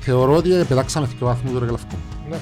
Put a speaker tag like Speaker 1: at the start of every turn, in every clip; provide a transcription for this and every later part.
Speaker 1: Θεωρώ ότι πετάξαμε δύο βαθμούς του ρεγλαυκού.
Speaker 2: Ναι.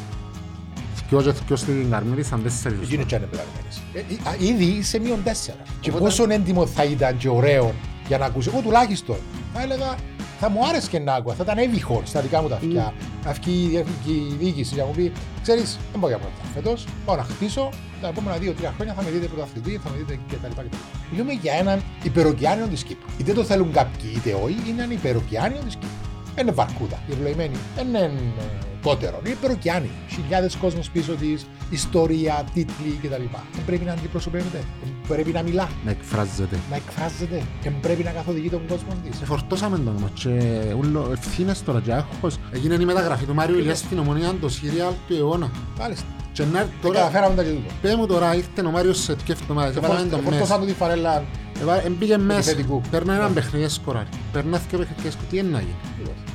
Speaker 1: Δυο και δυο στην Καρμίδη σαν τέσσερις.
Speaker 2: Εκείνο και είναι πεταγμένες. Ε, ε, α, Ήδη είσαι μείον τέσσερα. Και
Speaker 3: Οπότε-
Speaker 2: πόσο έντιμο θα ήταν και ωραίο για να ακούσεις. Εγώ τουλάχιστον θα έλεγα θα μου άρεσε και να ακούω. Θα ήταν έβυχο στα δικά μου τα αυτιά. Να βγει η διεύθυνση διοίκηση και να μου πει: Ξέρεις, δεν πάω για πρώτα φέτος. Πάω να χτίσω. Τα επόμενα δύο-τρία χρόνια θα με δείτε πρωταθλητή, θα με δείτε κτλ. κτλ. Μιλούμε για έναν υπεροκειάνιο της Κύπρου. Είτε το θέλουν κάποιοι είτε όχι, είναι ένα υπεροκειάνιο της Κύπρου. Δεν είναι βαρκούδα, η ευλογημένη. Δεν είναι ε, κότερο. Είναι υπεροκειάνιο. Χιλιάδες κόσμος πίσω της, ιστορία, τίτλοι κτλ. Δεν πρέπει να αντιπροσωπεύεται. Δεν πρέπει να μιλά,
Speaker 1: Να εκφράζεται.
Speaker 2: να εκφράζεται. Δεν πρέπει να καθοδηγεί τον κόσμο της.
Speaker 1: Εφορτώσαμε τον όμως και ούλο ευθύνες τώρα και άγχος. Έγινε η μεταγραφή του Μάριου Ηλίας στην Ομονία, το σύριαλ του αιώνα.
Speaker 2: Μάλιστα.
Speaker 1: Και να
Speaker 2: Τώρα
Speaker 1: τώρα,
Speaker 2: καταφέραμε τα και τούτο.
Speaker 1: πέ μου τώρα, ήρθε ο Μάριος σε δύο εβδομάδες, έβαλαμε τον μέσα.
Speaker 2: Φορτώσαν του τη φαρέλα.
Speaker 1: Έβα- Εμπήκε μέσα,
Speaker 2: Επιθετικού.
Speaker 1: παίρνω έναν παιχνίδι σκοράρι. Παίρνω δύο παιχνίδια σκοράρι, τι είναι να γίνει;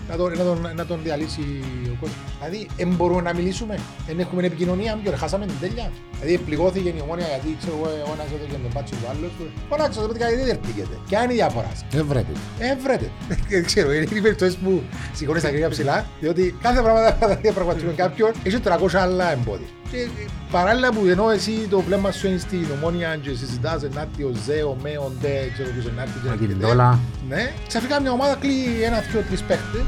Speaker 2: Να τον, να, τον, να τον διαλύσει ο κόσμος. Δηλαδή, δεν μπορούμε να μιλήσουμε, δεν έχουμε επικοινωνία, πιο χάσαμε την τέλεια. Δηλαδή, πληγώθηκε η ομόνια γιατί ξέρω εγώ, ο ένας έδωσε τον μπάτσι του άλλου. Φωνάξω, το γιατί δεν πήγεται. Ποια είναι η διαφορά σας;
Speaker 1: Ε, βρέτε.
Speaker 2: Ε, βρέτε. Δεν ξέρω, είναι οι περιπτώσει που σηκώνεις τα κρύα ψηλά, διότι κάθε πράγμα θα διαπραγματευτούμε κάποιον, έχει 300 άλλα εμπόδια. Και ε, παράλληλα που ενώ εσύ το βλέμμα σου είναι στην ομόνια και συζητάς ενάρτη ο Ζε, ο Με, ο Ντε, ξέρω ποιος ενάρτη και
Speaker 1: Ακινητόλα.
Speaker 2: ναι, ξαφνικά μια ομάδα κλείει ένα, δυο, τρεις παίχτες.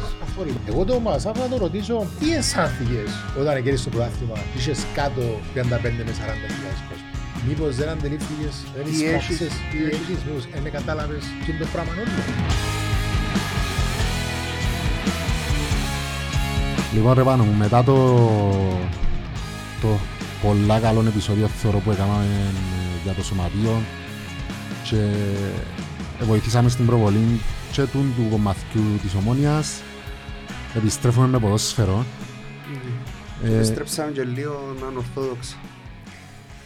Speaker 2: Εγώ το μα θα το ρωτήσω, τι αισθάνθηκε όταν κέρδισε το πρωτάθλημα, είσαι κάτω 35 με 40 χιλιάδες κόσμο; Μήπως δεν αντελήφθηκε, δεν
Speaker 3: Τι
Speaker 2: εισπράξες,
Speaker 3: έχεις,
Speaker 2: τι έχεις, μήπως δεν κατάλαβε και το πράγμα όλο.
Speaker 1: Λοιπόν ρε πάνω μου, μετά το, το πολλά καλό επεισόδιο θεωρώ που έκαναμε ε, για το σωματείο και βοηθήσαμε στην προβολή και του, του κομματιού της Ομόνιας επιστρέφουμε με ποδόσφαιρο Ε,
Speaker 3: Επιστρέψαμε και λίγο ανορθόδοξα.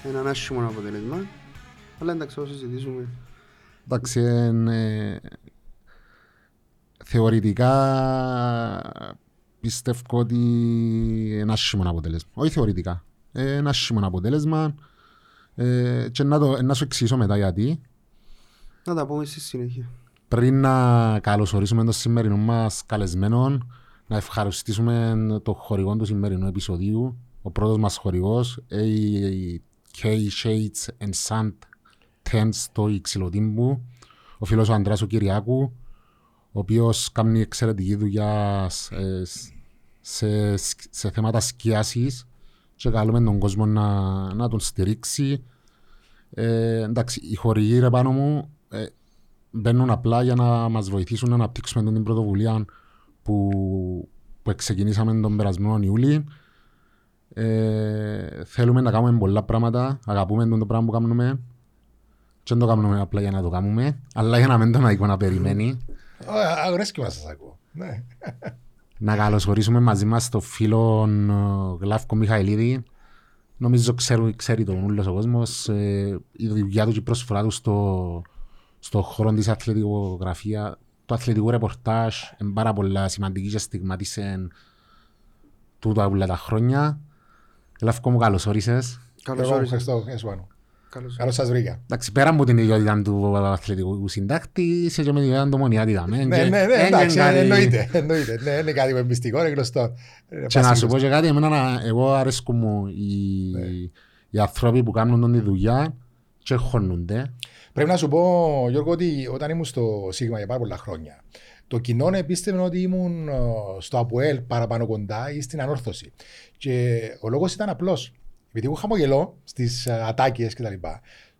Speaker 3: Έναν άσχημο αποτέλεσμα. Αλλά εντάξει, όσο συζητήσουμε.
Speaker 1: εντάξει εν, ε, θεωρητικά πιστεύω ότι είναι ένα άσχημο αποτέλεσμα. Όχι θεωρητικά. Ε, ένα άσχημο αποτέλεσμα. Ε, και να, το, να σου εξηγήσω μετά γιατί.
Speaker 3: Να τα πούμε στη συνέχεια.
Speaker 1: πριν να καλωσορίσουμε τον σημερινό μας καλεσμένο, να ευχαριστήσουμε το χορηγό του σημερινού επεισοδίου, ο πρώτος μας χορηγός, AK Shades and Sand Tents στο Ιξιλοτύμπου, ο φίλος ο Ανδράς ο Κυριάκου, ο οποίος κάνει εξαιρετική δουλειά σε, σε, σε θέματα σκιάσης και καλούμε τον κόσμο να, να τον στηρίξει. Ε, εντάξει, οι χορηγοί ρε πάνω μου ε, μπαίνουν απλά για να μας βοηθήσουν να αναπτύξουμε την πρωτοβουλία που, που ξεκινήσαμε τον περασμένο Ιούλη. Ε, θέλουμε να κάνουμε πολλά πράγματα, αγαπούμε τον το πράγμα που κάνουμε και δεν το κάνουμε απλά για να το κάνουμε, αλλά για να μην τον αδικό να περιμένει.
Speaker 2: Αγορέσκει μα σας ακούω. Ναι.
Speaker 1: να καλωσορίσουμε μαζί μας τον φίλο ε, Γλάφκο Μιχαηλίδη. Νομίζω ξέρει, ξέρει τον ούλος ο κόσμος. Ε, η δουλειά του και η προσφορά του στο, στο χώρο της αθλητικογραφία, το αθλητικό ρεπορτάζ είναι πάρα πολλά σημαντική και στιγματίσε τούτα όλα τα χρόνια. Γλάφκο μου καλώς όρισες.
Speaker 3: Καλώς
Speaker 2: Εγώ
Speaker 3: όρισες.
Speaker 2: ευχαριστώ. Γεια σου πάνω.
Speaker 3: Καλώς
Speaker 2: Καλώς σας βρήκα.
Speaker 1: Εντάξει, πέρα από την ιδιότητα του αθλητικού συντάκτη, είσαι και με την ιδιότητα του μονιάτητα.
Speaker 2: Ναι, ναι, ναι, εντάξει, εννοείται. εννοείται. Ναι, είναι κάτι με μυστικό, είναι γνωστό. Είναι
Speaker 1: Και να σου
Speaker 2: πασίγνωστο.
Speaker 1: πω και κάτι, εμένα, να- εγώ αρέσκουν μου οι,
Speaker 2: Ναι.
Speaker 1: οι άνθρωποι που κάνουν τον τη δουλειά και χωνούνται.
Speaker 2: Πρέπει να σου πω, Γιώργο, ότι όταν ήμουν στο Σίγμα για πάρα πολλά χρόνια, το κοινό επίστευε ότι ήμουν ε, στο ΑΠΟΕΛ παραπάνω κοντά ή στην ανόρθωση. Και ο λόγος ήταν απλός. Επειδή εγώ χαμογελώ στις ατάκε κτλ.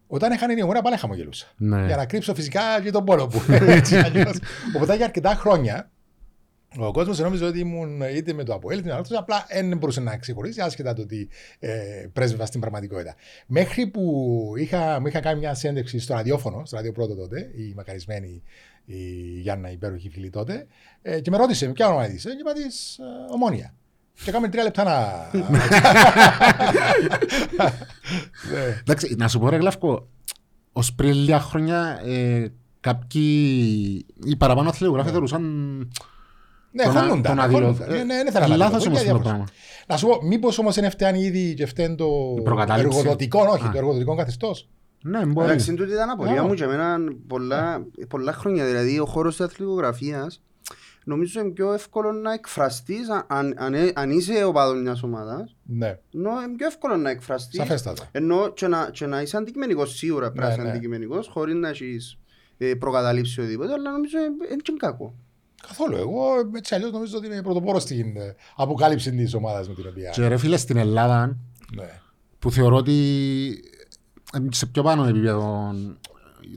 Speaker 2: Όταν έχανε η ομόρα πάλι χαμογελούσα.
Speaker 1: Ναι.
Speaker 2: Για να κρύψω φυσικά και τον πόνο μου. Έτσι, αλλιώς. Οπότε για αρκετά χρόνια ο κόσμος νόμιζε ότι ήμουν είτε με το ΑΠΟΕΛ, την ανόρθωση, απλά δεν μπορούσε να ξεχωρίσει, άσχετα το ότι ε, πρέσβευα στην πραγματικότητα. Μέχρι που είχα, μου είχα κάνει μια συνέντευξη στο ραδιόφωνο, στο ραδιοπρότο τότε, η μακαρισμένη η Γιάννα, η υπέροχη φίλη τότε, ε, και με ρώτησε ποια όνομα τη. Και είπα της ε, Ομόνια. Και κάνουμε τρία λεπτά να. Ναι.
Speaker 1: Εντάξει, να σου πω ρε Γλαύκο, ως πριν λίγα χρόνια ε, κάποιοι, οι παραπάνω αθλητογράφοι θεωρούσαν
Speaker 2: Ναι,
Speaker 1: τον α-
Speaker 2: χωνούνταν,
Speaker 1: τον αδειλο-
Speaker 2: χωνούνταν. Ναι, ναι, δεν ήθελα
Speaker 1: Ε,
Speaker 2: να
Speaker 1: Λάθος
Speaker 2: το πω,
Speaker 1: όμως
Speaker 2: για
Speaker 1: το
Speaker 2: διάφορα.
Speaker 1: πράγμα.
Speaker 2: Να σου πω, μήπως όμως είναι φτάνει ήδη και φταίνει το
Speaker 1: Η προκατάληψη.
Speaker 2: εργοδοτικό, όχι,
Speaker 1: Α.
Speaker 2: το εργοδοτικό καθεστώς.
Speaker 1: Ναι, μπορεί.
Speaker 3: Εντάξει, τούτη ήταν απορία
Speaker 2: Μπράβο.
Speaker 3: μου και εμένα πολλά, πολλά χρόνια. Δηλαδή, ο χώρος της αθλητογραφίας νομίζω είναι πιο εύκολο να εκφραστείς αν, αν, αν, ε- αν είσαι οπαδός μιας ομάδας.
Speaker 2: Ναι,
Speaker 3: Ενώ είναι πιο εύκολο να εκφραστείς.
Speaker 2: σαφέστατα.
Speaker 3: Ενώ και να, και να είσαι αντικειμενικός σίγουρα πρέπει να
Speaker 2: Ναι,
Speaker 3: είσαι
Speaker 2: ναι.
Speaker 3: αντικειμενικός χωρίς να έχεις ε, προκαταλήψει οτιδήποτε, αλλά νομίζω είναι και κακό.
Speaker 2: Καθόλου. Εγώ έτσι αλλιώς νομίζω ότι είμαι πρωτοπόρος στην ε, αποκάλυψη της ομάδας με την οποία.
Speaker 1: Και ρε φίλε στην Ελλάδα
Speaker 2: Ναι.
Speaker 1: που θεωρώ ότι είναι σε πιο πάνω επίπεδο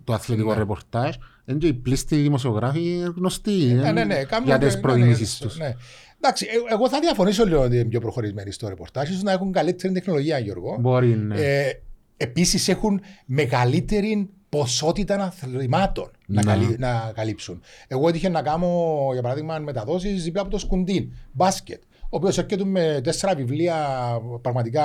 Speaker 1: το αθλητικό
Speaker 2: Ναι.
Speaker 1: ρεπορτάζ είναι και οι πλήστοι δημοσιογράφοι γνωστοί
Speaker 2: Ναι,
Speaker 1: ε,
Speaker 2: ναι, ναι. κάνουν
Speaker 1: για
Speaker 2: και-
Speaker 1: τις
Speaker 2: ναι,
Speaker 1: προτιμήσεις
Speaker 2: ναι,
Speaker 1: τους.
Speaker 2: ναι. Εντάξει, ε, εγώ θα διαφωνήσω λίγο ότι είναι πιο προχωρημένοι στο ρεπορτάζ. ίσως να έχουν καλύτερη τεχνολογία, Γιώργο.
Speaker 1: Μπορεί, ναι.
Speaker 2: Ε, Επίσης έχουν μεγαλύτερη ποσότητα αθλημάτων να,
Speaker 1: Ναι.
Speaker 2: καλύ- να καλύψουν. Εγώ έτυχε να κάνω, για παράδειγμα, μεταδόσει δίπλα από το Σκουντίν, μπάσκετ. Ο οποίος έρχεται με τέσσερα βιβλία πραγματικά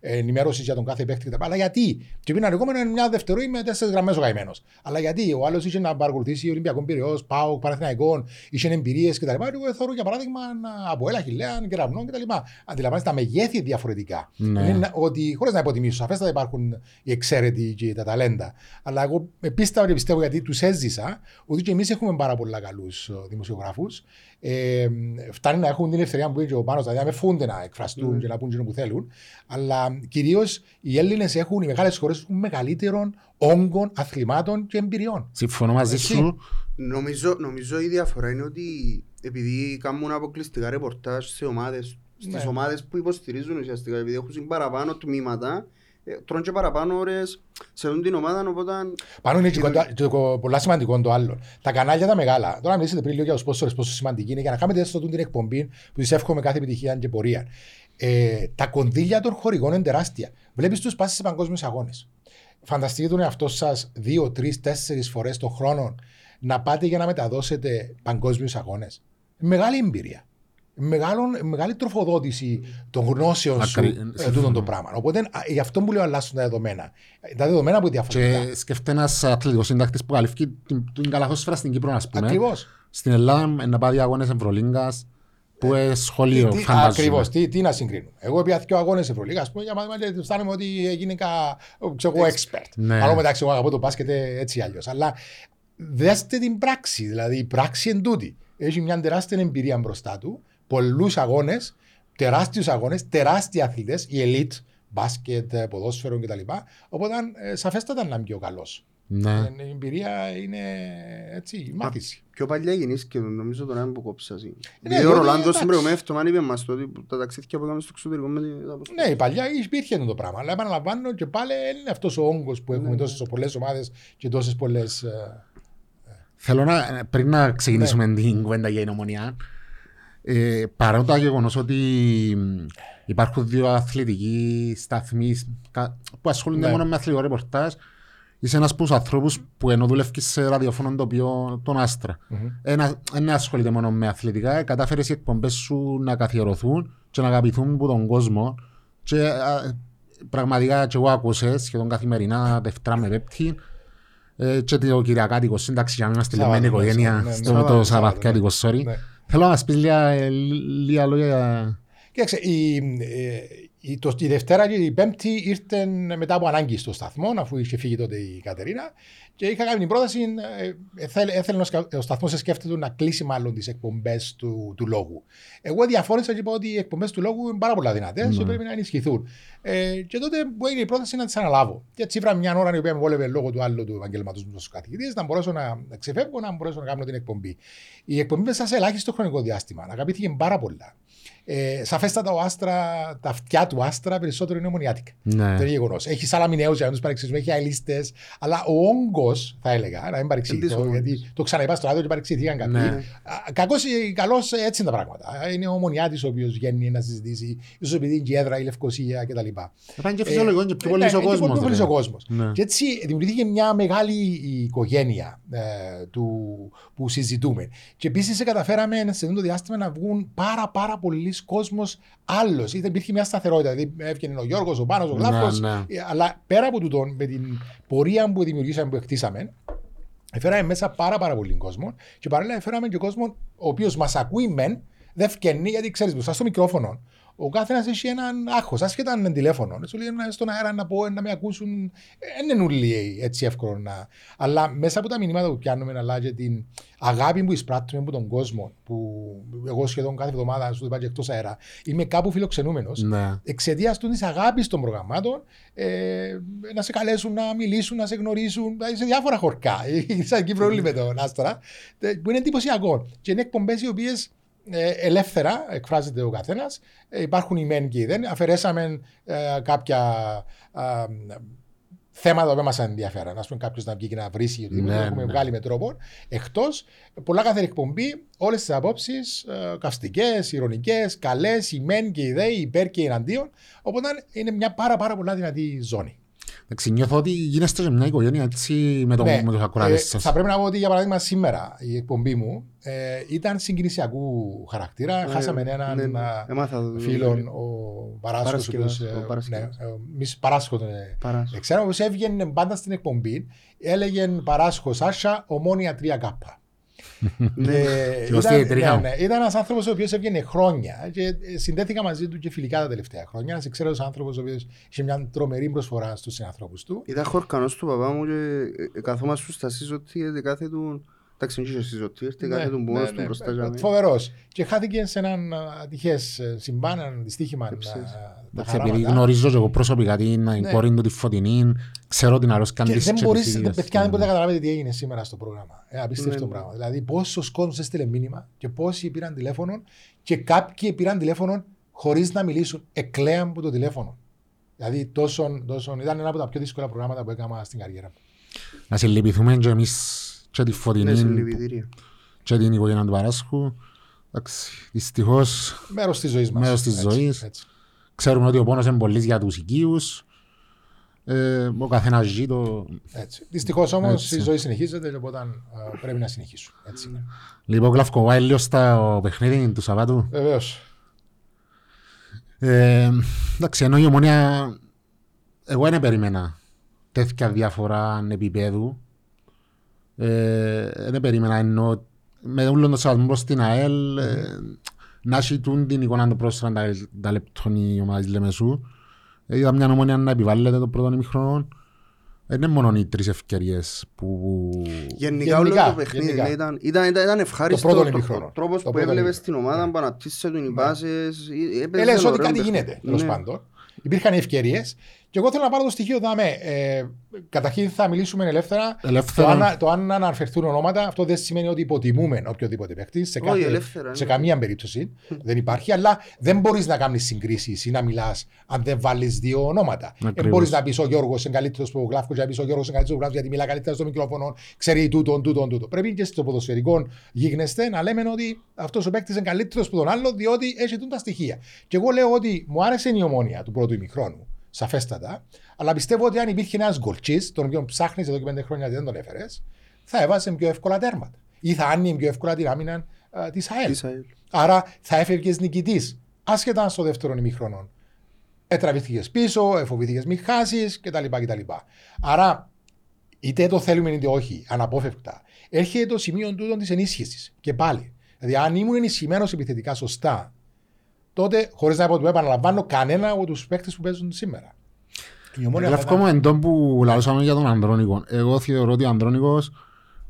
Speaker 2: ενημέρωση για τον κάθε παίκτη κτλ. Αλλά γιατί; Και πριν ανοιγόμενο είναι μια δευτερόη με τέσσερις γραμμές ο καημένος. Αλλά γιατί; Ο άλλος είχε να παρακολουθήσει Ολυμπιακό Πυραιός, Πάο, Παναθηναϊκών, είχε εμπειρίες κτλ. Εγώ θεωρώ για παράδειγμα να- από Έλα Χιλέαν, Κεραυνών κτλ. Αντιλαμβάνεστε τα μεγέθη διαφορετικά.
Speaker 1: Ναι.
Speaker 2: Είναι ότι χωρίς να υποτιμήσω, σαφέστατα υπάρχουν οι εξαίρετοι και τα ταλέντα. Αλλά εγώ πίστευα και πιστεύω γιατί τους έζησα ότι και εμείς έχουμε πάρα πολλά καλούς δημοσιογράφους. Ε, φτάνει να έχουν την ελευθερία που είπε και ο Πάνος, δηλαδή να με φούνται να εκφραστούν
Speaker 3: Ναι.
Speaker 2: και να πούν εκείνο που θέλουν. Αλλά κυρίως οι Έλληνες έχουν, οι μεγάλες χώρες έχουν μεγαλύτερων όγκων αθλημάτων και εμπειριών.
Speaker 1: Συμφωνώ μαζί
Speaker 2: Έτσι.
Speaker 1: σου.
Speaker 3: Νομίζω, νομίζω η διαφορά είναι ότι επειδή κάνουν αποκλειστικά ρεπορτάζ σε ομάδες, στις
Speaker 2: Ναι.
Speaker 3: ομάδες που υποστηρίζουν ουσιαστικά, επειδή έχουν παραπάνω τμήματα, ε, τρώνε και παραπάνω ώρες σε αυτήν την ομάδα, οπότε
Speaker 2: Πάνω είναι και το, και το πολλά σημαντικό το άλλο. Τα κανάλια τα μεγάλα. Τώρα μιλήσατε πριν λίγο για τους πόσο, πόσο σημαντική είναι για να κάνετε έστω την εκπομπή που της εύχομαι κάθε επιτυχία και πορεία. Ε, τα κονδύλια των χορηγών είναι τεράστια. Βλέπεις τους πάσει σε παγκόσμιους αγώνες. Φανταστείτε τον εαυτό σας δύο, τρεις, τέσσερις φορές το χρόνο να πάτε για να μεταδώσετε παγκόσμιους αγώνες. Μεγάλη εμπειρία. Μεγάλο, μεγάλη τροφοδότηση των γνώσεων σου
Speaker 1: Ακρι-
Speaker 2: ε, τούτον το πράγμα. Οπότε α, γι' αυτό που λέω αλλάσουν τα δεδομένα. Τα δεδομένα που είναι διαφορετικά.
Speaker 1: Και σκέφτε ένας αθλητικός συντάκτης που καλύφθηκε την, την καλαθόσφαιρα στην Κύπρο, ας πούμε.
Speaker 2: Ακριβώς.
Speaker 1: Στην Ελλάδα, να πάει αγώνες Ευρωλίγκας, που είναι σχολείο,
Speaker 2: Ακριβώ.
Speaker 1: φαντάζομαι.
Speaker 2: Τι, τι να συγκρίνουμε. Εγώ πια δύο αγώνες Ευρωλίγα, ας πούμε, για παράδειγμα, και αισθάνομαι ότι έγινε κα, ξέρω εγώ, expert.
Speaker 1: Ναι.
Speaker 2: Αλλά μεταξύ, εγώ αγαπώ το μπάσκετ ε, έτσι ή αλλιώς. Αλλά δέστε την πράξη. Δηλαδή, η πράξη εν τούτη. Έχει μια τεράστια εμπειρία μπροστά του, πολλούς αγώνες, τεράστιους αγώνες, τεράστιοι αθλητές, η elite, μπάσκετ, ε, ποδόσφαιρο κτλ. Οπότε, ε, σαφέστατα να είναι πιο καλός.
Speaker 1: Ναι.
Speaker 2: Η εμπειρία είναι έτσι, η μάθηση.
Speaker 3: πιο παλιά γεννήθηκε, νομίζω τώρα είναι που κόψα.
Speaker 2: Ναι,
Speaker 3: Δηλαδή ο
Speaker 2: διότι,
Speaker 3: Ρολάντος
Speaker 2: εντάξει.
Speaker 3: στην προηγούμενη εβδομάδα είπε μας το ότι τα ταξίδια που έκαμε στο εξωτερικό με την αποστολή.
Speaker 2: Ναι, η παλιά υπήρχε το πράγμα. Αλλά επαναλαμβάνω και πάλι είναι αυτός ο όγκος που έχουμε
Speaker 3: Ναι.
Speaker 2: τόσες πολλές ομάδες και τόσες πολλές.
Speaker 1: Θέλω να, πριν να ξεκινήσουμε
Speaker 2: Ναι.
Speaker 1: την κουβέντα για την ομονία, ε, παρά το γεγονός ότι μ, υπάρχουν δύο αθλητικοί σταθμοί κα- που ασχολούνται
Speaker 2: Ναι.
Speaker 1: μόνο με αθλητικό ρεπορτάζ, είσαι ένας από τους ανθρώπους που ενώ δουλεύεις σε ραδιοφωνό τοπίο τον Άστρα. Ένα, δεν ασχολείται μόνο με αθλητικά, κατάφερες οι εκπομπές σου να καθιερωθούν και να αγαπηθούν από τον κόσμο. Και α, πραγματικά και εγώ άκουσα σχεδόν καθημερινά, Δευτέρα με Πέπτη, ε, και το Κυριακάτικο σύνταξη για να είμαστε
Speaker 2: Σάββατο,
Speaker 1: λιμμένη
Speaker 2: ναι,
Speaker 1: οικογένεια
Speaker 2: ναι, ναι,
Speaker 1: στο
Speaker 3: Σάββατο,
Speaker 1: το
Speaker 2: Σάββατο,
Speaker 1: Σαββατιάτικο, sorry.
Speaker 2: Ναι.
Speaker 1: Θέλω να μας πεις λίγα, ε, λίγα λόγια.
Speaker 2: Κοίταξε, η, ε, η, το, η Δευτέρα και η Πέμπτη ήρθε μετά από ανάγκη στο σταθμό, αφού είχε φύγει τότε η Κατερίνα. Και είχα κάνει την πρόταση, ε, θέλ- έθελε ο σκα- ο σταθμός σε σκέφτεται να κλείσει μάλλον τις εκπομπές του, του λόγου. Εγώ διαφώνησα και είπα ότι οι εκπομπές του λόγου είναι πάρα πολλά δυνατές και
Speaker 1: Ναι.
Speaker 2: πρέπει να ενισχυθούν. Ε, και τότε μου έγινε η πρόταση να τις αναλάβω. Και έτσι ήβρα μια ώρα η οποία με βόλευε λόγω του άλλου του επαγγελματό μου στους καθηγητές, να μπορέσω να να ξεφεύγω, να μπορέσω να κάνω την εκπομπή. Η εκπομπή μέσα σε ελάχιστο χρονικό διάστημα αγαπήθηκε πάρα πολλά. Ε, σαφέστατα ο Άστρα, τα αυτιά του Άστρα περισσότερο είναι ομονιάτικα.
Speaker 1: Ναι.
Speaker 2: Το είναι γεγονός. Έχει σαλαμινέους για να τους παρεξηγήσουμε, έχει αελίστες, αλλά ο όγκος, θα έλεγα, να μην παρεξηγηθώ,
Speaker 3: Εντύσσομαι.
Speaker 2: γιατί το ξαναείπα στο ράδιο και παρεξηγηθήκαν κάποιοι.
Speaker 1: Ναι.
Speaker 2: Κακώ ή καλώ έτσι είναι τα πράγματα. Είναι ο ομονιάτης ο οποίος βγαίνει να συζητήσει, ίσως επειδή είναι και η έδρα, η Λευκοσία κτλ.
Speaker 1: Πάνε και φυσιολογικό και πιο πολύς ο
Speaker 2: Ναι,
Speaker 1: κόσμος.
Speaker 2: Πιο πολύς
Speaker 1: ρε.
Speaker 2: ο κόσμος.
Speaker 1: Ναι.
Speaker 2: Και έτσι δημιουργήθηκε μια μεγάλη οικογένεια ε, του, που συζητούμε. Και επίσης καταφέραμε σε αυτό το διάστημα να βγουν πάρα πάρα πολλοί κόσμος άλλος. Ήταν υπήρχε μια σταθερότητα. Δηλαδή έβγαινε ο Γιώργος, ο Πάνος, ο
Speaker 1: Ναι,
Speaker 2: Γλάφο.
Speaker 1: ναι.
Speaker 2: Αλλά πέρα από τούτο, με την πορεία που δημιουργήσαμε, που εκτίσαμε, Έφεραμε μέσα πάρα, πάρα πολύ κόσμο και παράλληλα έφεραμε και κόσμο ο οποίος μας ακούει μεν, δεν φκαινεί γιατί ξέρεις μπροστά στο μικρόφωνο. Ο καθένας έχει έναν άγχος, άσχετα αν είναι τηλέφωνο. Σου λέει «Να- στον αέρα να πω, να με ακούσουν. Δεν είναι όλοι έτσι εύκολο να. Αλλά μέσα από τα μηνύματα που πιάνουμε, αλλά και την αγάπη που εισπράττουμε από τον κόσμο, που εγώ σχεδόν κάθε εβδομάδα, σου το είπα και εκτός αέρα, είμαι κάπου φιλοξενούμενος.
Speaker 1: Ναι.
Speaker 2: Εξαιτίας του της αγάπης των προγραμμάτων, ε, να σε καλέσουν να μιλήσουν, να σε γνωρίσουν ε, σε διάφορα χωρκά. Σαν Κύπρο όλοι με τον Άστορα, ε, που είναι εντυπωσιακό. Και είναι εκπομπές οι οποίες ελεύθερα εκφράζεται ο καθένας. υπάρχουν οι μεν και οι δεν. Αφαιρέσαμε ε, κάποια ε, θέματα που μα ενδιαφέραν. Α πούμε, κάποιος να βγει και να βρει ή οτιδήποτε.
Speaker 1: Ναι,
Speaker 2: το έχουμε
Speaker 1: ναι.
Speaker 2: βγάλει με τρόπο. Εκτός, πολλά κάθε εκπομπή, όλες τις απόψεις, ε, καυστικές, ηρωνικές, καλές, οι μεν και οι δε, οι υπέρ και οι εναντίον. Οπότε είναι μια πάρα, πάρα πολλά δυνατή ζώνη.
Speaker 1: Εντάξει, νιώθω ότι γίνεστε σε μια οικογένεια έτσι με, το,
Speaker 2: Ναι,
Speaker 1: με τους
Speaker 2: ε,
Speaker 1: ακροατές σας.
Speaker 2: θα πρέπει να πω ότι για παράδειγμα σήμερα η εκπομπή μου ε, ήταν συγκινησιακού χαρακτήρα.
Speaker 3: Ναι,
Speaker 2: Χάσαμε έναν
Speaker 3: ναι, ναι.
Speaker 2: α,
Speaker 3: Έμαθα το-
Speaker 2: φίλον, ο Παράσχος, ο
Speaker 3: Παρασκευάς,
Speaker 2: οποίος, ε,
Speaker 3: ο Παρασκευάς.
Speaker 2: ναι, ε, εμείς Παράσχο τον ε,
Speaker 3: Παράσχο.
Speaker 2: ξέρω, όπως έβγαινε πάντα στην εκπομπή, έλεγε Παράσχο Σάσα, ομόνια 3 κάπα. ήταν ένας άνθρωπος ο οποίος έβγαινε χρόνια και ε, συνδέθηκα μαζί του και φιλικά τα τελευταία χρόνια. Ένας εξαίρετο άνθρωπος ο οποίος είχε μια τρομερή προσφορά στους συνανθρώπους του.
Speaker 3: Ήταν χορκανός του παπά μου και ε, ε, καθόμαστε στα σύζωτη κάθε του... Εντάξει, δεν είχε σύζωτη, έρθει κάθε του μόνος του μπροστά για μένα.
Speaker 2: Φοβερός. Και χάθηκε σε έναν ατυχές συμβάν, ένα δυστύχημα.
Speaker 3: Έψες.
Speaker 2: α, τα
Speaker 1: Εντάξει, επειδή
Speaker 2: χαράματα.
Speaker 1: γνωρίζω και εγώ προσωπικά την
Speaker 2: Ναι.
Speaker 1: κόρη του τη Φωτεινή, ξέρω την αρρώσκαν
Speaker 2: Και
Speaker 1: της
Speaker 2: δεν
Speaker 1: και
Speaker 2: μπορείς,
Speaker 1: τις
Speaker 2: δεν,
Speaker 1: ίδιες.
Speaker 2: παιδιά, δεν μπορείτε να καταλάβετε τι έγινε σήμερα στο πρόγραμμα. Ε, απίστευτο
Speaker 3: Ναι.
Speaker 2: πράγμα. Δηλαδή, πόσος κόσμος έστειλε μήνυμα και πόσοι πήραν τηλέφωνο και κάποιοι πήραν τηλέφωνο χωρίς να μιλήσουν. Εκλέαν από το τηλέφωνο. Δηλαδή, τόσο, τόσο, ήταν ένα από τα πιο δύσκολα προγράμματα που έκανα στην καριέρα μου.
Speaker 1: Να σε λυπηθούμε και εμείς και τη
Speaker 3: Ναι,
Speaker 1: Φωτεινή
Speaker 3: συλληπιτήρια.
Speaker 1: και την οικογένεια του Παράσχου. Εντάξει, δυστυχώς
Speaker 2: Μέρος της ζωής μας.
Speaker 1: Μέρος της ζωής. Ξέρουμε ότι ο πόνος είναι πολύ για τους οικείους. Ε, ο καθένας ζει το...
Speaker 2: Δυστυχώς όμως
Speaker 1: Έτσι.
Speaker 2: η ζωή συνεχίζεται, οπότε α, πρέπει να συνεχίσουμε. Έτσι είναι.
Speaker 1: Λοιπόν, κλαυκοβάει λίγο στα παιχνίδι του Σαββάτου.
Speaker 2: Βεβαίως.
Speaker 1: Ε, εντάξει, ενώ η ομονία, εγώ δεν περίμενα τέτοια διαφορά επίπεδου. Ε, δεν περίμενα ενώ με όλο το σεβασμό προς την ΑΕΛ ε, να έχει τούν την εικόνα του προς 40 τα λεπτών η ομάδα της Λεμεσού. Ε, είδα μια ομονία να επιβάλλεται το πρώτο ημιχρόνο. Δεν είναι μόνο οι τρεις ευκαιρίες που...
Speaker 3: Γενικά όλο
Speaker 2: Γενικά,
Speaker 3: το παιχνίδι
Speaker 2: γενικά.
Speaker 3: ναι, ήταν, ήταν, ήταν, ήταν ευχάριστο.
Speaker 2: Το πρώτο
Speaker 3: το-
Speaker 2: ημίχρονο.
Speaker 3: Ο τρόπος
Speaker 2: Το
Speaker 3: που
Speaker 2: πρώτο
Speaker 3: έβλεπες
Speaker 2: ημίχρονο.
Speaker 3: την ομάδα που αναπτύσσεται οι πάσες. ε, έπαιζες
Speaker 2: Έλεγε ότι
Speaker 3: ωραίο
Speaker 2: κάτι
Speaker 3: παιχνίδι.
Speaker 2: γίνεται τέλος
Speaker 3: Ναι.
Speaker 2: πάντων. Υπήρχαν ευκαιρίε. Και εγώ θέλω να πάρω το στοιχείο δάμε. Ε, καταρχήν θα μιλήσουμε ελεύθερα.
Speaker 1: Ελεύθερα.
Speaker 2: Το αν, το αν αναφερθούν ονόματα, αυτό δεν σημαίνει ότι υποτιμούμε οποιοδήποτε παίκτη. Σε,
Speaker 3: Όχι,
Speaker 2: κάθε-
Speaker 3: ελεύθερα,
Speaker 2: σε
Speaker 3: ναι.
Speaker 2: καμία περίπτωση δεν υπάρχει. Αλλά δεν μπορείς να κάνεις συγκρίσεις ή να μιλάς αν δεν βάλεις δύο ονόματα. Δεν
Speaker 1: Ακριβώς.
Speaker 2: μπορείς να πεις ο Γιώργος είναι καλύτερος από τον Γλάφκος, και να πεις ο Γιώργος είναι καλύτερος από τον Γλάφκος γιατί μιλά καλύτερα στο μικρόφωνο, ξέρει τούτον, τούτον, τούτον. Πρέπει και στο ποδοσφαιρικό γίγνεσθε να λέμε ότι αυτός ο παίκτης είναι καλύτερος από τον άλλο διότι έχει τούν τα στοιχεία. Και εγώ λέω ότι μου άρεσε η ομόνια του πρώτου ημιχρόνου, σαφέστατα, αλλά πιστεύω ότι αν υπήρχε ένας γκολτσί, τον οποίο ψάχνεις εδώ και πέντε χρόνια και δεν τον έφερες, θα έβαζε πιο εύκολα τέρματα. Ή θα άνοιγε πιο εύκολα την άμυνα της ΑΕΛ.
Speaker 3: Της ΑΕΛ.
Speaker 2: Άρα θα έφευγες νικητής. Άσχετα αν στο δεύτερο ημίχρονο ετραβήθηκε πίσω, εφοβήθηκες μη χάσει κτλ, κτλ. Άρα, είτε το θέλουμε είτε όχι, αναπόφευκτα, έρχεται το σημείο τούτο της ενίσχυσης. Και πάλι. Δηλαδή, αν ήμουν ενισχυμένος επιθετικά σωστά, τότε χωρίς να πω επαναλαμβάνω κανένα από τους παίκτες που παίζουν σήμερα. Η Ομόνια θα
Speaker 1: Γλαυκό
Speaker 2: ήταν-
Speaker 1: μου εντό που λαλούσαμε για τον Ανδρώνικο. Εγώ θεωρώ ότι ο Ανδρώνικος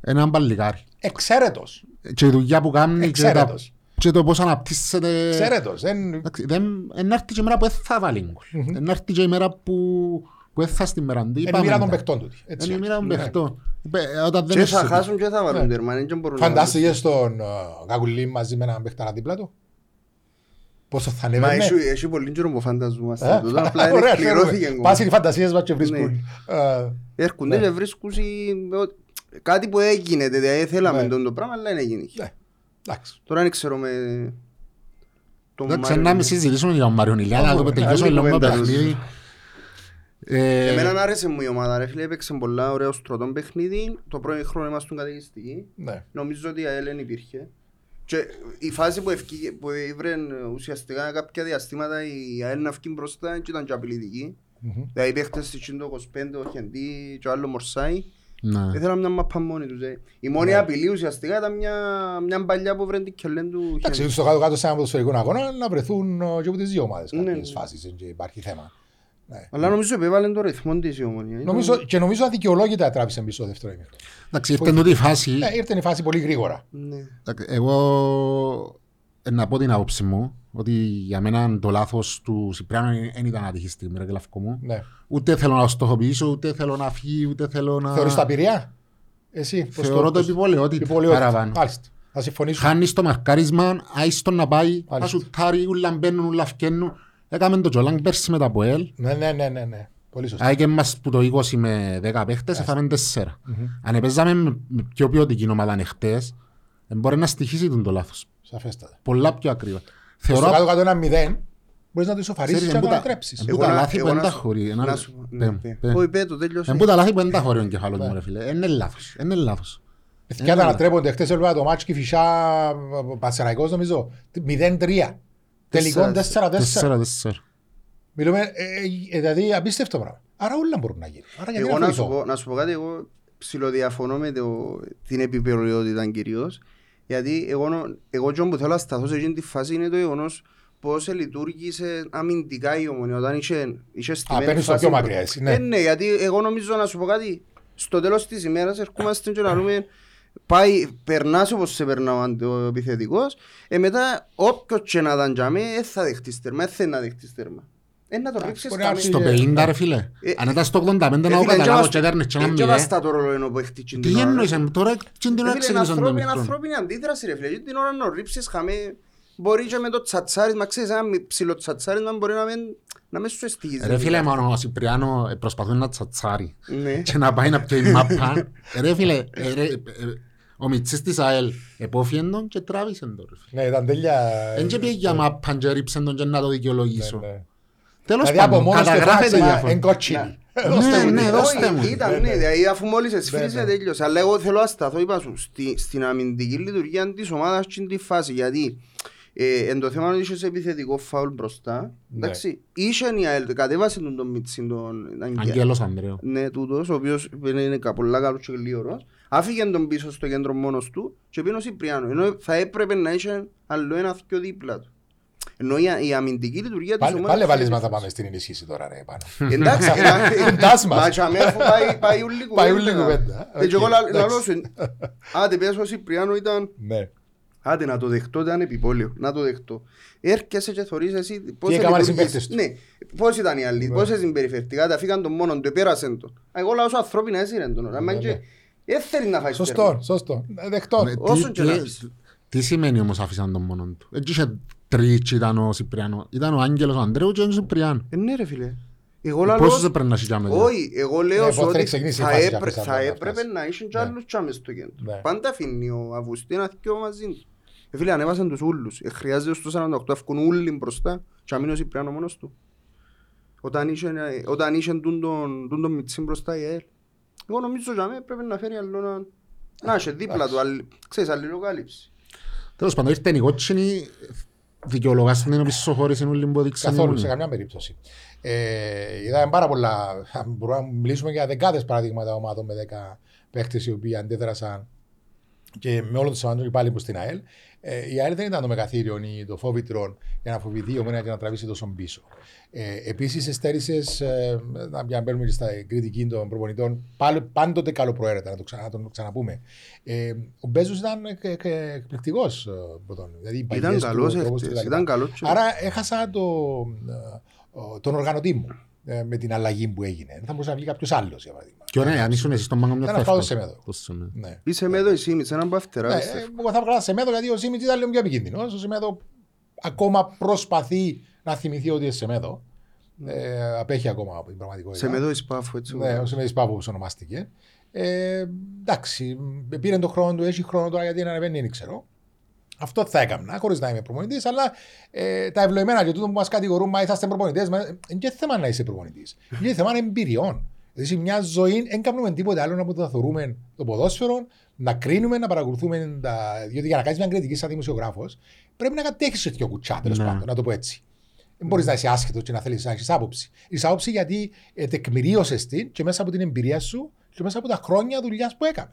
Speaker 1: είναι ένα μπαλικάρι.
Speaker 2: Εξαίρετος.
Speaker 1: Και η δουλειά που κάνει και, τα,
Speaker 2: Εξαίρετος.
Speaker 1: και το πώς αναπτύσσεται...
Speaker 2: Εξαίρετος. Δεν...
Speaker 1: Εντάξει, Δεν εν έρθει και η μέρα που δεν θα βάλει γκολ. Εν έρθει και η μέρα που, που δεν θα στη μέρα του.
Speaker 2: Είναι η
Speaker 1: Είπαμε
Speaker 2: μοίρα των
Speaker 1: τα.
Speaker 2: παιχτών του. Έτσι.
Speaker 1: Είναι η μοίρα των
Speaker 2: Ναι.
Speaker 1: παιχτών. Ε, Όταν δεν
Speaker 3: Και
Speaker 1: έχει
Speaker 3: θα
Speaker 1: σου-
Speaker 3: χάσουν και θα
Speaker 2: Ναι.
Speaker 3: βάλουν τέρμα. δεν μπορούν να
Speaker 2: Φαντάστηκες στον ε, Γαγουλή μαζί με έναν παιχταρά δίπλα του; Πόσο θα
Speaker 3: Μα
Speaker 2: ανέβαινε.
Speaker 3: έχει- έχει πολύ καιρό που φανταζόμαστε
Speaker 2: Ε,
Speaker 3: τούτο, απλά είναι
Speaker 2: ωραία,
Speaker 3: εκπληρώθηκε
Speaker 2: ξέρουμε.
Speaker 3: ακόμα.
Speaker 2: Πάσουν οι φαντασίες μας και βρίσκουν. ε,
Speaker 3: Έρχονται
Speaker 2: Ναι.
Speaker 3: και βρίσκουν οι- ότι- κάτι που δεν γίνεται, δηλαδή θέλαμε
Speaker 2: Ναι.
Speaker 3: τον το πράγμα, αλλά δεν έγινε.
Speaker 2: Ναι. Εντάξει.
Speaker 3: Τώρα δεν ξέρω με... τον
Speaker 1: Εντάξει,
Speaker 3: Μάριο
Speaker 1: να μην
Speaker 3: Ηλία.
Speaker 1: συζητήσουμε για τον Μάριον Ηλιά, να το
Speaker 2: Όχι,
Speaker 1: τελειώσουμε
Speaker 3: άλλη
Speaker 1: λίγο με το
Speaker 3: κουβέντα,
Speaker 1: παιχνίδι. Ε,
Speaker 3: Εμένα άρεσε μου η ομάδα, ρε φίλε, έπαιξε πολλά ωραίο στρωτό παιχνίδι. Το πρώτο χρόνο ήμασταν καταιγιστικοί.
Speaker 2: Ναι.
Speaker 3: Νομίζω ότι η ΑΕΛ δεν υπήρχε. Και η φάση που, ευκήγε, που ήβρε ουσιαστικά κάποια διαστήματα η ΑΕΛ να βγει μπροστά και ήταν και απειλητική.
Speaker 2: Μμμ.
Speaker 3: Δηλαδή οι παίχτες της το 25, ο Χεντή και ο άλλο Μορσάι.
Speaker 1: Ναι.
Speaker 3: Ήθελα μια μαπά μόνοι τους. ε. Η μόνη απειλή ουσιαστικά ήταν μια, μια παλιά που βρένει και λένε του
Speaker 2: Εντάξει,
Speaker 3: χέρι.
Speaker 2: στο κάτω-κάτω σε ένα ποδοσφαιρικό αγώνα να βρεθούν ε, και από τις δύο ομάδες
Speaker 3: Ναι,
Speaker 2: κάποιες
Speaker 3: ναι.
Speaker 2: φάσεις ε, και υπάρχει θέμα. Ναι.
Speaker 3: Αλλά νομίζω επέβαλε το ρυθμό της η ομονία.
Speaker 2: Νομίζω, και νομίζω αδικαιολόγητα τράβησε πίσω στο δεύτερο ημίχρονο.
Speaker 1: Εντάξει, ήρθε τούτη η φάση.
Speaker 2: Ε, ήρθε η φάση πολύ γρήγορα.
Speaker 3: Ναι.
Speaker 1: Εντάξει, Εγώ ε, να πω την άποψη μου ότι για μένα το λάθος του Σιπριάνου δεν ήταν ατυχή στιγμή, ρε Γλαυκό μου.
Speaker 2: Ναι.
Speaker 1: Ούτε θέλω να το στοχοποιήσω, ούτε θέλω να φύγει, ούτε θέλω να...
Speaker 2: Θεωρείς τα πειρία, εσύ. πώς
Speaker 1: Θεωρώ το
Speaker 2: πώς-
Speaker 1: επιβολαιότητα
Speaker 2: επιβολαιότητα.
Speaker 1: παραπάνω.
Speaker 2: Μάλιστα. Θα συμφωνήσω.
Speaker 1: Χάνεις το μαρκάρισμα, άιστον να πάει, θα
Speaker 2: Μάλιστα.
Speaker 1: σου τάρει, ούλα μπαίνουν, ούλα φκαίνουν. Έκαμε το Τζολάνγκ πέρσι με τα Ποέλ.
Speaker 2: Ναι, ναι, ναι, ναι, ναι. Πολύ σωστά.
Speaker 1: Άγιε μας που το 20 με 10 παίχτες, έφαμε 4. Αν παίζαμε με με πιο ποιοτική ομάδα εχθές, δεν μπορεί να στοιχήσει τον το λάθος.
Speaker 2: Σαφέστατα.
Speaker 1: Πολλά πιο ακρίβα.
Speaker 2: Στο
Speaker 1: Θεωρώ
Speaker 2: κάτω-κάτω ένα μηδέν, μπορείς να το ισοφαρίσεις
Speaker 1: Ξέρεις,
Speaker 2: και να το
Speaker 1: εμπούτα-
Speaker 2: ανατρέψεις.
Speaker 1: εμπούτα- Που τα
Speaker 3: να-
Speaker 1: λάθη που
Speaker 3: εγώ
Speaker 1: δεν
Speaker 3: να
Speaker 1: τα
Speaker 3: σου-
Speaker 1: χωρεί, ένα-
Speaker 3: να σου-
Speaker 1: πέ-
Speaker 3: ναι,
Speaker 1: πέ.
Speaker 3: πέ. Όχι, πέ το, τέλειωσε.
Speaker 1: Εν που τα λάθη που δεν τα χωρεί ο κεφάλος μου ρε φίλε. Είναι λάθος. Είναι λάθος.
Speaker 2: Και αν ανατρέπονται, χτες έβλεπα το μάτς και φυσά Πασεραϊκός νομίζω, 0-3. Τελικό
Speaker 3: Τέσσερα.
Speaker 2: 4-4.
Speaker 1: 4-4.
Speaker 2: Μιλούμε, ε, ε, δηλαδή απίστευτο πράγμα. Άρα όλα μπορούν να γίνουν. Άρα γιατί
Speaker 3: Εγώ
Speaker 2: να
Speaker 3: να σου,
Speaker 2: φοβηθώ.
Speaker 3: πω, να σου πω κάτι, εγώ ψιλοδιαφωνώ με το, την επιπεριότητα κυρίως, γιατί εγώ, νο- εγώ και που θέλω να σταθώ σε εκείνη τη φάση είναι το γεγονός πώς λειτουργήσε αμυντικά η ομονία όταν είχε, είχε στημένη
Speaker 2: παίρνεις το
Speaker 3: φάση.
Speaker 2: πιο μακριά εσύ, ναι.
Speaker 3: Ε, ναι, γιατί εγώ νομίζω να σου πω κάτι, στο τέλος της ημέρας ερχόμαστε και να δούμε Πάει, περνάς όπως σε περνά ο επιθετικός, ε, μετά όποιος και να ήταν για μέ, δεν θα δεχτείς τέρμα, δεν θέλει να δεχτείς τέρμα. Ε, να το ρίξεις
Speaker 2: μπορεί να
Speaker 3: καμία.
Speaker 1: Στο 50 ρε φίλε.
Speaker 3: Ε,
Speaker 1: Αν ήταν στο 85 να
Speaker 3: Ε,
Speaker 1: το
Speaker 3: φίλε,
Speaker 1: καταλάβω
Speaker 3: και
Speaker 1: και έδερνες και ένα
Speaker 3: και
Speaker 1: μηδέν.
Speaker 3: βάστα το ρόλο ενώ που έχτει την
Speaker 1: Τι
Speaker 3: ώρα.
Speaker 1: εννοείς, εν- τώρα τι την
Speaker 3: Ε,
Speaker 1: ώρα
Speaker 3: φίλε, είναι
Speaker 1: ξεκίνησαν τον
Speaker 3: ανθρώπινη-
Speaker 1: μικρό.
Speaker 3: ανθρώπινη αντίδραση ρε φίλε. Και την ώρα να ρίψεις χαμέ, μπορεί και με το τσατσάρισμα, ξέρεις, ένα μη- ψηλό τσατσάρισμα μπορεί να μην- να μην σου εστίγει.
Speaker 1: Ρε φίλε, μόνο ο Σιπριάνο ε, προσπαθούν να τσατσάρει
Speaker 3: Ναι.
Speaker 1: και να πάει να πιει μάπα. Ρε φίλε, ε, ρε, ε, ε, ο Μιτσής της ΑΕΛ επόφιεν τον και τράβησε τον. ρε φίλε.
Speaker 2: Ναι, ήταν τέλεια.
Speaker 1: Εν και πήγε για μάπα και ρίψεν τον και να το δικαιολογήσω.
Speaker 2: Ναι, ναι.
Speaker 1: Τέλος
Speaker 2: Δηλαδή από
Speaker 1: πάντων,
Speaker 2: μόνος του
Speaker 1: καταγράφεται
Speaker 2: φράξε
Speaker 1: διαφορά.
Speaker 2: εν κότσινη.
Speaker 1: Ναι, ναι, δώστε
Speaker 3: Όχι,
Speaker 1: μου.
Speaker 3: Ήταν,
Speaker 2: Ναι,
Speaker 3: ναι,
Speaker 2: ναι.
Speaker 3: δηλαδή αφού μόλις εσφύρισε
Speaker 2: Ναι, ναι.
Speaker 3: τέλειωσε. Αλλά εγώ θέλω να σταθώ, είπα σου, στη- στην αμυντική λειτουργία της ομάδας και τη φάση. Γιατί ε, εν το θέμα ότι είχες επιθετικό φάουλ μπροστά,
Speaker 2: Ναι.
Speaker 3: εντάξει, είχε η ΑΕΛ, κατέβασε τον τον Μίτσι, τον Αγγέλ.
Speaker 1: Αγγέλος Ανδρέου.
Speaker 3: Ναι, τούτος, ο οποίος είναι κα- πολλά καλός και γλύωρος. Άφηγε τον πίσω στο κέντρο μόνος του και πήγαινε ο Σιπριάνο. Ενώ θα έπρεπε να είχε άλλο ένα πιο δίπλα του. Ενώ η, η αμυντική λειτουργία της
Speaker 2: Πάλι-
Speaker 3: ομάδας...
Speaker 2: Πάλι βάλεις μας να πάμε στην ενισχύση τώρα ρε πάνω.
Speaker 3: Εντάξει,
Speaker 2: Κοντάς μας.
Speaker 3: μα και αμέ αφού πάει- πάει ούλη
Speaker 2: Πάει
Speaker 3: κουβέντα.
Speaker 2: ούλη κουβέντα.
Speaker 3: Ε, και εγώ
Speaker 2: Οκ,
Speaker 3: λα-
Speaker 2: εντάξει.
Speaker 3: λαλώς σου, άντε πες ο Σιπριάνο ήταν...
Speaker 2: Ναι.
Speaker 3: Άντε να το δεχτώ, ήταν επιπόλαιο. Να το δεχτώ. Έρχεσαι και θωρείς εσύ πώς
Speaker 2: έκαναν οι
Speaker 3: λειτουργείς.
Speaker 2: συμπαίκτες τους.
Speaker 3: Ναι. Πώς ήταν οι άλλοι,
Speaker 2: Ναι.
Speaker 3: πώς συμπεριφερθήκαν, τα φύγαν τον μόνον του, επέρασαν τον. Α, Εγώ λαό σου ανθρώπινα έσυρεν τον. Αν
Speaker 2: Ναι,
Speaker 3: και
Speaker 2: ναι.
Speaker 3: δεν θέλεις να φάεις
Speaker 2: Σωστό,
Speaker 3: τέρμα.
Speaker 2: σωστό. Ε, Δεχτώ.
Speaker 1: Ναι,
Speaker 3: Όσον
Speaker 1: τι-
Speaker 3: και να
Speaker 1: τι-
Speaker 3: πεις.
Speaker 1: Τι σημαίνει όμως άφησαν τον μόνον του; Έτσι είχε τρίτσι ήταν ο Σιπριάνο. Ήταν ο Άγγελος Ανδρέου και ο Σιπριάνο.
Speaker 3: Ε, ναι ρε φίλε. Εγώ λαλώ...
Speaker 1: Πόσους έπρεπε να σηκάμε δηλαδή.
Speaker 3: Όχι, εγώ λέω
Speaker 2: Ναι,
Speaker 3: σου
Speaker 2: πώς
Speaker 3: ότι
Speaker 2: θα ξεκινήσει η
Speaker 3: θα,
Speaker 2: φάση
Speaker 3: έπρε-
Speaker 2: κάποιες
Speaker 3: θα
Speaker 2: άλλες
Speaker 3: έπρεπε
Speaker 2: φάσεις.
Speaker 3: να είσαι κι
Speaker 2: Ναι.
Speaker 3: άλλους τσάμες στο κέντρο.
Speaker 2: Ναι.
Speaker 3: Πάντα αφήνει ο Αυγουστή να θυκιώ μαζί του. Ε, φίλε, ανέβασαν τους ούλους. Ε, χρειάζεται στο 48 αυκούν ούλοι μπροστά και να μείνει ο Σιπριάνο μόνος του. Όταν είχε, ε, όταν είχε τούν τον, τούν τον Μιτσίν μπροστά η ΑΕΛ. Εγώ νομίζω για μέ πρέπει να φέρει άλλο να... Να είσαι δίπλα του, αλλη- ξέρεις, αλληλοκάλυψη.
Speaker 1: Τέλος πάντων ήρθε η κότσινη, δικαιολογάσαν την οπισθοχώρηση όλοι που έδειξαν. οι
Speaker 2: Καθόλου,
Speaker 1: μόνοι.
Speaker 2: σε καμιά περίπτωση. Ε, είδαμε πάρα πολλά. Μπορούμε να μιλήσουμε για δεκάδες παραδείγματα ομάδων με 10 παίχτε οι οποίοι αντέδρασαν και με όλο το σεβασμό και πάλι προ την ΑΕΛ. Ε, η ΑΕΛ δεν ήταν το μεγαθύριο ή το φόβητρο για να φοβηθεί ο Μένα και να τραβήσει τόσο πίσω. Ε, Επίσης, εστέρισες, ε, να για να μπαίνουμε και στα κριτική των προπονητών, πάλι, πάντοτε καλοπροαίρετα, να το, ξανα, να το ξαναπούμε. Ε, ο Μπέζος ήταν εκπληκτικός. Δηλαδή, οι
Speaker 3: Ήταν
Speaker 2: παλιές του,
Speaker 3: καλός
Speaker 2: ο τρόπος του
Speaker 3: έχτες,
Speaker 2: κτλ.
Speaker 3: ήταν καλός. και-
Speaker 2: Άρα έχασα το, ε, τον οργανωτή μου ε, με την αλλαγή που έγινε. Δεν θα μπορούσε να βγει κάποιος άλλος, για παράδειγμα.
Speaker 1: Ποιο ναι, αν ήσουν εσύ στον πάγκο μια
Speaker 2: Ήταν
Speaker 1: θα
Speaker 2: αυτό
Speaker 1: έφτασε.
Speaker 2: σε μέδο.
Speaker 1: Το Σεμέδο.
Speaker 2: Ναι.
Speaker 3: Είσαι με εδώ η Σίμιτς, έναν που αυτερά.
Speaker 2: Ναι,
Speaker 3: πιστεύω.
Speaker 2: ε, εγώ θα βγάλω σε μέδο γιατί ο Σίμιτς ήταν λίγο πιο επικίνδυνος. Ο Σεμέδο ακόμα προσπαθεί να θυμηθεί ότι είναι σε μέδο. Ε, απέχει ακόμα από την πραγματικότητα.
Speaker 3: Σε με εδώ η Σπάφου, έτσι.
Speaker 2: Ναι, ο Σεμέδο Πάπου όπως ονομάστηκε. Ε, εντάξει, πήρε τον χρόνο του, έχει χρόνο τώρα γιατί να ανεβαίνει, δεν ξέρω. Αυτό θα έκανα, χωρίς να είμαι προπονητής, αλλά ε, τα ευλογημένα και τούτο που μας κατηγορούν, μα είσαστε προπονητές, είναι και θέμα να είσαι προπονητής. Είναι θέμα εμπειριών. Δηλαδή, σε μια ζωή δεν κάνουμε τίποτε άλλο από το να θεωρούμε το ποδόσφαιρο, να κρίνουμε, να παρακολουθούμε. Τα... Διότι για να κάνεις μια κριτική σαν δημοσιογράφος, πρέπει να κατέχεις τέτοιο κουτσά, τέλος
Speaker 1: Ναι.
Speaker 2: πάντων, να το πω έτσι. Δεν μπορείς να είσαι άσχετος και να θέλεις να έχεις άποψη. Είσαι άποψη γιατί ε, τεκμηρίωσες την και μέσα από την εμπειρία σου και μέσα από τα χρόνια δουλειάς που έκανε.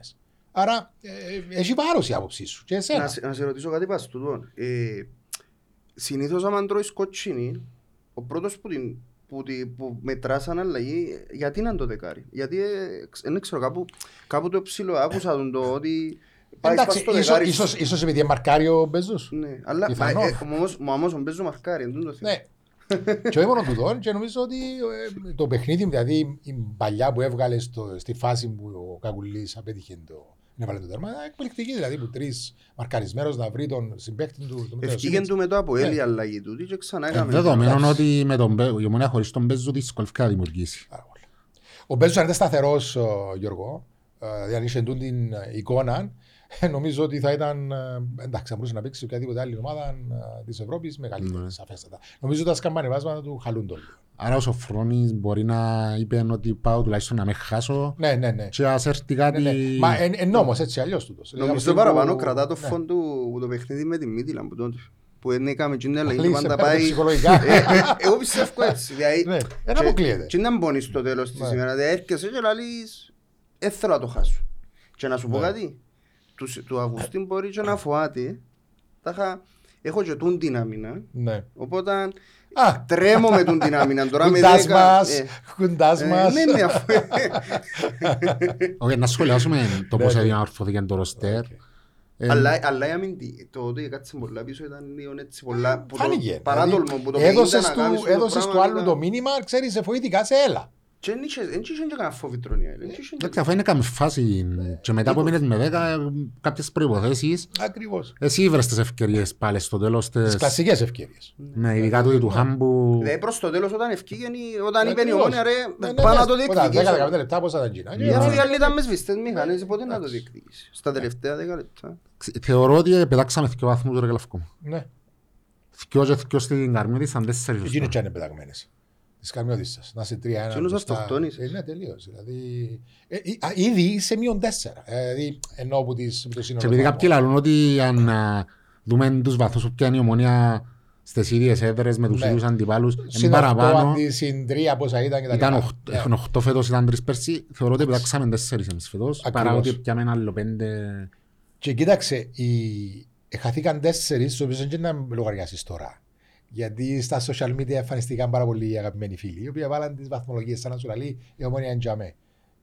Speaker 2: Άρα ε, έχει βάρος η άποψή σου. Και εσένα.
Speaker 3: Να, σε- να σε ρωτήσω κάτι πας τούτο. Ε, συνήθως άμα τρώεις κότσινη, ο πρώτος που, την, που, τη, που μετράς σαν αλλαγή, γιατί να είναι το δεκάρι. Γιατί, ε, ξ- δεν ξέρω, κάπου, κάπου το ψηλό άκουσα τον το ότι πάει σπάς
Speaker 2: Εντάξει,
Speaker 3: το
Speaker 2: ίσως,
Speaker 3: δεκάρι.
Speaker 2: ίσως, ίσως επειδή είναι μαρκάριο ο Μπέζος.
Speaker 3: Ναι, αλλά μα,
Speaker 2: Πιθανόν.
Speaker 3: ε, όμως, μα όμως ο Μπέζος μαρκάρει, είναι το θέμα.
Speaker 2: Ναι. και όχι μόνο τούτο, και νομίζω ότι ε, το παιχνίδι, δηλαδή η παλιά που έβγαλες στο, στη φάση που ο Κακουλής απέτυχε το. Να βάλει το τέρμα, εκπληκτική δηλαδή που τρεις μαρκαρισμένος να βρει τον συμπέκτη του. τον Μητέο
Speaker 3: Ευκήγεν
Speaker 2: Σίμιτς.
Speaker 3: του μετά από
Speaker 2: Ναι.
Speaker 3: έλη αλλαγή του και ξανά
Speaker 1: Ε,
Speaker 3: έκαμε.
Speaker 1: Δεδομένων
Speaker 2: εντάξει.
Speaker 1: ότι με τον Μπέ- η ομονία χωρίς τον Μπέζο δυσκολεύει να δημιουργήσει.
Speaker 2: Πάρα πολύ. Ο Μπέζος αν ήταν σταθερός, ο Γιώργο, ε, δηλαδή αν είχε τούτη την ε, εικόνα, ε, νομίζω ότι θα ήταν, ε, εντάξει, θα μπορούσε να παίξει σε οποιαδήποτε άλλη ομάδα της Ευρώπης μεγαλύτερη,
Speaker 1: Ναι.
Speaker 2: σαφέστατα. Νομίζω ότι τα σκαμπανεβάσματα του χαλούν το λίγο.
Speaker 1: Άρα ο Σοφρόνης μπορεί να είπε ότι πάω τουλάχιστον να με χάσω
Speaker 2: Ναι, ναι, ναι.
Speaker 1: και ας έρθει κάτι...
Speaker 2: ναι, ναι. Μα εν, εν νόμος, έτσι αλλιώς τούτος. Δηλαδή,
Speaker 3: Νομίζω
Speaker 2: από τη στιγμή
Speaker 3: παραπάνω
Speaker 2: που-
Speaker 3: κρατά το
Speaker 2: ναι.
Speaker 3: φόντ του που το παιχνίδι με τη Μίτιλα που τότε. Που δεν έκαμε και την αλλαγή
Speaker 2: Αλήθεια,
Speaker 3: πάντα
Speaker 2: πέρα
Speaker 3: πάει...
Speaker 2: ψυχολογικά.
Speaker 3: Ε, ε, Εγώ πιστεύω έτσι. δηλαδή,
Speaker 2: Ναι, δεν
Speaker 3: και-
Speaker 2: αποκλείεται.
Speaker 3: Και να μπώνεις στο τέλος της
Speaker 2: Ναι.
Speaker 3: ημέρας. Δηλαδή έρχεσαι και λαλείς «Ε, θέλω να το χάσω». Και να σου πω
Speaker 2: Ναι.
Speaker 3: κάτι. Του, του Αυγουστίν μπορεί και να φοάται. Τα είχα... Έχω και τούν την άμυνα.
Speaker 2: Ναι.
Speaker 3: Οπότε
Speaker 2: Α,
Speaker 3: τρέμω με τούν την άμυνα. Τώρα με
Speaker 2: κουντάς
Speaker 3: δέκα-
Speaker 2: μας,
Speaker 3: ε,
Speaker 2: κουντάς
Speaker 3: ε,
Speaker 2: μας.
Speaker 3: Ναι, ναι, αφού...
Speaker 1: Όχι, να σχολιάσουμε το
Speaker 2: Ναι,
Speaker 1: πώς
Speaker 2: ναι.
Speaker 1: διαμορφώθηκε το ροστέρ. Ε,
Speaker 3: Αλλά, αλλά η αμυντή, το ότι κάτσε πολλά πίσω ήταν λίγο έτσι πολλά... που το
Speaker 2: Φάνηκε.
Speaker 3: Παράτολμο
Speaker 2: Δηλαδή,
Speaker 3: που το
Speaker 2: έδωσες
Speaker 3: 50 να
Speaker 2: του-
Speaker 3: κάνεις το
Speaker 2: Έδωσες
Speaker 3: πράγμα
Speaker 2: του άλλου
Speaker 3: ήταν-
Speaker 2: το μήνυμα, ξέρεις, σε φοήθηκα, σε έλα.
Speaker 3: Και δεν είχε δεν είχε και κανένα φόβη τρονία. δεν είχε και-
Speaker 1: Εντάξει, αφού είναι κάμει φάση και μετά που μείνες με 10 κάποιες προϋποθέσεις
Speaker 2: Ακριβώς.
Speaker 1: εσύ βρες τις ευκαιρίες πάλι στο τέλος
Speaker 2: Τις
Speaker 1: της...
Speaker 2: κλασικές ευκαιρίες.
Speaker 1: Ναι, ειδικά του του Χάμπου...
Speaker 3: Δηλαδή προς το τέλος όταν ευκήγεν η- όταν είπε η
Speaker 2: Ακριβώς.
Speaker 3: ομόνια ρε
Speaker 2: Ναι, ναι,
Speaker 3: πάω
Speaker 2: ναι.
Speaker 3: να το
Speaker 2: Όταν
Speaker 3: διεκδικήσω.
Speaker 2: 10-15 λεπτά πόσα ήταν εκείνα. Και
Speaker 3: Γιατί
Speaker 2: έφαγε.
Speaker 3: οι άλλοι ήταν μες σβηστές μηχανές, πότε να το διεκδικήσεις. Στα τελευταία δέκα λεπτά.
Speaker 1: Θεωρώ ότι πετάξαμε δύο βαθμούς ρε Γλαυκό.
Speaker 2: Ναι.
Speaker 1: Δυο και δυο στην καρμί της ήταν τέσσερις.
Speaker 2: Εκείνοι και είναι πεταγμένες. Τις καρμιώτης σας. Να είσαι τρία ένα.
Speaker 3: Εκείνος
Speaker 2: μπροστά.
Speaker 3: αυτοκτόνησες.
Speaker 2: Ε, Ναι, τελείως. Δηλαδή, ε, ε, α, ήδη είσαι μείον τέσσερα. Ε, Δηλαδή, ενώ που τις, με το σύνολο.
Speaker 1: Και επειδή
Speaker 2: των
Speaker 1: κάποιοι λαλούν ότι αν α, δούμε τους βαθμούς που πιάνει η ομονία στις ίδιες έδρες με τους
Speaker 2: Ναι.
Speaker 1: ίδιους αντιπάλους,
Speaker 2: Συν
Speaker 1: είναι
Speaker 2: αυτό,
Speaker 1: παραπάνω.
Speaker 2: αντί συν τρία πόσα ήταν και τα
Speaker 1: Ήταν
Speaker 2: λοιπά.
Speaker 1: οχτώ-
Speaker 2: Ναι.
Speaker 1: έχουν 8 φέτος, ήταν 3 πέρσι. Θεωρώ ότι πετάξαμε τέσσερις εμείς φέτος, παρά
Speaker 2: Ακριβώς.
Speaker 1: ότι πιάμε άλλο πέντε.
Speaker 2: Και κοίταξε, οι... χαθήκαν τέσσερις, τους οποίους δεν να λογαριάσεις τώρα. Γιατί στα social media εμφανιστήκαν πάρα πολλοί αγαπημένοι φίλοι, οι οποίοι βάλαν τις βαθμολογίες σαν να σου λέει η ομόνια είναι τζαμέ.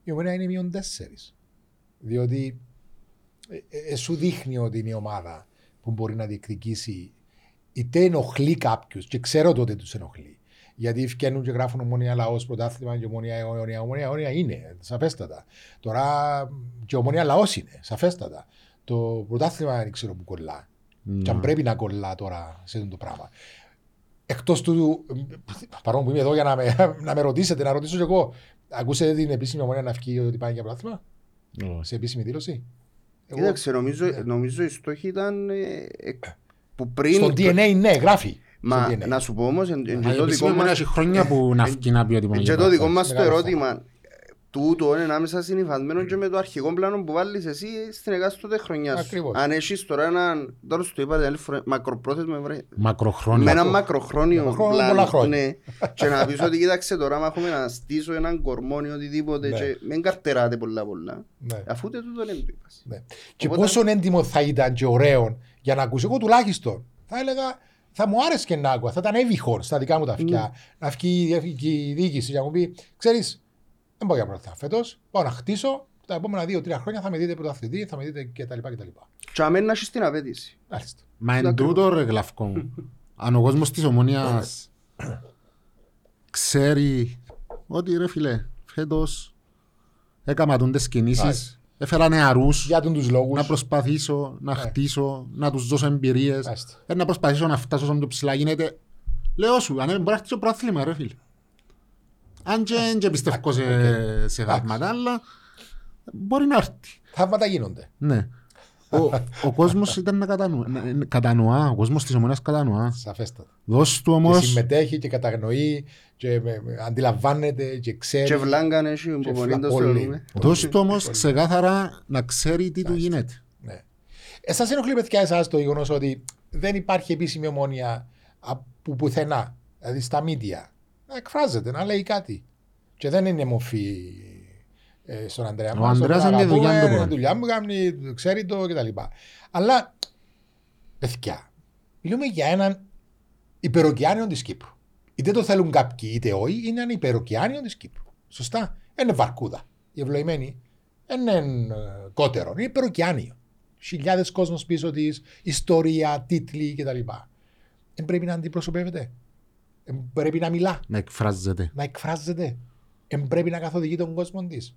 Speaker 2: Η ομόνια είναι μείον τέσσερις. Διότι ε, ε, ε, σου δείχνει ότι είναι η ομάδα που μπορεί να διεκδικήσει είτε ενοχλεί κάποιους και ξέρω τότε τους ενοχλεί. Γιατί φτιάχνουν και γράφουν ομονία λαός πρωτάθλημα και ομονία αιώνια. Ομονία αιώνια είναι, σαφέστατα. Τώρα και ομονία λαός είναι, σαφέστατα. Το πρωτάθλημα δεν ξέρω που κολλά. Και αν
Speaker 1: Ναι.
Speaker 2: πρέπει να κολλά τώρα σε αυτό το πράγμα. Εκτός του, παρόν που είμαι εδώ για να με, να με ρωτήσετε, να ρωτήσω κι εγώ, ακούσατε την επίσημη ομονία να βγει ότι πάει για πρωτάθλημα;
Speaker 1: Όχι.
Speaker 2: σε επίσημη δήλωση; Εγώ-
Speaker 3: Κοίταξε, νομίζω,
Speaker 2: Ναι.
Speaker 3: νομίζω η στόχη ήταν ε, ε, που πριν...
Speaker 2: Στο DNA, ναι, γράφει.
Speaker 3: Μα
Speaker 2: στο DNA.
Speaker 3: να σου πω όμως, εν- εν-
Speaker 1: Μα
Speaker 3: και
Speaker 1: η
Speaker 3: το
Speaker 1: επίσημη
Speaker 3: δικό
Speaker 1: ομονία
Speaker 3: μας...
Speaker 1: έχει χρόνια που να βγει να πει ότι πάμε
Speaker 3: Και
Speaker 1: για
Speaker 3: το δικό
Speaker 1: πρωτάθλημα.
Speaker 3: μας το
Speaker 2: Μεγάλο
Speaker 3: ερώτημα, τούτο είναι ανάμεσα συνειφασμένο και με το αρχικό πλάνο που βάλεις εσύ στην εκάστοτε χρονιά σου.
Speaker 2: Ακριβώς.
Speaker 3: Αν έχεις τώρα έναν, τώρα σου το είπατε άλλη φορά, μακροπρόθεσμο βρε,
Speaker 1: Μακροχρόνια.
Speaker 3: με ένα μακροχρόνιο
Speaker 2: Μακροχρόνιο,
Speaker 3: πλάνο.
Speaker 2: πολλά χρόνια.
Speaker 3: Ναι. και να πεις ότι κοίταξε τώρα, άμα έχουμε να στήσω έναν κορμόνι οτιδήποτε
Speaker 2: Ναι.
Speaker 3: και μην καρτεράτε πολλά πολλά.
Speaker 2: Ναι.
Speaker 3: Αφού δεν τούτο είναι το είπας.
Speaker 2: Ναι. Και
Speaker 3: Οπότε-
Speaker 2: πόσο έντιμο θα ήταν και ωραίο για να ακούσει. Εγώ τουλάχιστον θα έλεγα, θα μου άρεσε και να άκουγα. Θα ήταν έβυχο στα δικά μου τα αυτιά. Να βγει η διοικη- η διοίκηση και να μου πει: Ξέρεις, δεν πάω για πρωτάθλημα φέτος. Πάω να χτίσω. Τα επόμενα δύο-τρία χρόνια θα με δείτε πρωταθλητή, θα με δείτε κτλ. κτλ.
Speaker 3: Και αμέν να έχεις την απέτηση.
Speaker 2: Μάλιστα.
Speaker 1: Μα εν τούτο ρε Γλαυκό μου. Αν ο κόσμος της ομονίας ξέρει ότι ρε φίλε, φέτος έκαμα τούντες κινήσεις,
Speaker 2: Μάλιστα.
Speaker 1: έφερα νεαρούς
Speaker 2: Για τον τους λόγους.
Speaker 1: να προσπαθήσω να
Speaker 2: Ναι.
Speaker 1: χτίσω, να τους δώσω εμπειρίες,
Speaker 2: Μάλιστα.
Speaker 1: ε, να προσπαθήσω να φτάσω όσο πιο ψηλά γίνεται. Λέω σου, αν δεν μπορείς να χτίσω πρόθλημα ρε φίλε. Αν και δεν και πιστεύω σε, σε θαύματα, αλλά μπορεί να έρθει.
Speaker 2: Θαύματα γίνονται.
Speaker 1: Ναι. Ο, ο κόσμος ήταν να κατανοά, να- να- κατανοά, ο κόσμος της ομονίας κατανοά.
Speaker 2: Σαφέστατα.
Speaker 1: Δώσ' του
Speaker 2: Και
Speaker 1: όμως,
Speaker 2: συμμετέχει και καταγνωεί και με- με- αντιλαμβάνεται και ξέρει.
Speaker 3: Και βλάγκαν έχει που μπορεί να το
Speaker 2: φλαπόλη.
Speaker 3: θεωρούμε.
Speaker 1: δώσ' του όμως ξεκάθαρα να ξέρει τι του γίνεται.
Speaker 2: Ναι. Εσά ενοχλεί παιδιά εσάς το γεγονός ότι δεν υπάρχει επίσημη ομόνια από πουθενά. Δηλαδή στα μίντια. Να εκφράζεται, να λέει κάτι. Και δεν είναι μορφή ε, στον Ανδρέα
Speaker 1: Ο
Speaker 2: μας,
Speaker 1: Ανδρέας
Speaker 2: τον
Speaker 1: είναι δουλειά
Speaker 2: αγαπούμε,
Speaker 1: του
Speaker 2: είναι
Speaker 1: μόνο.
Speaker 2: δουλειά μου, κάνει, ξέρει το κτλ. Αλλά, παιδιά, μιλούμε για έναν υπεροκειάνιο της Κύπρου. Είτε το θέλουν κάποιοι είτε όχι, είναι ένα υπεροκειάνιο της Κύπρου. Σωστά. Είναι βαρκούδα. Η ευλογημένη είναι ε, κότερο. Είναι υπεροκειάνιο. Χιλιάδες κόσμος πίσω της, ιστορία, τίτλοι κτλ. Δεν πρέπει να αντιπροσωπεύεται. Δεν πρέπει να μιλά,
Speaker 1: Να εκφράζεται.
Speaker 2: να εκφράζεται. Δεν πρέπει να καθοδηγεί τον κόσμο της.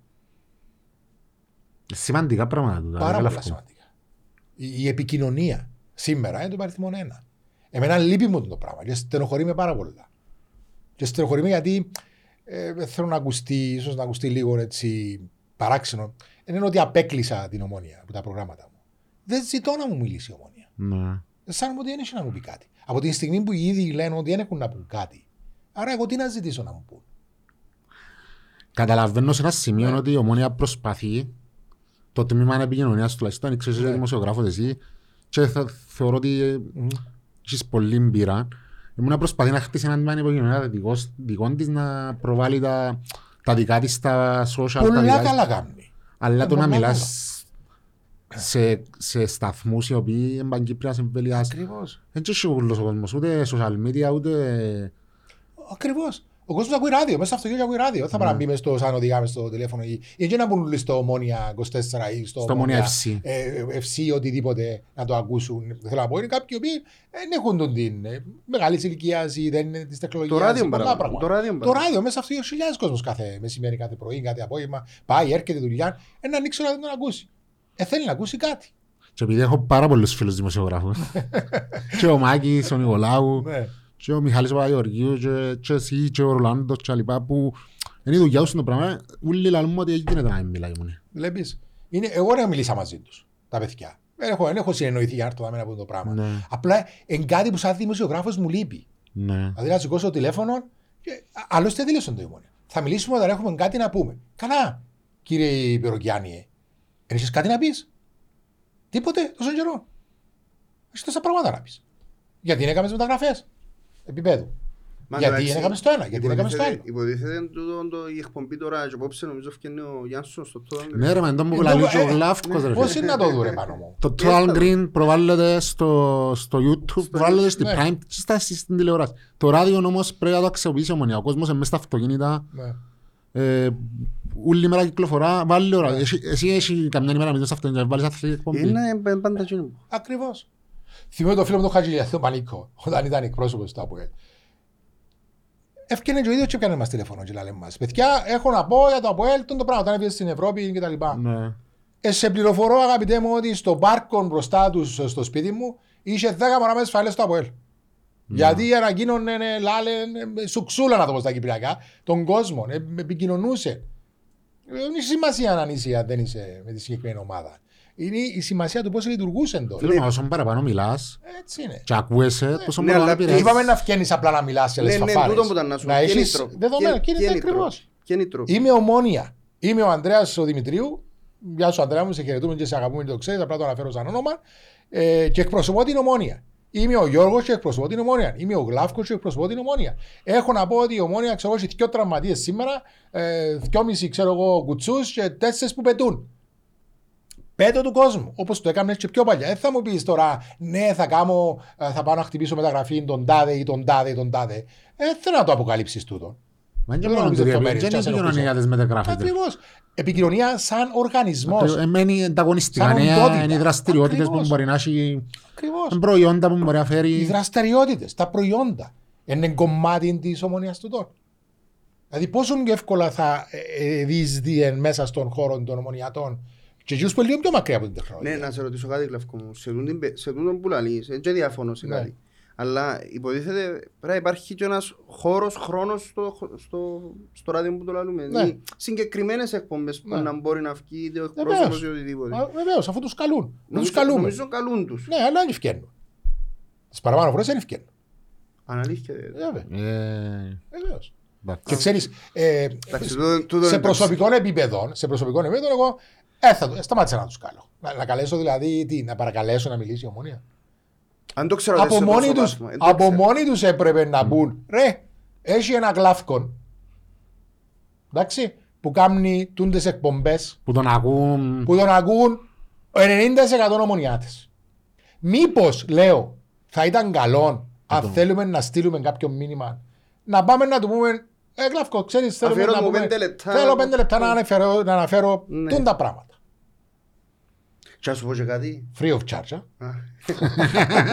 Speaker 1: Σημαντικά πράγματα τούτα.
Speaker 2: Πάρα
Speaker 1: δεν
Speaker 2: πολλά
Speaker 1: λαφκό.
Speaker 2: σημαντικά. Η, η επικοινωνία σήμερα είναι το παριθμό ένα. Εμένα λείπει μου το πράγμα και στενοχωρεί με πάρα πολλά. Και στενοχωρεί με γιατί ε, δεν θέλω να ακουστεί, ίσως να ακουστεί λίγο έτσι παράξενο. Δεν είναι ότι απέκλεισα την ομόνια από τα προγράμματα μου. Δεν ζητώ να μου μιλήσει η ομόνια.
Speaker 1: Ναι.
Speaker 2: Σαν ότι δεν έχει να μου πει κάτι. Από τη στιγμή που οι ίδιοι λένε ότι δεν έχουν να πούν κάτι. Άρα εγώ τι να ζητήσω να μου πούν.
Speaker 1: Καταλαβαίνω σε ένα σημείο
Speaker 2: Ναι.
Speaker 1: ότι η ομόνια προσπαθεί το τμήμα επικοινωνίας τουλάχιστον, ξέρεις
Speaker 2: Ναι.
Speaker 1: είσαι δημοσιογράφος εσύ, και θα, θεωρώ ότι έχεις πολύ μπύρα. Ήμουν προσπαθεί να χτίσει ένα τμήμα επικοινωνίας δικό, δικό της να προβάλλει τα, τα δικά της στα social. τα
Speaker 2: Πολλά
Speaker 1: δικά της.
Speaker 2: καλά κάνει.
Speaker 1: Αλλά
Speaker 2: Ε,
Speaker 1: το να
Speaker 2: πολλά
Speaker 1: μιλάς
Speaker 2: καλά.
Speaker 1: Σε, σε σταθμούς οι οποίοι είναι παγκύπρια εμβέλεια.
Speaker 2: Ακριβώς.
Speaker 1: Δεν έχει ούλος ο κόσμος, ούτε social media, ούτε...
Speaker 2: Ακριβώς. Ο κόσμος ακούει ράδιο. Μέσα στο αυτοκίνητο ακούει ράδιο. Δεν θα πρέπει να μπει μες στο σαν οδηγάμε στο τηλέφωνο ή ή και να μπουν όλοι στο Μόνια 24 ή στο,
Speaker 1: Στο Ομόνια FC.
Speaker 2: ε, FC ή οτιδήποτε να το ακούσουν. Θέλω να πω είναι κάποιοι οι οποίοι δεν έχουν τον την ε, μεγάλης ηλικίας ή δεν είναι της τεχνολογίας.
Speaker 3: Το ράδιο
Speaker 2: πολλά
Speaker 3: παράδειγμα.
Speaker 2: πράγματα.
Speaker 3: Το ράδιο
Speaker 2: Το
Speaker 3: παράδειγμα.
Speaker 2: ράδιο μέσα αυτό χιλιάδες κόσμος κάθε μεσημέρι, κάθε πρωί, κάθε απόγευμα. Πάει, έρχεται δουλειά. Ένα ανοίξει να τον ακούσει. Ε, θέλει να ακούσει κάτι.
Speaker 1: Και επειδή έχω πάρα πολλούς φίλους δημοσιογράφους, και ο Μάκης, ο Νικολάου,
Speaker 2: Ναι.
Speaker 1: και ο Μιχάλης Παπαγεωργίου, και, και εσύ, και ο Ρολάντος, και τα λοιπά, που είναι η δουλειά τους το πράγμα, όλοι λαλούν μου ότι γίνεται να μην μιλάει μόνο.
Speaker 2: Βλέπεις. Είναι, εγώ δεν μιλήσα μαζί τους, τα παιδιά. Δεν έχω, δεν έχω συνεννοηθεί για να έρθω να μην πω το πράγμα.
Speaker 1: Ναι,
Speaker 2: Απλά είναι κάτι που σαν δημοσιογράφος μου λείπει.
Speaker 1: ναι.
Speaker 2: Δηλαδή να σηκώσω το τηλέφωνο και α- άλλωστε δήλωσαν το ημόνιο. Θα μιλήσουμε όταν έχουμε κάτι να πούμε. Καλά, κύριε Υπεροκιάννη. Δεν έχεις κάτι να πεις; Τίποτε τόσο καιρό. Έχεις τόσα πράγματα να πεις. Γιατί δεν έκαμες μεταγραφές επίπεδου.
Speaker 3: Μα
Speaker 2: Γιατί
Speaker 3: εντάξει,
Speaker 2: δεν έκαμες στο ένα, γιατί δεν έκαμες στο άλλο.
Speaker 3: υποτίθεται- Υποτίθεται τούτο το- η εκπομπή τώρα και απόψε νομίζω φτιάχνει ο Γιάνσον στο το
Speaker 1: Ναι ρε, μα εντός μου
Speaker 2: Ε,
Speaker 1: λαλεί
Speaker 2: το-
Speaker 1: και ο
Speaker 2: ε,
Speaker 1: Γλάφκος ρε.
Speaker 2: Πώς
Speaker 1: φίλε.
Speaker 2: είναι να το δω ρε πάνω μου;
Speaker 1: Το Total Green προβάλλεται στο, στο YouTube, προβάλλεται στη
Speaker 2: ναι.
Speaker 1: Prime και στα, στην τηλεόραση. Το ράδιο όμως πρέπει να το αξιοποιήσει ο ομονία. Ο κόσμος είναι μέσα στα αυτοκίνητα,
Speaker 2: Ναι.
Speaker 1: Ε, όλη μέρα κυκλοφορά, βάλει ώρα.
Speaker 2: Ναι.
Speaker 1: Εσύ, εσύ έχει καμιά ημέρα μέσα στο αυτοκίνητο, βάλεις αυτή εκπομπή;
Speaker 3: Είναι πα- πάντα εκείνο.
Speaker 2: Ακριβώς. Θυμάμαι το φίλο μου τον Χατζηλιαθό Πανίκο, όταν ήταν εκπρόσωπος του ΑΠΟΕΛ. Έφτιανε και ο ίδιος και έπιανε μας τηλέφωνο και λέει μας. Παιδιά, έχω να πω για το ΑΠΟΕΛ, τον το πράγμα, όταν έφυγες στην Ευρώπη και τα λοιπά.
Speaker 1: Ναι.
Speaker 2: Ε, σε πληροφορώ αγαπητέ μου ότι στο πάρκο μπροστά τους στο σπίτι μου είχε 10 μωράμες φάλες στο ΑΠΟΕΛ. Γιατί ανακοίνωνε, ε, λάλε, ε, σουξούλα να το πω στα κυπριακά, τον κόσμο, ε, επικοινωνούσε. Δεν έχει σημασία αν είσαι αν δεν είσαι με τη συγκεκριμένη ομάδα. Είναι η σημασία του πώς λειτουργούσε το.
Speaker 1: Φίλε, μα όσο παραπάνω μιλάς
Speaker 2: Έτσι είναι.
Speaker 1: και ακούεσαι, τόσο
Speaker 3: Ναι,
Speaker 1: παραπάνω
Speaker 3: αλλά
Speaker 2: Και
Speaker 1: επηρεάζεις.
Speaker 2: είπαμε να βγαίνεις απλά να μιλάς σε
Speaker 3: Ναι,
Speaker 2: λες
Speaker 3: ναι,
Speaker 2: φαφάρες.
Speaker 3: τούτο που ήταν να σου
Speaker 2: Να
Speaker 3: πω.
Speaker 2: έχεις
Speaker 3: Κίνητρο.
Speaker 2: δεδομένα,
Speaker 3: Κίνη-
Speaker 2: κίνητρο
Speaker 3: κίνητρο.
Speaker 2: ακριβώς.
Speaker 3: Κίνητρο.
Speaker 2: Είμαι ομόνια. Είμαι ο Ανδρέας ο Δημητρίου. Γεια σου Ανδρέα μου, σε χαιρετούμε και σε αγαπούμε και το ξέρεις, απλά το αναφέρω σαν όνομα. Ε, και εκπροσωπώ την ομόνια. Είμαι ο Γιώργος και εκπροσωπώ την ομόνια. Είμαι ο Γλάφκος και εκπροσωπώ την ομόνια. Έχω να πω ότι η ομόνια ξέρω εγώ έχει δυο τραυματίες σήμερα, ε, δυόμιση ξέρω εγώ κουτσούς και τέσσερις που πετούν. Πέτω του κόσμου, όπως το έκαμε και πιο παλιά. Δεν θα μου πεις τώρα, ναι, θα, κάνω, ε, θα πάω να χτυπήσω μεταγραφή τον τάδε ή τον τάδε ή τον τάδε. Ε, δεν θέλω να το αποκαλύψεις τούτο.
Speaker 1: Μα είναι
Speaker 2: Δεν
Speaker 1: μόνο
Speaker 2: νομίζω
Speaker 1: το
Speaker 2: λεπτομέρειες,
Speaker 1: διαβίωση, είναι
Speaker 2: και ας
Speaker 1: επικοινωνία
Speaker 2: ενοχλήσω.
Speaker 1: της μεταγράφεται.
Speaker 2: Ακριβώς. Επικοινωνία σαν οργανισμός.
Speaker 1: Εμένει ανταγωνιστικά
Speaker 2: Σαν
Speaker 1: νέα,
Speaker 2: οντότητα.
Speaker 1: είναι οι δραστηριότητες που
Speaker 2: Ακριβώς.
Speaker 1: μπορεί να έχει,
Speaker 2: Ακριβώς.
Speaker 1: είναι προϊόντα που μπορεί να
Speaker 2: Οι
Speaker 1: φέρει.
Speaker 2: δραστηριότητες, τα προϊόντα. Είναι κομμάτι της ομονίας του τώρα. Δηλαδή, πόσο πιο εύκολα θα ε, δεις μέσα στον χώρο των ομονιατών και εκείνους που είναι λίγο πιο μακριά από την
Speaker 3: Ναι,
Speaker 2: τεχνολογία.
Speaker 3: να σε ρωτήσω κάτι, Κλαυκό μου. Σε τούτον πε- Σε τούτον που λαλείς, δεν και διαφωνώ σε
Speaker 2: Ναι.
Speaker 3: κάτι. Αλλά υποτίθεται πρέπει να υπάρχει και ένας χώρος, χρόνος στο, στο, στο ράδιο που το λαλούμε.
Speaker 2: Ναι.
Speaker 3: Ναι. Συγκεκριμένες εκπομπές που
Speaker 2: Ναι.
Speaker 3: να μπορεί να βγει είτε ο
Speaker 2: Βεβαίως.
Speaker 3: εκπρόσωπος ή οτιδήποτε.
Speaker 2: Βεβαίως, αφού τους καλούν. Δεν τους
Speaker 3: Νομίζω-
Speaker 2: καλούμε.
Speaker 3: Νομίζω καλούν τους.
Speaker 2: Ναι, αλλά δεν ευκαιρνούν. Τις παραπάνω φορές δεν ευκαιρνούν.
Speaker 3: Αναλύθηκε.
Speaker 2: Βέβαια.
Speaker 1: Ε,
Speaker 2: Βεβαίως.
Speaker 1: εντάξει.
Speaker 2: Και ξέρεις, ε,
Speaker 3: Εντάξει, τούτο- τούτο
Speaker 2: σε
Speaker 3: είναι
Speaker 2: προσωπικό επίπεδο, σε προσωπικό επίπεδο, εγώ ε, θα, το- σταμάτησα να τους κάνω. Να, να καλέσω δηλαδή, τι, να παρακαλέσω να μιλήσει η ομονία.
Speaker 3: Αν το ξέρω
Speaker 2: από
Speaker 3: σε
Speaker 2: μόνοι
Speaker 3: τόσο
Speaker 2: τους,
Speaker 3: βάθμο, δεν το
Speaker 2: από
Speaker 3: ξέρω.
Speaker 2: μόνοι τους έπρεπε να μπουν. Ρε, έχει ένα γλάφκον. Εντάξει, που κάνει τούντες εκπομπές
Speaker 1: Που τον ακούν.
Speaker 2: που τον ακούν 90% ομονιάτες. Μήπως, λέω, θα ήταν καλό αν θέλουμε να στείλουμε κάποιο μήνυμα να πάμε να του πούμε ε, Γλαυκό, ξέρεις, θέλουμε
Speaker 3: Αφιέρω
Speaker 2: να
Speaker 3: μου
Speaker 2: πούμε,
Speaker 3: πέντε λεπτά
Speaker 2: θέλω
Speaker 3: να
Speaker 2: πέντε
Speaker 3: πω-
Speaker 2: λεπτά να αναφέρω, να αναφέρω
Speaker 3: Ναι.
Speaker 2: τούν τα πράγματα.
Speaker 3: Και να σου πω και κάτι.
Speaker 2: Free of charge. α.
Speaker 3: Α. Ο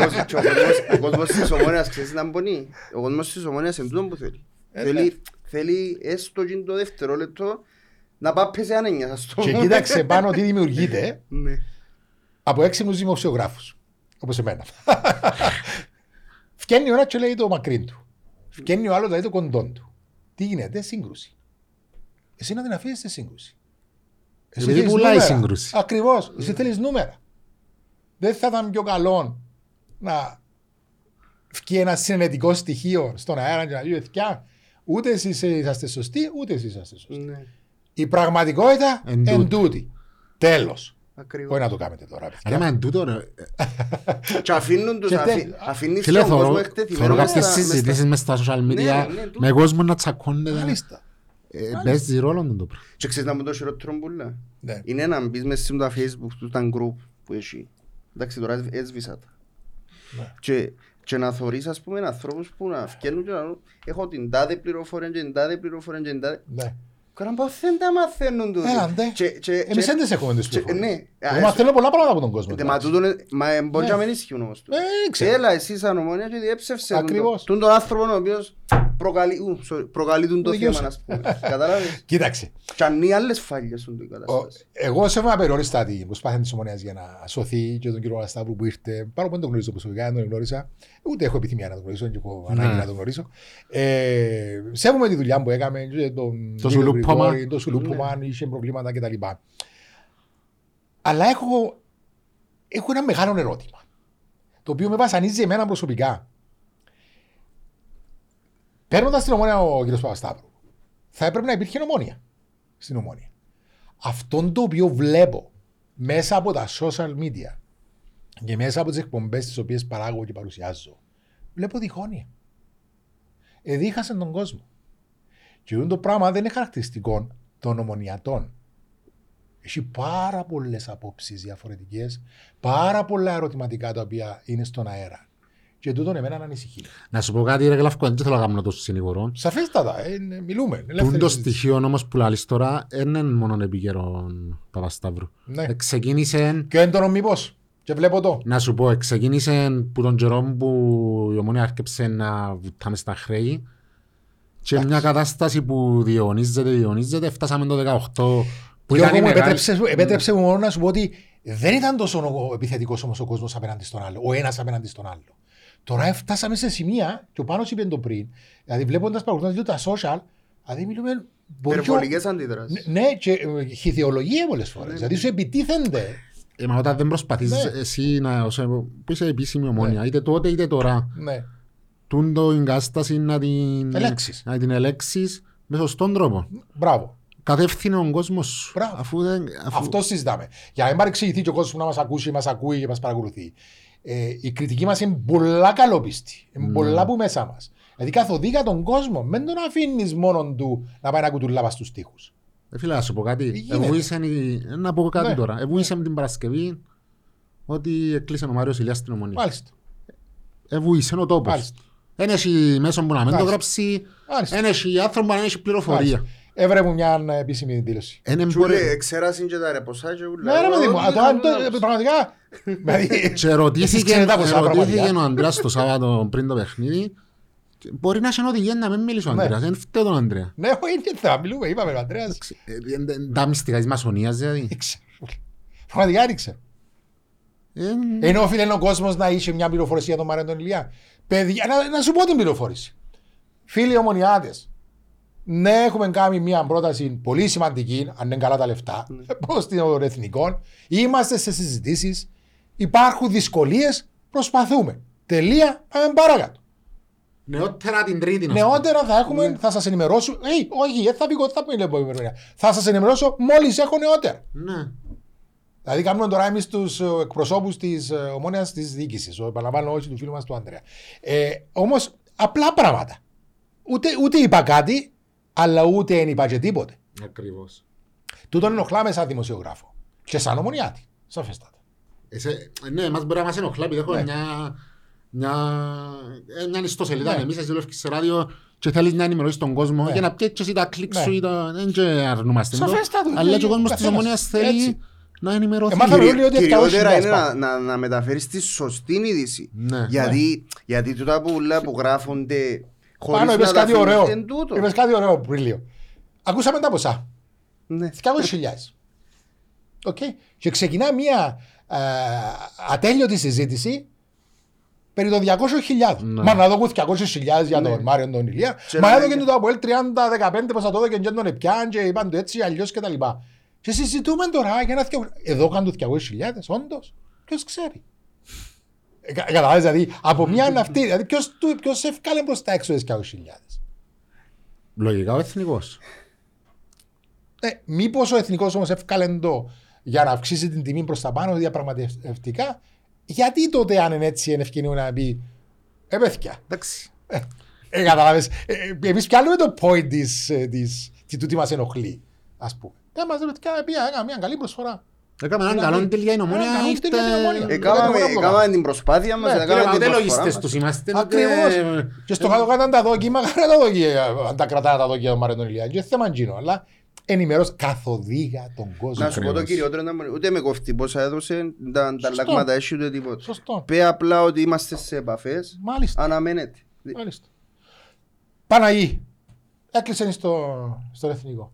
Speaker 3: κόσμος- και ο κόσμος- Ο κόσμος της ομόνιας ξέρεις να μπονεί. Ο κόσμος της ομόνιας είναι τούτο που θέλει.
Speaker 2: Ε,
Speaker 3: Θέλει- Θέλει έστω και το δευτερόλεπτο να πάει πέσει ανέγια. ας το
Speaker 2: Και
Speaker 3: πούμε.
Speaker 2: κοίταξε πάνω τι δημιουργείται
Speaker 3: Ναι.
Speaker 2: από έξυπνους δημοσιογράφους, όπως εμένα. Φκένει η ώρα και λέει το μακρύν του. Φκένει ο άλλος λέει το κοντόν του. Τι γίνεται, σύγκρουση. Εσύ να την αφήσεις τη σύγκρουση. Εσύ
Speaker 1: Επειδή
Speaker 2: θέλεις
Speaker 1: πουλάει
Speaker 2: νούμερα.
Speaker 1: σύγκρουση.
Speaker 2: Ακριβώς. Εσύ θέλεις νούμερα. Δεν θα ήταν πιο καλό να βγει ένα συνενετικό στοιχείο στον αέρα και να πει «Παιδιά, ούτε εσείς είσαστε σωστοί, ούτε εσείς είσαστε σωστοί.
Speaker 3: Ναι.
Speaker 2: Η πραγματικότητα
Speaker 1: Εν
Speaker 2: εν
Speaker 1: τούτη.
Speaker 2: τούτη. Τέλος.
Speaker 3: Ακριβώς.
Speaker 2: Όχι να το κάνετε τώρα.
Speaker 1: Ρε
Speaker 2: παιδιά.
Speaker 1: μα εν τούτο ρε.
Speaker 3: Και αφήνουν τους,
Speaker 2: Και
Speaker 3: αφή-
Speaker 2: τέλει-
Speaker 3: αφήνεις
Speaker 1: Φίλε
Speaker 3: τον κόσμο
Speaker 1: θωρώ
Speaker 3: εκτεθειμένο
Speaker 1: θωρώ
Speaker 3: μες
Speaker 1: κάποιες
Speaker 3: στα- μες στα-
Speaker 1: συζητήσεις μες στα social media
Speaker 3: Ναι, ναι, τούτο.
Speaker 1: με κόσμο να τσακώνεται.
Speaker 2: Μάλιστα.
Speaker 1: Ε, Παίζει ρόλο το πράγμα.
Speaker 3: Και ξέρεις να μου το χειρότερο πουλά.
Speaker 2: Ναι.
Speaker 3: Είναι να μπεις μέσα στο facebook του τα group που έχει. Εντάξει τώρα έσβησα τα.
Speaker 2: Ναι.
Speaker 3: Και, και να θωρείς ας πούμε ανθρώπους που να φκένουν και να λένε έχω την τάδε πληροφορία και την τάδε πληροφορία και την τάδε.
Speaker 2: Ναι.
Speaker 3: Καλά πώς δεν τα μαθαίνουν τούτοι.
Speaker 2: Έλαντε.
Speaker 3: Και- και-
Speaker 2: Εμείς
Speaker 3: και-
Speaker 2: δεν τις έχουμε τις
Speaker 3: και-
Speaker 2: πληροφορίες.
Speaker 3: Ναι.
Speaker 2: Εγώ μαθαίνω πολλά πράγματα από τον κόσμο.
Speaker 3: Τε, Μα τούτο είναι- μα ε, μπορεί
Speaker 2: Ναι.
Speaker 3: να μην ισχύουν όμως. τούτο.
Speaker 2: Ε, ξέρω.
Speaker 3: Έλα εσύ σαν ομόνιας και διέψευσε τον-
Speaker 2: Ακριβώς.
Speaker 3: τον τον άνθρωπο ο οποίος προκαλεί, ου, sorry, προκαλεί τον το
Speaker 2: Δικαίωσε.
Speaker 3: θέμα ας πούμε. Κατάλαβες;
Speaker 2: Κοίταξε.
Speaker 3: Και αν είναι άλλες φάλιες στον την
Speaker 2: Ο-
Speaker 3: κατάσταση.
Speaker 2: Εγώ σέβομαι απεριόριστα την προσπάθεια της Ομονίας για να σωθεί και τον κύριο Αλαστάβου που ήρθε. Παρόλο που δεν τον γνωρίζω προσωπικά, δεν τον γνώρισα. Ούτε έχω επιθυμία να τον γνωρίσω, και έχω ανάγκη
Speaker 1: Ναι.
Speaker 2: να τον γνωρίσω. Ε, σέβομαι τη δουλειά που έκαμε, και τον
Speaker 1: Το
Speaker 2: Νίκο
Speaker 1: σουλούπωμα.
Speaker 2: Γρηγόρη, Το σουλούπωμα, είχε προβλήματα κτλ. Αλλά έχω, έχω ένα μεγάλο ερώτημα. Το οποίο με βασανίζει εμένα προσωπικά. Παίρνοντας την ομόνια ο κ. Παπασταύρου, θα έπρεπε να υπήρχε ομόνια στην ομόνια. Αυτό το οποίο βλέπω μέσα από τα social media και μέσα από τις εκπομπές τις οποίες παράγω και παρουσιάζω, βλέπω διχόνοια. Εδίχασαν τον κόσμο. Και αυτό το πράγμα δεν είναι χαρακτηριστικό των ομονιατών. Έχει πάρα πολλές απόψεις διαφορετικές, πάρα πολλά ερωτηματικά τα οποία είναι στον αέρα. Και τούτον εμένα να ανησυχεί.
Speaker 1: Να σου πω κάτι ρε Γλαυκό, δεν θέλω να κάνω τόσο συνηγορό.
Speaker 2: Σαφέστατα, ε, είναι- μιλούμε. είναι
Speaker 1: Τούν
Speaker 2: ελεύθερη
Speaker 1: το
Speaker 2: συζήτηση.
Speaker 1: στοιχείο όμως που λαλείς τώρα δεν είναι μόνο επίκαιρο Παπασταύρου.
Speaker 2: Ναι.
Speaker 1: Ε, Ξεκίνησε,
Speaker 2: Και είναι τον μήπω. Και βλέπω το.
Speaker 1: να σου πω, ε, ξεκίνησε που τον καιρό που η ομόνια άρχισε να βουτάμε στα χρέη και μια κατάσταση που διαιωνίζεται, διαιωνίζεται, φτάσαμε το 18 που
Speaker 2: Γιώργο
Speaker 1: ήταν η
Speaker 2: μου,
Speaker 1: μεγάλη...
Speaker 2: επέτρεψε, επέτρεψε μου μόνος να σου πω ότι δεν ήταν τόσο επιθετικός όμως ο κόσμος απέναντι στον άλλο. Ο ένας απέναντι στον άλλο. Τώρα φτάσαμε σε σημεία, και ο Πάνος είπε το πριν, δηλαδή βλέποντας παρακολουθώντας τα social, δηλαδή μιλούμε. μπορεί και ο-
Speaker 3: Υπερβολικές αντιδράσεις.
Speaker 2: Ναι, ναι, και ε, χιθιολογία πολλές φορές. Δηλαδή σου επιτίθενται.
Speaker 1: Ε, μα όταν δεν προσπαθείς
Speaker 2: Ναι.
Speaker 1: εσύ να, ως, που είσαι επίσημη ομόνια, είτε τότε είτε τώρα,
Speaker 2: Ναι.
Speaker 1: τούν το εγκάσταση να την,
Speaker 2: Ελέξεις.
Speaker 1: να την ελέξεις με σωστόν τρόπο.
Speaker 2: Μπράβο.
Speaker 1: Κατεύθυνε ο κόσμος.
Speaker 2: Μπράβο.
Speaker 1: Αφού δεν, αφού...
Speaker 2: Αυτό συζητάμε. Για να μην παρεξηγηθεί και ο κόσμος να μας ακούσει, μας ακούει και μας παρακολουθεί. Ε, η κριτική μας είναι πολλά καλόπιστη. Είναι
Speaker 1: Ναι.
Speaker 2: πολλά που μέσα μας. Δηλαδή καθοδεί για τον κόσμο. Μην τον αφήνεις μόνο του να πάει να κουτουλάβα στους τοίχους.
Speaker 1: Ε, φίλε, να σου πω κάτι.
Speaker 2: γίνεται;
Speaker 1: Εβούησαν η- ε, Να πω κάτι
Speaker 2: Ναι.
Speaker 1: τώρα. Εβούησαν την Παρασκευή ότι έκλεισε ο Μάριος Ηλιάς στην Ομονία.
Speaker 2: Μάλιστα.
Speaker 1: Εβούησαν ο τόπος.
Speaker 2: Μάλιστα.
Speaker 1: Εν έχει μέσο που να μην το
Speaker 2: Μάλιστα.
Speaker 1: γράψει.
Speaker 2: Μάλιστα.
Speaker 1: Εν έχει άνθρωπο που να έχει πληροφορία.
Speaker 2: Έβρε μου μια ε, επίσημη δήλωση.
Speaker 1: Εν
Speaker 3: Τσούλε,
Speaker 1: εμπορε...
Speaker 3: εξέρασαν και τα ρεποσά και ούλα.
Speaker 2: Ναι, ρε παιδί μου,
Speaker 3: Ό,τι
Speaker 2: α, το- αν το-
Speaker 3: κάνουν,
Speaker 2: ε, πραγματικά. δηλαδή,
Speaker 1: Και ρωτήθηκε,
Speaker 2: εσείς ξέρετε από εσάς
Speaker 1: ρωτήθηκε
Speaker 2: πραγματικά.
Speaker 1: ο Ανδρέας το Σάββατο πριν το παιχνίδι. και Μπορεί να είναι οδηγία να μην μιλήσει ο
Speaker 2: Ναι.
Speaker 1: Ανδρέας. Δεν φταίει τον Ανδρέα.
Speaker 2: Ναι, όχι, είναι θέμα, μιλούμε, είπαμε ο Ανδρέας.
Speaker 1: Ε, ε, ε, Τα μυστικά της μασονίας δηλαδή.
Speaker 2: Ήξερε. Πραγματικά έριξε.
Speaker 1: Ε,
Speaker 2: Ενώ οφείλει ο κόσμος να είχε μια πληροφορία για τον Μαρέν τον Ηλιά. Παιδιά, να, να σου πω την πληροφόρηση. Φίλοι ομονιάτες, ναι, έχουμε κάνει μια πρόταση πολύ σημαντική, αν είναι καλά τα λεφτά, προς των εθνικών. Είμαστε σε συζητήσεις. Υπάρχουν δυσκολίες. Προσπαθούμε. Τελεία. Πάμε παρακάτω.
Speaker 1: Νεότερα την Τρίτη. να σου πω.
Speaker 2: Νεότερα θα έχουμε, θα σας ενημερώσω. Ε, όχι, δεν θα πει θα πει λοιπόν, ημερομηνία. Θα σας ενημερώσω μόλις έχω νεότερα.
Speaker 1: Ναι.
Speaker 2: Δηλαδή, κάνουμε τώρα εμείς τους εκπροσώπους της ομόνοια της διοίκησης. Επαναλαμβάνω, όχι του φίλου μας του Άντρεα. Ε, Όμως, απλά πράγματα. Ούτε, ούτε είπα κάτι, αλλά ούτε δεν είπα και τίποτε.
Speaker 1: Ακριβώς.
Speaker 2: Τούτον ενοχλά με σαν δημοσιογράφο. Και σαν ομονιάτη. Σαφέστατα.
Speaker 1: Εσέ, ναι, μας μπορεί να μας ενοχλά επειδή έχουμε
Speaker 2: Ναι.
Speaker 1: μια, μια, ε, μια ιστοσελίδα.
Speaker 2: Ναι.
Speaker 1: Εμείς εσύ δουλεύεις σε ράδιο και θέλεις να ενημερώσεις τον κόσμο
Speaker 2: Ναι.
Speaker 1: και να πιέσεις εσύ τα κλικ
Speaker 2: Ναι.
Speaker 1: σου ή τα... Δεν και αρνούμαστε το.
Speaker 2: Σαφέστατο,
Speaker 1: Αλλά
Speaker 2: ναι,
Speaker 1: και ο κόσμος της
Speaker 2: καθένας.
Speaker 1: ομονίας θέλει
Speaker 2: Έτσι.
Speaker 1: να ενημερωθεί.
Speaker 2: Εμάθαμε όλοι ότι
Speaker 3: Κυριότερα
Speaker 2: 200.000
Speaker 3: είναι να,
Speaker 2: πάμε.
Speaker 3: να, να μεταφέρεις τη σωστή είδηση.
Speaker 1: Ναι.
Speaker 3: Γιατί, γιατί τούτα που, ούλα που γράφονται χωρίς
Speaker 2: Πάνω
Speaker 3: να
Speaker 2: είπες
Speaker 3: τα
Speaker 2: κάτι
Speaker 3: αφήνεις
Speaker 2: ωραίο.
Speaker 3: εν τούτο.
Speaker 2: Είπες κάτι ωραίο, Πρίλιο. Ακούσαμε τα ποσά.
Speaker 3: Ναι.
Speaker 2: 200.000. Οκ. Και ξεκινά μια ε, ατέλειωτη συζήτηση περί των 200.000.
Speaker 1: Ναι.
Speaker 2: Μα να δω 200.000 για τον
Speaker 3: Ναι.
Speaker 2: Μάριο τον Ηλία.
Speaker 3: Και
Speaker 2: Μα
Speaker 3: να-
Speaker 2: έδωκε του το Αποέλ 30-15 πως θα το έδωκε και τον Επιάν και είπαν το έτσι αλλιώς και τα λοιπά. Και συζητούμε τώρα για ένα 200.000. Εδώ κάνουν 200.000 όντως. Ποιος ξέρει. Ε, κα- Καταλάβεις δηλαδή από μια αυτή. Δηλαδή ποιος, του- ποιος ευκάλε προς τα έξω τις 200.000.
Speaker 1: Λογικά ο εθνικός.
Speaker 2: Ε, Μήπως ο εθνικός όμως έφκαλε το για να αυξήσει την τιμή προς τα πάνω διαπραγματευτικά, γιατί τότε αν είναι έτσι είναι ευκαινή να πει Ε, παιδιά,
Speaker 1: Εντάξει.
Speaker 2: ε, ε, καταλάβες, ε, ε, εμείς πιάνουμε το point της, ε, της, τι τούτη μας ενοχλεί, ας πούμε. Ε, μας ρε παιδιά, πήγα, έκανα μια καλή προσφορά.
Speaker 1: Έκαμε έναν
Speaker 2: Δηλαδή,
Speaker 1: καλό τελειά η ομόνια.
Speaker 2: έναν καλό
Speaker 1: ήρθε-
Speaker 2: τελεία η Ομόνια.
Speaker 3: Ε,
Speaker 2: Ε,
Speaker 3: Έκαναμε
Speaker 2: έκαναμε ένα
Speaker 3: έκαναμε την προσπάθεια μας,
Speaker 2: Ναι,
Speaker 3: έκαναμε
Speaker 1: Κύριε,
Speaker 3: την
Speaker 1: δεν
Speaker 3: προσφορά
Speaker 1: λογιστές
Speaker 3: μας.
Speaker 1: τους είμαστε.
Speaker 2: Ακριβώς.
Speaker 1: ε,
Speaker 2: Και στο κάτω κάτω αν τα δόκιμα, χαρά τα δόκιμα, αν τα κρατά τα δόκιμα του Μάρεν τον Ηλία. Και θέμα γίνω, αλλά ενημερώς καθοδήγα τον κόσμο.
Speaker 3: Να σου πω το
Speaker 1: Ακριβώς.
Speaker 3: κυριότερο, να μου- ούτε με κοφτεί πόσα έδωσε, τα τα
Speaker 2: Σωστό.
Speaker 3: αλλάγματα έχει ούτε τίποτα.
Speaker 2: Σωστό.
Speaker 3: Πέ απλά ότι είμαστε σε επαφές,
Speaker 2: Μάλιστα.
Speaker 3: αναμένεται.
Speaker 2: Μάλιστα. Παναγί. Έκλεισε στο, στον εθνικό.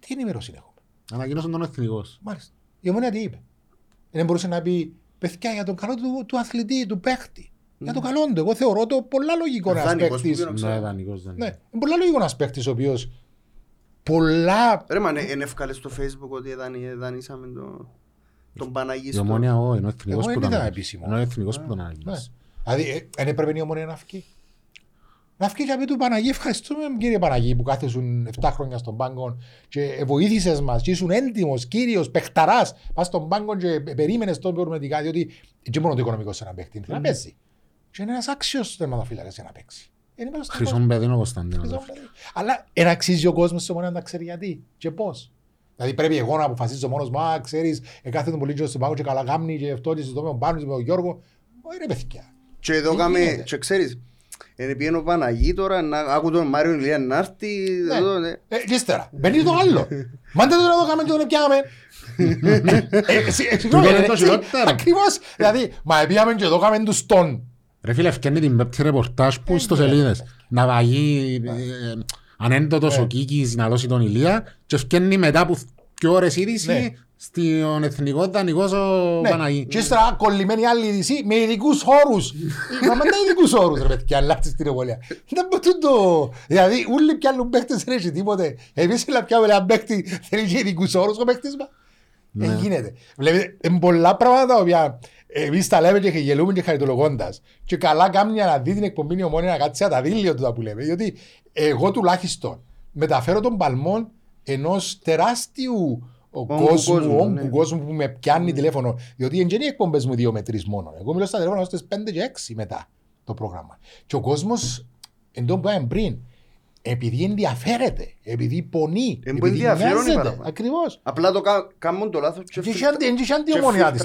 Speaker 2: Τι ενημέρωση έχουμε;
Speaker 1: Ανακοίνωσαν τον εθνικός.
Speaker 2: Μάλιστα. Η ομόνια τι είπε; Δεν μπορούσε να πει παιδιά για τον καλό του, του αθλητή, του παίχτη. Για τον καλό του. Εγώ θεωρώ το πολλά λογικό ένα
Speaker 3: Δανεικός
Speaker 2: παίχτη.
Speaker 3: που πήγαινε. ξέρω.
Speaker 1: Ναι, δανεικός δεν
Speaker 2: Ναι,
Speaker 1: είναι.
Speaker 2: είναι πολλά λογικό ένας παίχτη ο οποίος πολλά.
Speaker 3: Ρε μα είναι εύκαλε στο facebook ότι δανει- δανείσαμε το- τον Παναγί
Speaker 1: Η
Speaker 3: στο...
Speaker 1: ομόνια, όχι, είναι ο εθνικός
Speaker 2: Εγώ
Speaker 1: που
Speaker 2: δεν
Speaker 1: τον
Speaker 2: είδα
Speaker 1: ανακοίνωσε.
Speaker 2: επίσημο.
Speaker 1: Είναι ο εθνικός που τον
Speaker 2: Ναι.
Speaker 1: ανακοίνωσε.
Speaker 2: Δηλαδή, δεν έπρεπε η ομόνια να βγει. Να βγει και να πει του Παναγί, ευχαριστούμε κύριε Παναγί που κάθεσουν 7 χρόνια στον πάγκο και βοήθησες μας και ήσουν έντιμος, κύριος, παιχταράς πας στον πάγκο και περίμενες τον προγραμματικά διότι και μόνο το οικονομικό σε ένα παίχτη θέλει να παίζει. Και είναι ένας άξιος τερματοφύλακας για να παίξει. Είναι μέσα στον κόσμο.
Speaker 1: Χρυσόν παιδί είναι ο Κωνσταντίνος.
Speaker 2: Χρυσό παιδί. Αλλά εν αξίζει ο κόσμος σε μόνο να ξέρει γιατί και πώς. Δηλαδή πρέπει εγώ να αποφασίσω μόνος μου, α, ξέρεις, εκάθεται πολύ και στον πάγκο και καλά γάμνη και αυτό και στο με τον Πάνος και με τον Γιώργο. Όχι ρε παιδιά.
Speaker 3: Και εδώ
Speaker 2: Τι
Speaker 3: κάμε,
Speaker 2: γίνεται;
Speaker 3: και ξέρεις, είναι πήγαινε ο Παναγί τώρα, να άκου τον Μάριο Ηλία να έρθει,
Speaker 2: Ναι.
Speaker 3: εδώ, ναι.
Speaker 2: Ε, και ύστερα, μπαίνει το άλλο. Μάντε τον εδώ κάμε και τον πιάμε. Ε, εσύ- ε, συγγνώμη,
Speaker 1: Τούτο είναι
Speaker 2: ε,
Speaker 1: το
Speaker 2: έτσι,
Speaker 1: χειρότερο.
Speaker 2: Ακριβώς. Δηλαδή, μα πιάμε και εδώ κάμε τους τον.
Speaker 1: Ρε φίλε, ευκαινεί την πέπτη ρεπορτάζ που στο σελίδες. Να βαγεί ε, ανέντοτος
Speaker 2: Ναι.
Speaker 1: ο Κίκης να δώσει τον Ηλία και ευκαινεί μετά από δύο ώρες
Speaker 2: Ναι.
Speaker 1: είδηση στον εθνικό δανεικός ο
Speaker 2: Ναι.
Speaker 1: Παναγί.
Speaker 2: Και ύστερα κολλημένη άλλη είδηση με ειδικούς όρους. Μα μετά ειδικούς όρους ρε παιδιά, αλλάξεις την εμβολία. Δεν μπορούν το... Δηλαδή, όλοι πιάνουν παίχτες δεν έχει τίποτε. Εμείς έλα πιάμε ένα παίχτη, θέλει και ειδικούς όρους ο παίχτης μας.
Speaker 1: Ναι.
Speaker 2: Δεν γίνεται. Βλέπετε, είναι πολλά πράγματα τα οποία εμείς τα λέμε και γελούμε και χαριτολογώντας. Και καλά κάνει να δει την εκπομπή η ομόνια να κάτσει να τα δει λίγο τούτα που λέμε. Διότι εγώ τουλάχιστον μεταφέρω τον παλμό ενός τεράστιου ο
Speaker 3: Όγκου
Speaker 2: κόσμου,
Speaker 3: κόσμου,
Speaker 2: όγκου
Speaker 3: ναι.
Speaker 2: κόσμου που με πιάνει τηλέφωνο. Διότι είναι και οι εκπομπές μου δύο με τρεις μόνο. Εγώ μιλώ στα τηλέφωνα στις 5 και 6 μετά το πρόγραμμα. Και ο κόσμος, εν τω που είπαμε πριν, επειδή ενδιαφέρεται, επειδή πονεί,
Speaker 3: Ε, που
Speaker 2: επειδή
Speaker 3: ενδιαφέρον
Speaker 2: νοιάζεται.
Speaker 3: παραπάνω.
Speaker 2: Ακριβώς.
Speaker 3: Απλά το κα- κάνουν το λάθος και
Speaker 2: Και
Speaker 3: φιλτρα-
Speaker 2: είχε- είχε
Speaker 3: και
Speaker 2: αντιομονιά της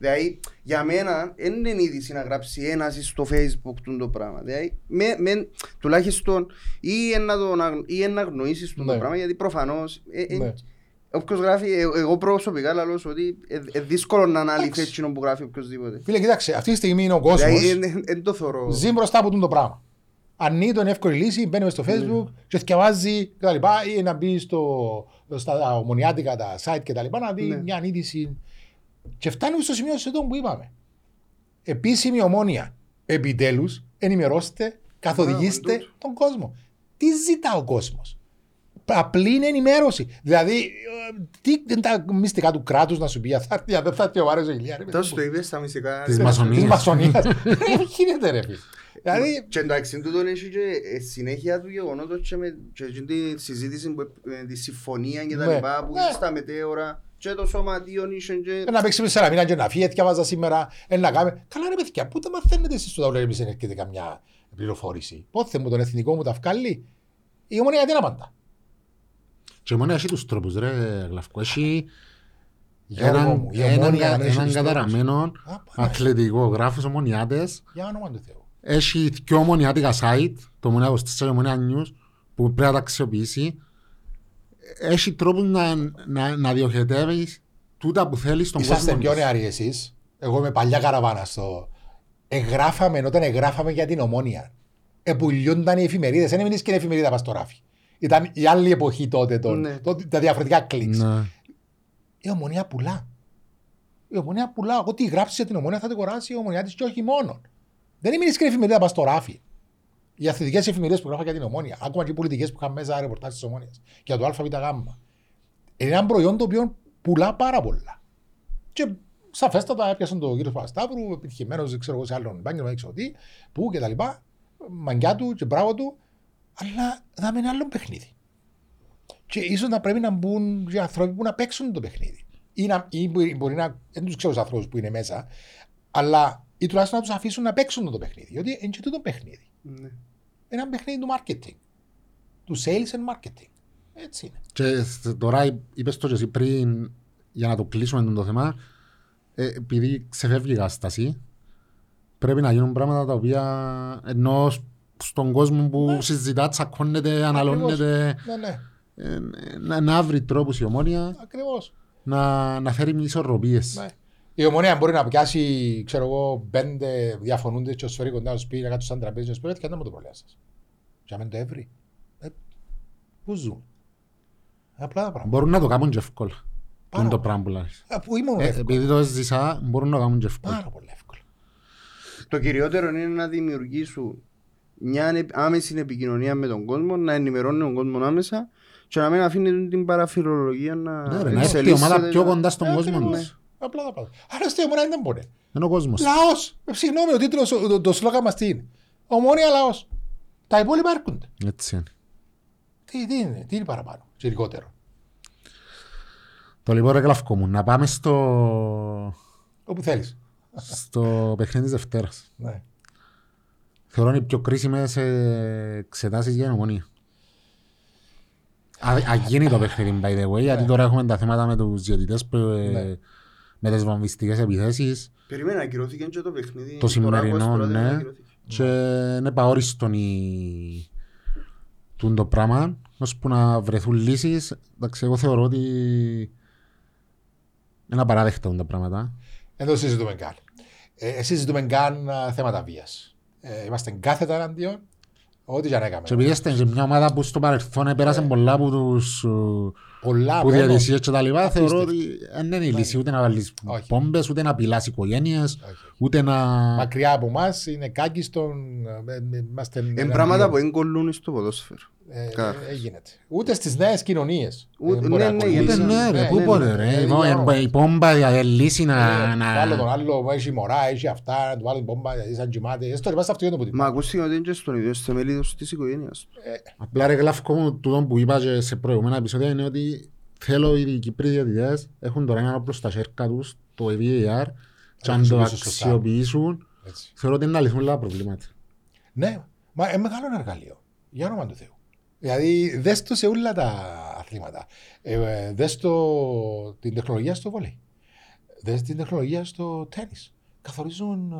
Speaker 2: στην
Speaker 3: φιλτράρουν
Speaker 2: κουβέντα του.
Speaker 3: κάποιες ειδήσεις
Speaker 2: Ναι,
Speaker 3: ίσως.
Speaker 2: ναι.
Speaker 3: Δηλαδή, για μένα, δεν είναι είδηση να γράψει ένας στο facebook του το πράγμα. Δηλαδή, με, με, τουλάχιστον, ή να, το, να- ή να αγνοήσεις το
Speaker 2: Ναι.
Speaker 3: πράγμα, γιατί προφανώς, ε, ε,
Speaker 2: Ναι.
Speaker 3: όποιος γράφει, ε, εγώ προσωπικά λέω ότι είναι δύσκολο να αναλυθεί
Speaker 2: Εντάξει.
Speaker 3: εκείνο που γράφει οποιοσδήποτε.
Speaker 2: Φίλε, κοίταξε, αυτή τη στιγμή είναι ο κόσμος
Speaker 3: Δηλαδή, δεν το θεωρώ.
Speaker 2: ζει μπροστά από τούτο το πράγμα. Ανοίγει τον εύκολη λύση, μπαίνει μες στο facebook και θυκευάζει και τα λοιπά ή να μπει στο, στα ομονιάτικα τα site και τα λοιπά να δει
Speaker 3: Ναι.
Speaker 2: μια είδηση. Και φτάνουμε στο σημείο εδώ που είπαμε. Επίσημη ομόνια. Επιτέλους ενημερώστε, καθοδηγήστε
Speaker 3: Μπράβο, τούτο.
Speaker 2: τον κόσμο. Τι ζητά ο κόσμος; Απλή είναι ενημέρωση. Δηλαδή, ε, τι είναι τα μυστικά του κράτους να σου πει, θα έρθει, δεν θα έρθει ο Βάρος ο Ηλία. ρε παιδί
Speaker 3: Τόσο
Speaker 2: μου.
Speaker 3: το είπες στα μυστικά.
Speaker 1: Της
Speaker 3: ε,
Speaker 1: μασονίας.
Speaker 2: Της μασονίας. Δεν γίνεται ρε φίλε. Δηλαδή,
Speaker 3: Και εντάξει, τούτον έχει και ε, συνέχεια του γεγονότος και με και εκείνη τη συζήτηση, που, ε, τη συμφωνία και τα
Speaker 2: Ναι.
Speaker 3: λοιπά που
Speaker 2: Ναι.
Speaker 3: είχε στα μετέωρα και το σωματείο είχε και...
Speaker 2: να παίξει με σαραμίνα και να φύγει, διαβάζα σήμερα, ε, να κάνουμε. Καλά ρε παιδιά, πού τα μαθαίνετε εσείς στο ταβλέρι εμείς δεν έρχεται καμιά πληροφόρηση; Πότε μου τον εθνικό μου τα βγάλει; Η ομονία γιατί να απαντά.
Speaker 1: Και μόνο έχει τους τρόπους ρε Γλαυκό. Έχει
Speaker 2: Γιώργο
Speaker 1: έναν,
Speaker 2: μου, η
Speaker 1: έναν,
Speaker 2: Ομόνια αν έχει
Speaker 1: έναν
Speaker 2: τους
Speaker 1: καταραμένο
Speaker 2: Α, πάει.
Speaker 1: αθλητικό γράφος ομονιάτες.
Speaker 2: Για όνομα του Θεού.
Speaker 1: Έχει δυο ομονιάτικα site, το Ομονία 24 και Ομονία News, που πρέπει να τα αξιοποιήσει. Έχει τρόπους να, να, να διοχετεύεις τούτα που θέλεις στον
Speaker 2: Είσαστε
Speaker 1: κόσμο.
Speaker 2: πιο
Speaker 1: της.
Speaker 2: νεαροί εσείς. Εγώ είμαι παλιά καραβάνα στο... Εγγράφαμε όταν εγγράφαμε για την ομόνια. Επουλιούνταν οι εφημερίδες. Δεν έμεινες και η εφημερίδα πας στο ράφι. Ήταν η άλλη εποχή τότε, των,
Speaker 3: Ναι.
Speaker 2: τότε, τα διαφορετικά κλικς.
Speaker 1: Ναι.
Speaker 2: Η ομονία πουλά. Η ομονία πουλά. Ό,τι γράψεις για την ομονία θα την αγοράσει η ομονία της και όχι μόνο. Δεν έμεινες και η εφημερίδα πας στο ράφι. Οι αθλητικές εφημερίδες που γράφουν για την ομόνια, ακόμα και οι πολιτικές που είχαν μέσα ρεπορτάζ της ομόνιας για το ΑΒΓ. Είναι ένα προϊόν το οποίο πουλά πάρα πολλά. Και σαφέστατα έπιασαν τον κύριο Παπασταύρου, επιτυχημένος, δεν ξέρω εγώ σε άλλον επάγγελμα, δεν ξέρω τι, που και τα λοιπά. Μαγκιά του και μπράβο του, αλλά θα μείνει άλλο παιχνίδι. Και ίσως να πρέπει να μπουν και άνθρωποι που να παίξουν το παιχνίδι. Ή, να, ή μπορεί, μπορεί να. Δεν τους ξέρω τους ανθρώπους που είναι μέσα, αλλά ή τουλάχιστον να τους αφήσουν να παίξουν το παιχνίδι. Γιατί είναι και τούτο παιχνίδι.
Speaker 3: Ναι.
Speaker 2: Είναι ένα παιχνίδι του marketing. Του sales and marketing. Έτσι είναι.
Speaker 1: Και σ- τώρα είπες το και εσύ πριν, για να το κλείσουμε το θέμα, ε, επειδή ξεφεύγει η κατάσταση, πρέπει να γίνουν πράγματα τα οποία ενώ σ- στον κόσμο που
Speaker 2: Ναι.
Speaker 1: συζητά, τσακώνεται, αναλώνεται,
Speaker 2: Ναι, ναι.
Speaker 1: ε, να, να βρει τρόπους η ομόνια
Speaker 2: Ακριβώς.
Speaker 1: να, να φέρει ισορροπίες.
Speaker 2: Ναι. Η ομονία μπορεί να πιάσει, ξέρω εγώ, πέντε διαφωνούνται και σφαίρει κοντά στο σπίτι, να κάτσουν σαν τραπέζι και σπίτι και να μου το προλέα σας. Και αν δεν το έβρει. Ε, πού ζουν. Απλά τα πράγματα.
Speaker 1: Μπορούν να το κάνουν και εύκολα.
Speaker 2: Πάρα
Speaker 1: Είναι το
Speaker 2: πολύ.
Speaker 1: πράγμα που λες.
Speaker 2: Ε, Που ήμουν
Speaker 1: Ε,
Speaker 2: εύκολο.
Speaker 1: επειδή το έζησα, μπορούν να το κάνουν και εύκολα.
Speaker 2: Πάρα πολύ εύκολο.
Speaker 3: Το κυριότερο είναι να δημιουργήσουν μια ανε- άμεση επικοινωνία με τον κόσμο, να ενημερώνει τον κόσμο άμεσα και να μην αφήνει την παραφιλολογία να
Speaker 1: Ναι, ρε, να έρθει η
Speaker 3: εξελίσσεται
Speaker 1: ομάδα πιο
Speaker 3: και να-
Speaker 1: κοντά στον
Speaker 2: Ε,
Speaker 1: κόσμο
Speaker 2: ακριβώς.
Speaker 1: Της.
Speaker 2: Απλά τα πράγματα. Άρα στη ομονία δεν μπορεί.
Speaker 1: Είναι ο κόσμος.
Speaker 2: Λαός. Ε, Συγγνώμη, ο τίτλος, το, το σλόγα μας τι είναι; Ομόνια λαός. Τα υπόλοιπα έρχονται.
Speaker 1: Έτσι είναι.
Speaker 2: Τι, τι είναι, τι είναι παραπάνω, και λιγότερο.
Speaker 1: Το λοιπόν ρε Γλαυκό μου, να πάμε στο,
Speaker 2: Όπου θέλεις.
Speaker 1: στο παιχνίδι της Δευτέρας.
Speaker 2: Ναι.
Speaker 1: Θεωρώ είναι οι πιο κρίσιμες ε, εξετάσεις για την ομονία. Α- Αγίνει το παιχνίδι, by the way, γιατί τώρα έχουμε τα θέματα με τους διαιτητές που, ε,
Speaker 2: Ναι.
Speaker 1: Με τις βομβιστικές επιθέσεις
Speaker 3: Περίμενα, ακυρώθηκε και το παιχνίδι.
Speaker 1: Το
Speaker 3: Τώρα
Speaker 1: σημερινό,
Speaker 3: ακούω τώρα, δεν
Speaker 1: ναι.
Speaker 3: ακυρώθηκε.
Speaker 1: και είναι παόριστον η... τούν το πράγμα, ώσπου να βρεθούν λύσεις. Εντάξει, εγώ θεωρώ ότι είναι απαράδεκτα τα πράγματα.
Speaker 2: Δεν το συζητούμε καν. Ε, συζητούμε καν α, θέματα βίας. Ε, είμαστε κάθετα εναντίον. Ό,τι και αν έκαμε.
Speaker 1: Και επειδή είστε σε μια ομάδα που στο παρελθόν επέρασε πολλά από τους ε,
Speaker 2: Πολλά
Speaker 1: που
Speaker 2: μόνο-
Speaker 1: διαδυσίες και τα λοιπά,
Speaker 2: Απίστευτο.
Speaker 1: θεωρώ ότι δεν είναι η λύση ούτε να βάλεις
Speaker 2: Όχι.
Speaker 1: πόμπες, ούτε να πειλάς οικογένειες,
Speaker 2: Όχι.
Speaker 1: ούτε να...
Speaker 2: Μακριά από εμάς είναι κάκιστον. ε, ε, Είμαστε
Speaker 3: Είναι
Speaker 2: εναντίον.
Speaker 3: πράγματα που δεν κολλούν στο ποδόσφαιρο.
Speaker 2: Ε,
Speaker 3: Καταρχάς.
Speaker 2: ε, γίνεται. Ούτε στις νέες κοινωνίες.
Speaker 3: Ούτε- ναι, ναι,
Speaker 1: Ούτε
Speaker 3: γιατί-
Speaker 1: ναι ρε, πού
Speaker 3: ναι,
Speaker 1: μπορεί
Speaker 3: ναι,
Speaker 1: ρε,
Speaker 2: ναι,
Speaker 1: η πο-
Speaker 2: ναι,
Speaker 1: η πόμπα η λύση να...
Speaker 2: Βάλω τον
Speaker 1: να-
Speaker 2: άλλο, έχει μωρά, έχει αυτά, να του βάλουν πόμπα, γιατί σαν κοιμάται. Έστω ρε πας στο αυτοκίνητο που
Speaker 3: Μα
Speaker 2: την
Speaker 3: ακούστηκε ότι είναι και στον ίδιο θεμελίδος της οικογένειας του.
Speaker 1: Απλά ρε γλαύκο μου, τούτο που είπα και σε προηγούμενα επεισόδια είναι ότι θέλω οι Κύπροι διαιτητές έχουν τώρα ένα όπλο στα χέρια τους, το VAR, και αν το
Speaker 2: χρησιμοποιήσουν σωστά.
Speaker 1: αξιοποιήσουν,
Speaker 2: Έτσι.
Speaker 1: θεωρώ ότι είναι να λυθούν λίγα προβλήματα.
Speaker 2: Ναι, μα είναι μεγάλο εργαλείο. Για όνομα του Θεού. Δηλαδή, δες το σε όλα τα αθλήματα. Ε, ε, δες το, την τεχνολογία στο βόλεϊ. Δες την τεχνολογία στο τέννις. Καθορίζουν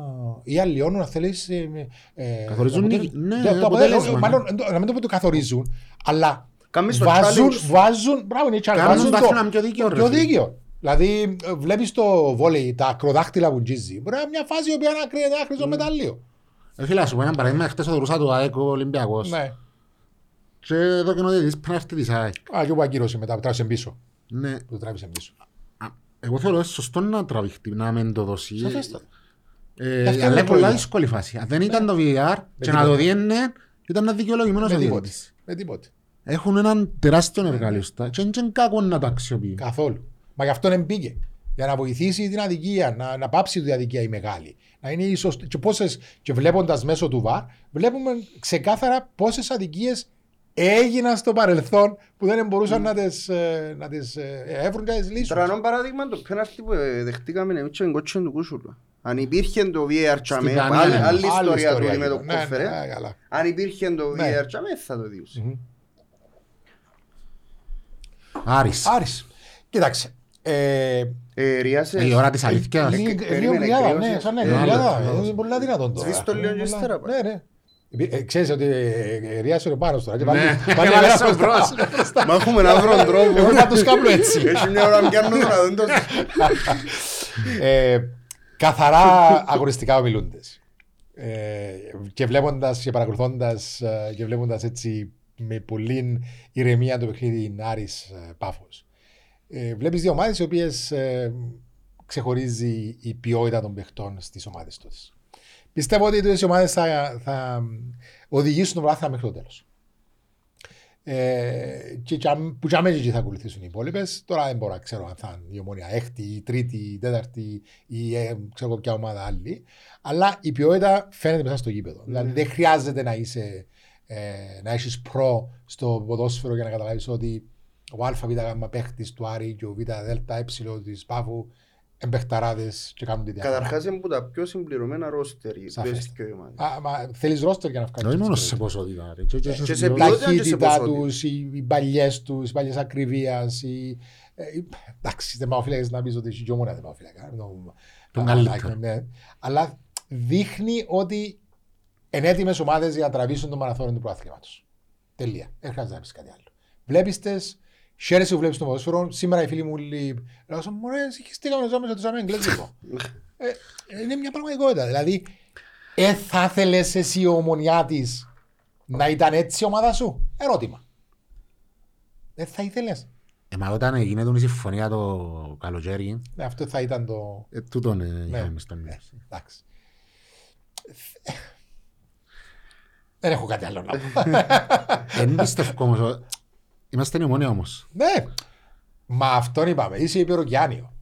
Speaker 2: ε, ή αλλοιώνουν, αν θέλεις... ε, ε,
Speaker 1: Καθορίζουν
Speaker 2: το
Speaker 1: νίκη. Ναι,
Speaker 2: το- το
Speaker 1: αποτέλεσμα,
Speaker 2: αποτέλεσμα.
Speaker 1: ναι.
Speaker 2: Μάλλον, ε, να μην το πω το καθορίζουν, αλλά
Speaker 3: Κάμεις το
Speaker 2: βάζουν,
Speaker 3: challenge.
Speaker 2: βάζουν, μπράβο, είναι η challenge,
Speaker 1: Κάνουν
Speaker 2: βάζουν
Speaker 1: τα
Speaker 2: το,
Speaker 1: άθλημα πιο δίκαιο, ρε
Speaker 2: πιο
Speaker 1: φίλε.
Speaker 2: δίκαιο. Δηλαδή, ε, βλέπεις το βόλεϊ, τα ακροδάχτυλα που τζίζει. Μπορεί να είναι μια φάση η οποία να κρίνεται ένα χρυσό μετάλλιο.
Speaker 1: Ε, φίλε, να σου πω ένα παράδειγμα, χτες οδηγούσα το ΑΕΚ ο Ολυμπιακός
Speaker 2: Ναι.
Speaker 1: Και εδώ και ο διαιτητής πρέπει να έρθει της ΑΕΚ.
Speaker 2: Α, και που ακύρωσε μετά, που τράβησε πίσω.
Speaker 1: Ναι,
Speaker 2: Που τράβησε πίσω.
Speaker 1: α, εγώ θεωρώ ότι σωστό να τραβηχτεί, να μην το δώσει.
Speaker 2: Σαφέστατα.
Speaker 1: Ε,
Speaker 2: Γι' αυτό
Speaker 1: αλλά
Speaker 2: είναι
Speaker 1: είναι πολλά
Speaker 2: πρόβλημα.
Speaker 1: δύσκολη φάση. Αν δεν ήταν το VAR και να
Speaker 2: τίποτε.
Speaker 1: το διένε, ήταν ένα δικαιολογημένος
Speaker 2: Με
Speaker 1: ο
Speaker 2: τίποτε.
Speaker 1: διαιτητής.
Speaker 2: Με τίποτε.
Speaker 1: Έχουν έναν τεράστιο εργαλείο στα και είναι κακό να το αξιοποιεί.
Speaker 2: Καθόλου. Μα γι' αυτό δεν πήγε. Για να βοηθήσει την αδικία, να, να πάψει την αδικία η μεγάλη. Να είναι η σωστή. Και, πόσες, και βλέποντας μέσω του ΒΑΡ, βλέπουμε ξεκάθαρα πόσες αδικίες έγιναν στο παρελθόν που δεν μπορούσαν να τις να τις, ε, έβρουν και να τις λύσουν.
Speaker 3: Τρανό παράδειγμα το πέναρτι που ε, δεχτήκαμε εμείς και την κότσιν του Κούσουλα. Αν υπήρχε το VAR τσάμε,
Speaker 1: Δανία,
Speaker 3: άλλη,
Speaker 1: ναι.
Speaker 3: άλλη
Speaker 2: Άλλη
Speaker 3: ιστορία του
Speaker 2: ιστορία
Speaker 3: με το
Speaker 2: ήταν. Ναι,
Speaker 3: κόφερε.
Speaker 2: ναι, καλά.
Speaker 3: Αν υπήρχε το
Speaker 2: Ναι.
Speaker 3: VAR τσάμε θα το διούσε.
Speaker 2: Μμμ.
Speaker 1: Άρης.
Speaker 2: Άρης. Κοίταξε. Ε,
Speaker 3: Ε, Ρίασες.
Speaker 1: Η ώρα της αλήθειας.
Speaker 2: Λίγο
Speaker 3: περίμενε,
Speaker 2: λίγο γριάδα,
Speaker 3: κρύωσε.
Speaker 2: ναι, σαν
Speaker 1: Ε,
Speaker 2: γριάδα.
Speaker 1: άλλο.
Speaker 2: Είναι πολύ δυνατόν τώρα.
Speaker 3: Σβήσεις το λίγο και
Speaker 2: Πολλά-
Speaker 3: ύστερα, πάει.
Speaker 2: Ναι, ναι. Επί- ε, Ξέρεις ότι ε, ε, ρίασε ο Πάρος τώρα. και
Speaker 1: Ναι,
Speaker 2: βάλει- βάλει
Speaker 1: έβαλε
Speaker 2: μέρα
Speaker 1: στον
Speaker 2: μπροστά.
Speaker 1: μπρος.
Speaker 3: Μα έχουμε να βρω τρόπο.
Speaker 2: Εγώ θα τους κάνω έτσι.
Speaker 3: Έχει μια ώρα πιάνω να δουν το...
Speaker 2: Ε, καθαρά αγοριστικά ομιλούντες. Ε, και βλέποντας και παρακολουθώντας ε, και βλέποντας έτσι με πολύ ηρεμία το παιχνίδι Άρης ε, Πάφος. Ε, βλέπεις δύο ομάδες οι οποίες ε, ξεχωρίζει η ποιότητα των παιχτών στις ομάδες τους. Πιστεύω ότι οι δύο ομάδες θα, θα οδηγήσουν το βράθυμα μέχρι το τέλος. Ε, και και- που και αμέσως θα ακολουθήσουν οι υπόλοιπες. Τώρα δεν μπορώ να ξέρω αν θα είναι η ομόνια έκτη, η τρίτη, η τέταρτη ή ε, ξέρω εγώ ποια ομάδα άλλη. Αλλά η ποιότητα φαίνεται μέσα στο γήπεδο. Δηλαδή δεν χρειάζεται να είσαι ε, να έχεις προ στο ποδόσφαιρο για να καταλάβεις ότι ο ΑΒ γ παίχτης του Άρη και ο Β Δέλτα Ε της Πάφου εμπεχταράδες και κάνουν τη διαφορά.
Speaker 3: Καταρχάς είναι που τα πιο συμπληρωμένα ρόστερ οι
Speaker 2: Σαφές.
Speaker 3: μπες και οι ομάδες.
Speaker 2: Α, μα θέλεις ρόστερ για να
Speaker 1: Όχι
Speaker 2: βγάλεις
Speaker 1: μόνο
Speaker 2: τις
Speaker 1: σε
Speaker 2: ποιότητες.
Speaker 1: ποσότητα. ρε. Και- και-
Speaker 3: Και
Speaker 1: και-
Speaker 3: σε
Speaker 1: και-
Speaker 3: ποιότητα. και σε
Speaker 2: ταχύτητα
Speaker 3: ποσότητα.
Speaker 2: τους, οι, οι παλιές τους, οι παλιές ακριβία. Οι... Ε, οι- εντάξει, δεν πάω φύλακα να πεις ότι η Γιώμονα δεν πάω φύλακα.
Speaker 1: Τον καλύτερο.
Speaker 2: Ναι. Αλλά δείχνει ότι είναι έτοιμε ομάδες για να τραβήσουν το μαραθώνιο του προαθλήματος. Τελεία. Δεν χρειάζεται να πει κάτι άλλο. Βλέπεις τες, χαίρεσαι που βλέπεις το ποδόσφαιρο. Σήμερα οι φίλοι μου λέει: Λέω σου, Μωρέ, συγχυστήκαμε να ζούμε τους Αγγλέζικο. Ε, είναι μια πραγματικότητα. Δηλαδή, ε, θα ήθελες εσύ ο ομονιά να ήταν έτσι η ομάδα σου; Ερώτημα. Δεν θα ήθελες.
Speaker 1: Ε, μα όταν έγινε η συμφωνία το καλοκαίρι,
Speaker 2: Ναι, αυτό θα ήταν το.
Speaker 1: ε, τούτον ε,
Speaker 2: Ναι.
Speaker 1: είχαμε στα
Speaker 2: Ναι,
Speaker 1: μάτια.
Speaker 2: εντάξει. Δεν έχω κάτι άλλο να πω.
Speaker 1: Δεν πιστεύω όμως, ο- είμαστε η ομόνια όμως.
Speaker 2: ναι. Μα αυτόν είπαμε. Είσαι υπεροκειάνιο.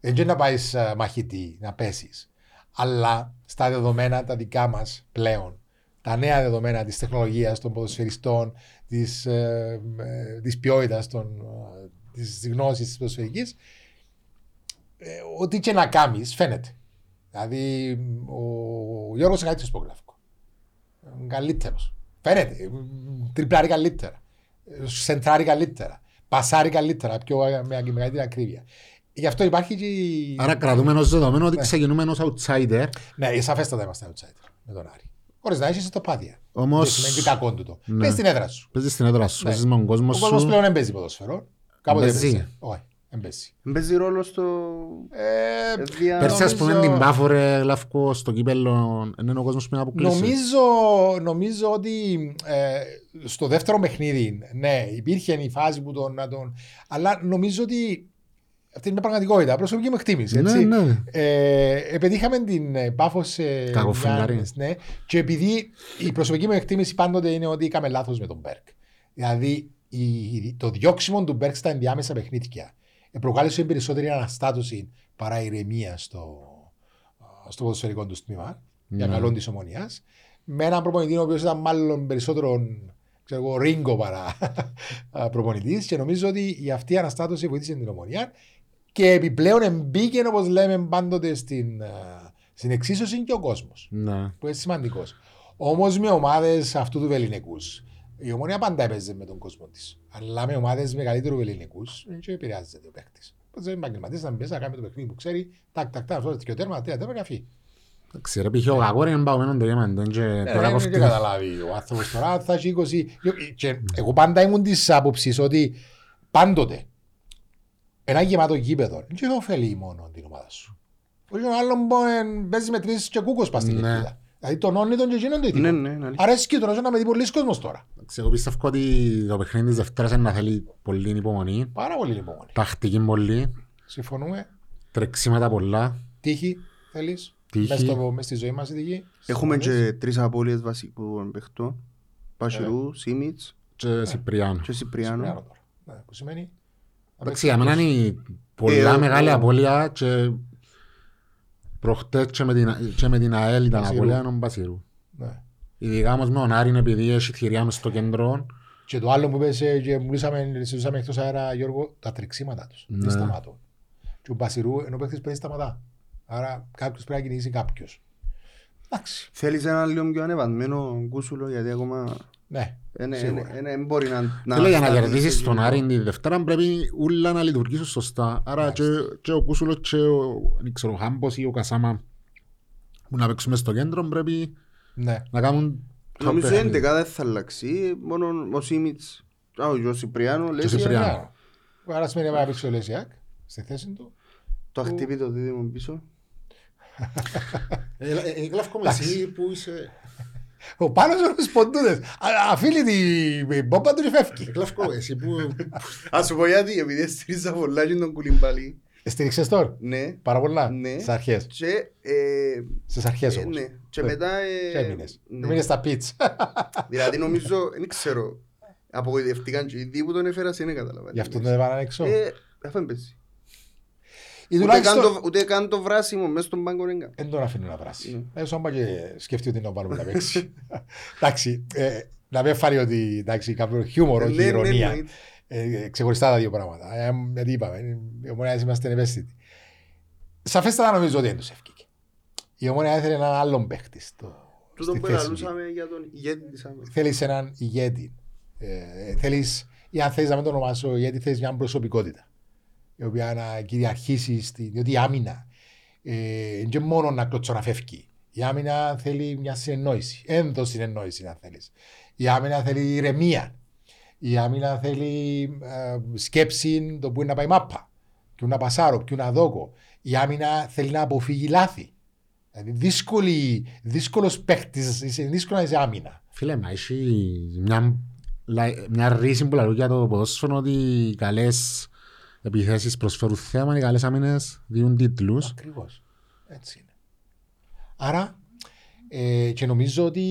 Speaker 2: Δεν είναι να πάεις μαχητή, να πέσεις. Αλλά στα δεδομένα τα δικά μας πλέον, τα νέα δεδομένα της τεχνολογίας, των ποδοσφαιριστών, της ε, ε, της ποιότητας της γνώσης της ποδοσφαιρικής, ε, ό,τι και να κάνεις φαίνεται. Δηλαδή, ο Γιώργος είναι καλύτερος υπογράφικο. Καλύτερος. Φαίνεται. Τριπλάρει καλύτερα. Σεντράρει καλύτερα. Πασάρει καλύτερα. Πιο, με μεγαλύτερη ακρίβεια. Γι' αυτό υπάρχει και. η-
Speaker 1: Άρα κρατούμε ως δεδομένο ότι
Speaker 2: Ναι.
Speaker 1: ξεκινούμε ως outsider,
Speaker 2: Ναι, σαφέστατα είμαστε outsider με τον Άρη. Χωρίς να έχεις το πάδια.
Speaker 1: Όμως-
Speaker 2: Δεν σημαίνει και κακό του το.
Speaker 1: Ναι.
Speaker 2: Πες στην έδρα σου.
Speaker 1: παίζεις στην έδρα σου,
Speaker 2: Ναι.
Speaker 1: παίζεις με τον κόσμος
Speaker 2: Ο κόσμος
Speaker 1: σου.
Speaker 2: πλέον δεν παίζει ποδόσφαιρο. Κάποτε
Speaker 1: Παίζει.
Speaker 2: έπαιζε. Όχι, δεν παίζει.
Speaker 3: Παίζει ρόλο στο...
Speaker 2: Ε,
Speaker 3: δια-
Speaker 1: Πέρσι ας πούμε
Speaker 2: νομίζω-
Speaker 1: την Πάφο ρε Λαυκό στο κύπελλο, είναι ο κόσμος που είναι αποκλείσει.
Speaker 2: Νομίζω, νομίζω ότι ε, στο δεύτερο παιχνίδι, ναι, υπήρχε η φάση που τον, να τον. Αλλά νομίζω ότι αυτή είναι μια πραγματικότητα. Προσωπική μου εκτίμηση. Έτσι.
Speaker 1: Ναι, ναι.
Speaker 2: Ε, επετύχαμε την ε, πάφο σε.
Speaker 1: Κακοφιλάρι.
Speaker 2: μια- Ναι, και επειδή η προσωπική μου εκτίμηση πάντοτε είναι ότι είχαμε λάθος με τον Μπέρκ. Δηλαδή η- το διώξιμο του Μπέρκ στα ενδιάμεσα παιχνίδια ε, προκάλεσε περισσότερη αναστάτωση παρά ηρεμία στο, στο ποδοσφαιρικό του τμήμα για
Speaker 1: Ναι.
Speaker 2: καλό της ομονίας. Με έναν προπονητή ο οποίος ήταν μάλλον περισσότερο ξέρω εγώ, ρίγκο παρά προπονητής και νομίζω ότι η αυτή η αναστάτωση βοήθησε την ομονία και επιπλέον εμπήκε όπως λέμε πάντοτε στην, ε, στην εξίσωση και ο κόσμος
Speaker 1: Ναι.
Speaker 2: που είναι σημαντικός. Όμως με ομάδες αυτού του βεληνικούς. Η ομόνια πάντα έπαιζε με τον κόσμο της. Αλλά με ομάδες μεγαλύτερου βεληνικού δεν επηρεάζεται ο παίκτης. Οπότε ο επαγγελματίας να μπει να κάνει το παιχνίδι που ξέρει, τάκ, τάκ, τάκ, αυτό και ο τέρμα, τρία τέρμα, γραφή.
Speaker 1: Εντάξει ρε π.χ. ο Γαγόρη είναι παγωμένο το γέμα του, και
Speaker 2: Ε,
Speaker 1: τώρα
Speaker 2: Δεν
Speaker 1: κοφτεί.
Speaker 2: έχει καταλάβει ο άνθρωπος τώρα θα έχει 20. Και εγώ πάντα ήμουν της άποψης ότι πάντοτε ένα γεμάτο γήπεδο δεν ωφελεί μόνο την ομάδα σου. Όχι ο άλλον που ε, παίζει με τρεις και κούκος πας στην
Speaker 1: Ναι.
Speaker 2: Κερκίδα. Δηλαδή τονώνει τον και εκείνον το
Speaker 3: Ναι,
Speaker 2: ίδιο.
Speaker 3: ναι, είναι αλήθεια.
Speaker 2: Αρέσκει τώρα να με δει πολλοί κόσμος τώρα.
Speaker 1: Εντάξει, Εγώ πιστεύω ότι το παιχνίδι της Δευτέρας είναι να θέλει πολύ υπομονή,
Speaker 2: Πάρα πολύ υπομονή.
Speaker 1: τακτική πολύ,
Speaker 2: Συμφωνούμε.
Speaker 1: τρεξίματα πολλά.
Speaker 2: Τύχη θέλεις;
Speaker 1: Τύχη.
Speaker 2: Μες, στο, μες στη ζωή μας η τύχη.
Speaker 3: Έχουμε
Speaker 2: Συμφωνείς;
Speaker 3: και τρεις απώλειες βασικών παιχτών. Πασιρού, Σίμιτς
Speaker 1: και Σιπριάνο.
Speaker 3: και
Speaker 2: Σιπριάνο
Speaker 3: Σιπριάνο.
Speaker 2: τώρα. Ναι, που σημαίνει.
Speaker 1: Εντάξει, για μένα είναι πολλά
Speaker 3: Ε,
Speaker 1: μεγάλη
Speaker 3: ο-
Speaker 1: απώλεια και προχτές και με την, και με την ΑΕΛ ήταν
Speaker 2: Μπασιρού.
Speaker 1: απώλεια των Μπασιρού.
Speaker 2: Ναι.
Speaker 1: Ειδικά όμως με τον Άρη επειδή έχει θηριά μες στο κέντρο.
Speaker 2: Και το άλλο που είπες ε, και μιλήσαμε, συζητούσαμε εκτός αέρα, Γιώργο, τα τρεξίματα τους.
Speaker 1: Ναι.
Speaker 2: Δεν σταματούν. Και ο Μπασιρού, ενώ παίχτης πρέπει να σταματά. Άρα κάποιος πρέπει να κυνηγήσει κάποιος. Εντάξει.
Speaker 3: Θέλεις ένα λίγο πιο ανεβασμένο κούσουλο γιατί ακόμα
Speaker 2: Ναι,
Speaker 3: Ε, ναι,
Speaker 2: σίγουρα.
Speaker 3: ε, ναι, Δεν μπορεί να...
Speaker 1: Φίλε, για να
Speaker 3: σταθείς
Speaker 1: κερδίσεις
Speaker 3: σε
Speaker 1: τον
Speaker 3: εκείνο.
Speaker 1: Άρη τη Δευτέρα πρέπει όλα να λειτουργήσουν σωστά. Άρα και, και ο Κούσουλος και ο, δεν ξέρω, ο Χάμπος ή ο Κασάμα που να παίξουν μες στο κέντρο πρέπει
Speaker 2: ναι.
Speaker 1: να κάνουν το
Speaker 3: Νομίζω η
Speaker 1: παιχνίδι.
Speaker 3: εντεκάδα δεν θα αλλάξει, μόνο ο Σίμιτς, α, ο Σιπριάνο, λες,
Speaker 1: Σιπριάνο.
Speaker 3: ε,
Speaker 1: Σιπριάνο.
Speaker 2: Ναι. Άρα σημαίνει να παίξει ο Λεσιάκ στη θέση του.
Speaker 3: το χτύπει το δίδυμο πίσω.
Speaker 1: Ε, ε, ε, Γλαύκο με εσύ που είσαι...
Speaker 2: Ο Πάνος ο σποντούδες. Α- Αφήνει την μπόμπα του και
Speaker 1: Ε,
Speaker 2: φεύγει.
Speaker 1: Γλαύκο, εσύ που...
Speaker 3: Ας σου πω γιατί, επειδή στήριζα πολλά και τον κουλιμπαλί.
Speaker 2: Στήριξες τώρα.
Speaker 3: Ναι.
Speaker 2: Πάρα πολλά.
Speaker 3: Ναι.
Speaker 2: Στις αρχές.
Speaker 3: Και, ε,
Speaker 2: Στις αρχές
Speaker 3: ε,
Speaker 2: όμως.
Speaker 3: ναι. Και
Speaker 2: Ναι.
Speaker 3: μετά... ε,
Speaker 2: Και έμεινες.
Speaker 3: ναι.
Speaker 2: Έμεινες στα πίτς.
Speaker 3: Δηλαδή νομίζω, δεν ξέρω, απογοητευτήκαν και οι δύο που τον έφερα, δεν κατάλαβα.
Speaker 2: Γι' αυτό τον έβαλαν έξω.
Speaker 3: Ε, αφού έμπαιζε.
Speaker 2: Ή
Speaker 3: Ούτε καν
Speaker 2: τουλάχιστον
Speaker 3: το- Ούτε καν το βράσιμο μέσα στον πάγκο δεν έκανε.
Speaker 2: δεν τον αφήνουν να βράσει.
Speaker 3: Ναι.
Speaker 2: Έτσι άμα και σκεφτεί ότι να πάρουμε να παίξει. Εντάξει, ε, να μην φάρει ότι εντάξει, κάποιο χιούμορ, όχι
Speaker 3: Ναι, ναι,
Speaker 2: ηρωνία.
Speaker 3: εννοείται.
Speaker 2: Ε, ξεχωριστά τα δύο πράγματα. Ε, γιατί είπαμε, οι ομονιάδες είμαστε ευαίσθητοι. Σαφέστατα νομίζω ότι δεν τους ευκήκε. Η ομονία ήθελε έναν άλλον παίχτη στο,
Speaker 3: Τούτο
Speaker 2: στη
Speaker 3: που
Speaker 2: θέση του.
Speaker 3: ελαλούσαμε για τον ηγέτη της άμυνας.
Speaker 2: Θέλεις έναν ηγέτη. Ε, θέλεις, ή αν θέλεις να μην το ονομάσω ηγέτη, θέλεις μια προσωπικότητα. Η οποία να κυριαρχήσει, στη, διότι η άμυνα ε, και μόνο να κλωτσό να φεύγει. Η άμυνα θέλει μια συνεννόηση, ένδο συνεννόηση αν θέλεις. Η άμυνα θέλει ηρεμία. Η άμυνα θέλει ε, σκέψη το που είναι να πάει μάπα. Ποιου να πασάρω, ποιου να δώκω. Η άμυνα θέλει να αποφύγει λάθη. Δηλαδή δύσκολη, δύσκολος παίχτης, είσαι δύσκολο να είσαι άμυνα.
Speaker 1: Φίλε, μα έχει μια, λα- μια ρίση που λαλούν για το ποδόσφαιρο ότι οι καλές επιθέσεις προσφέρουν θέμα, οι καλές άμυνες διούν τίτλους.
Speaker 2: Ακριβώς. Έτσι είναι. Άρα, ε, και νομίζω ότι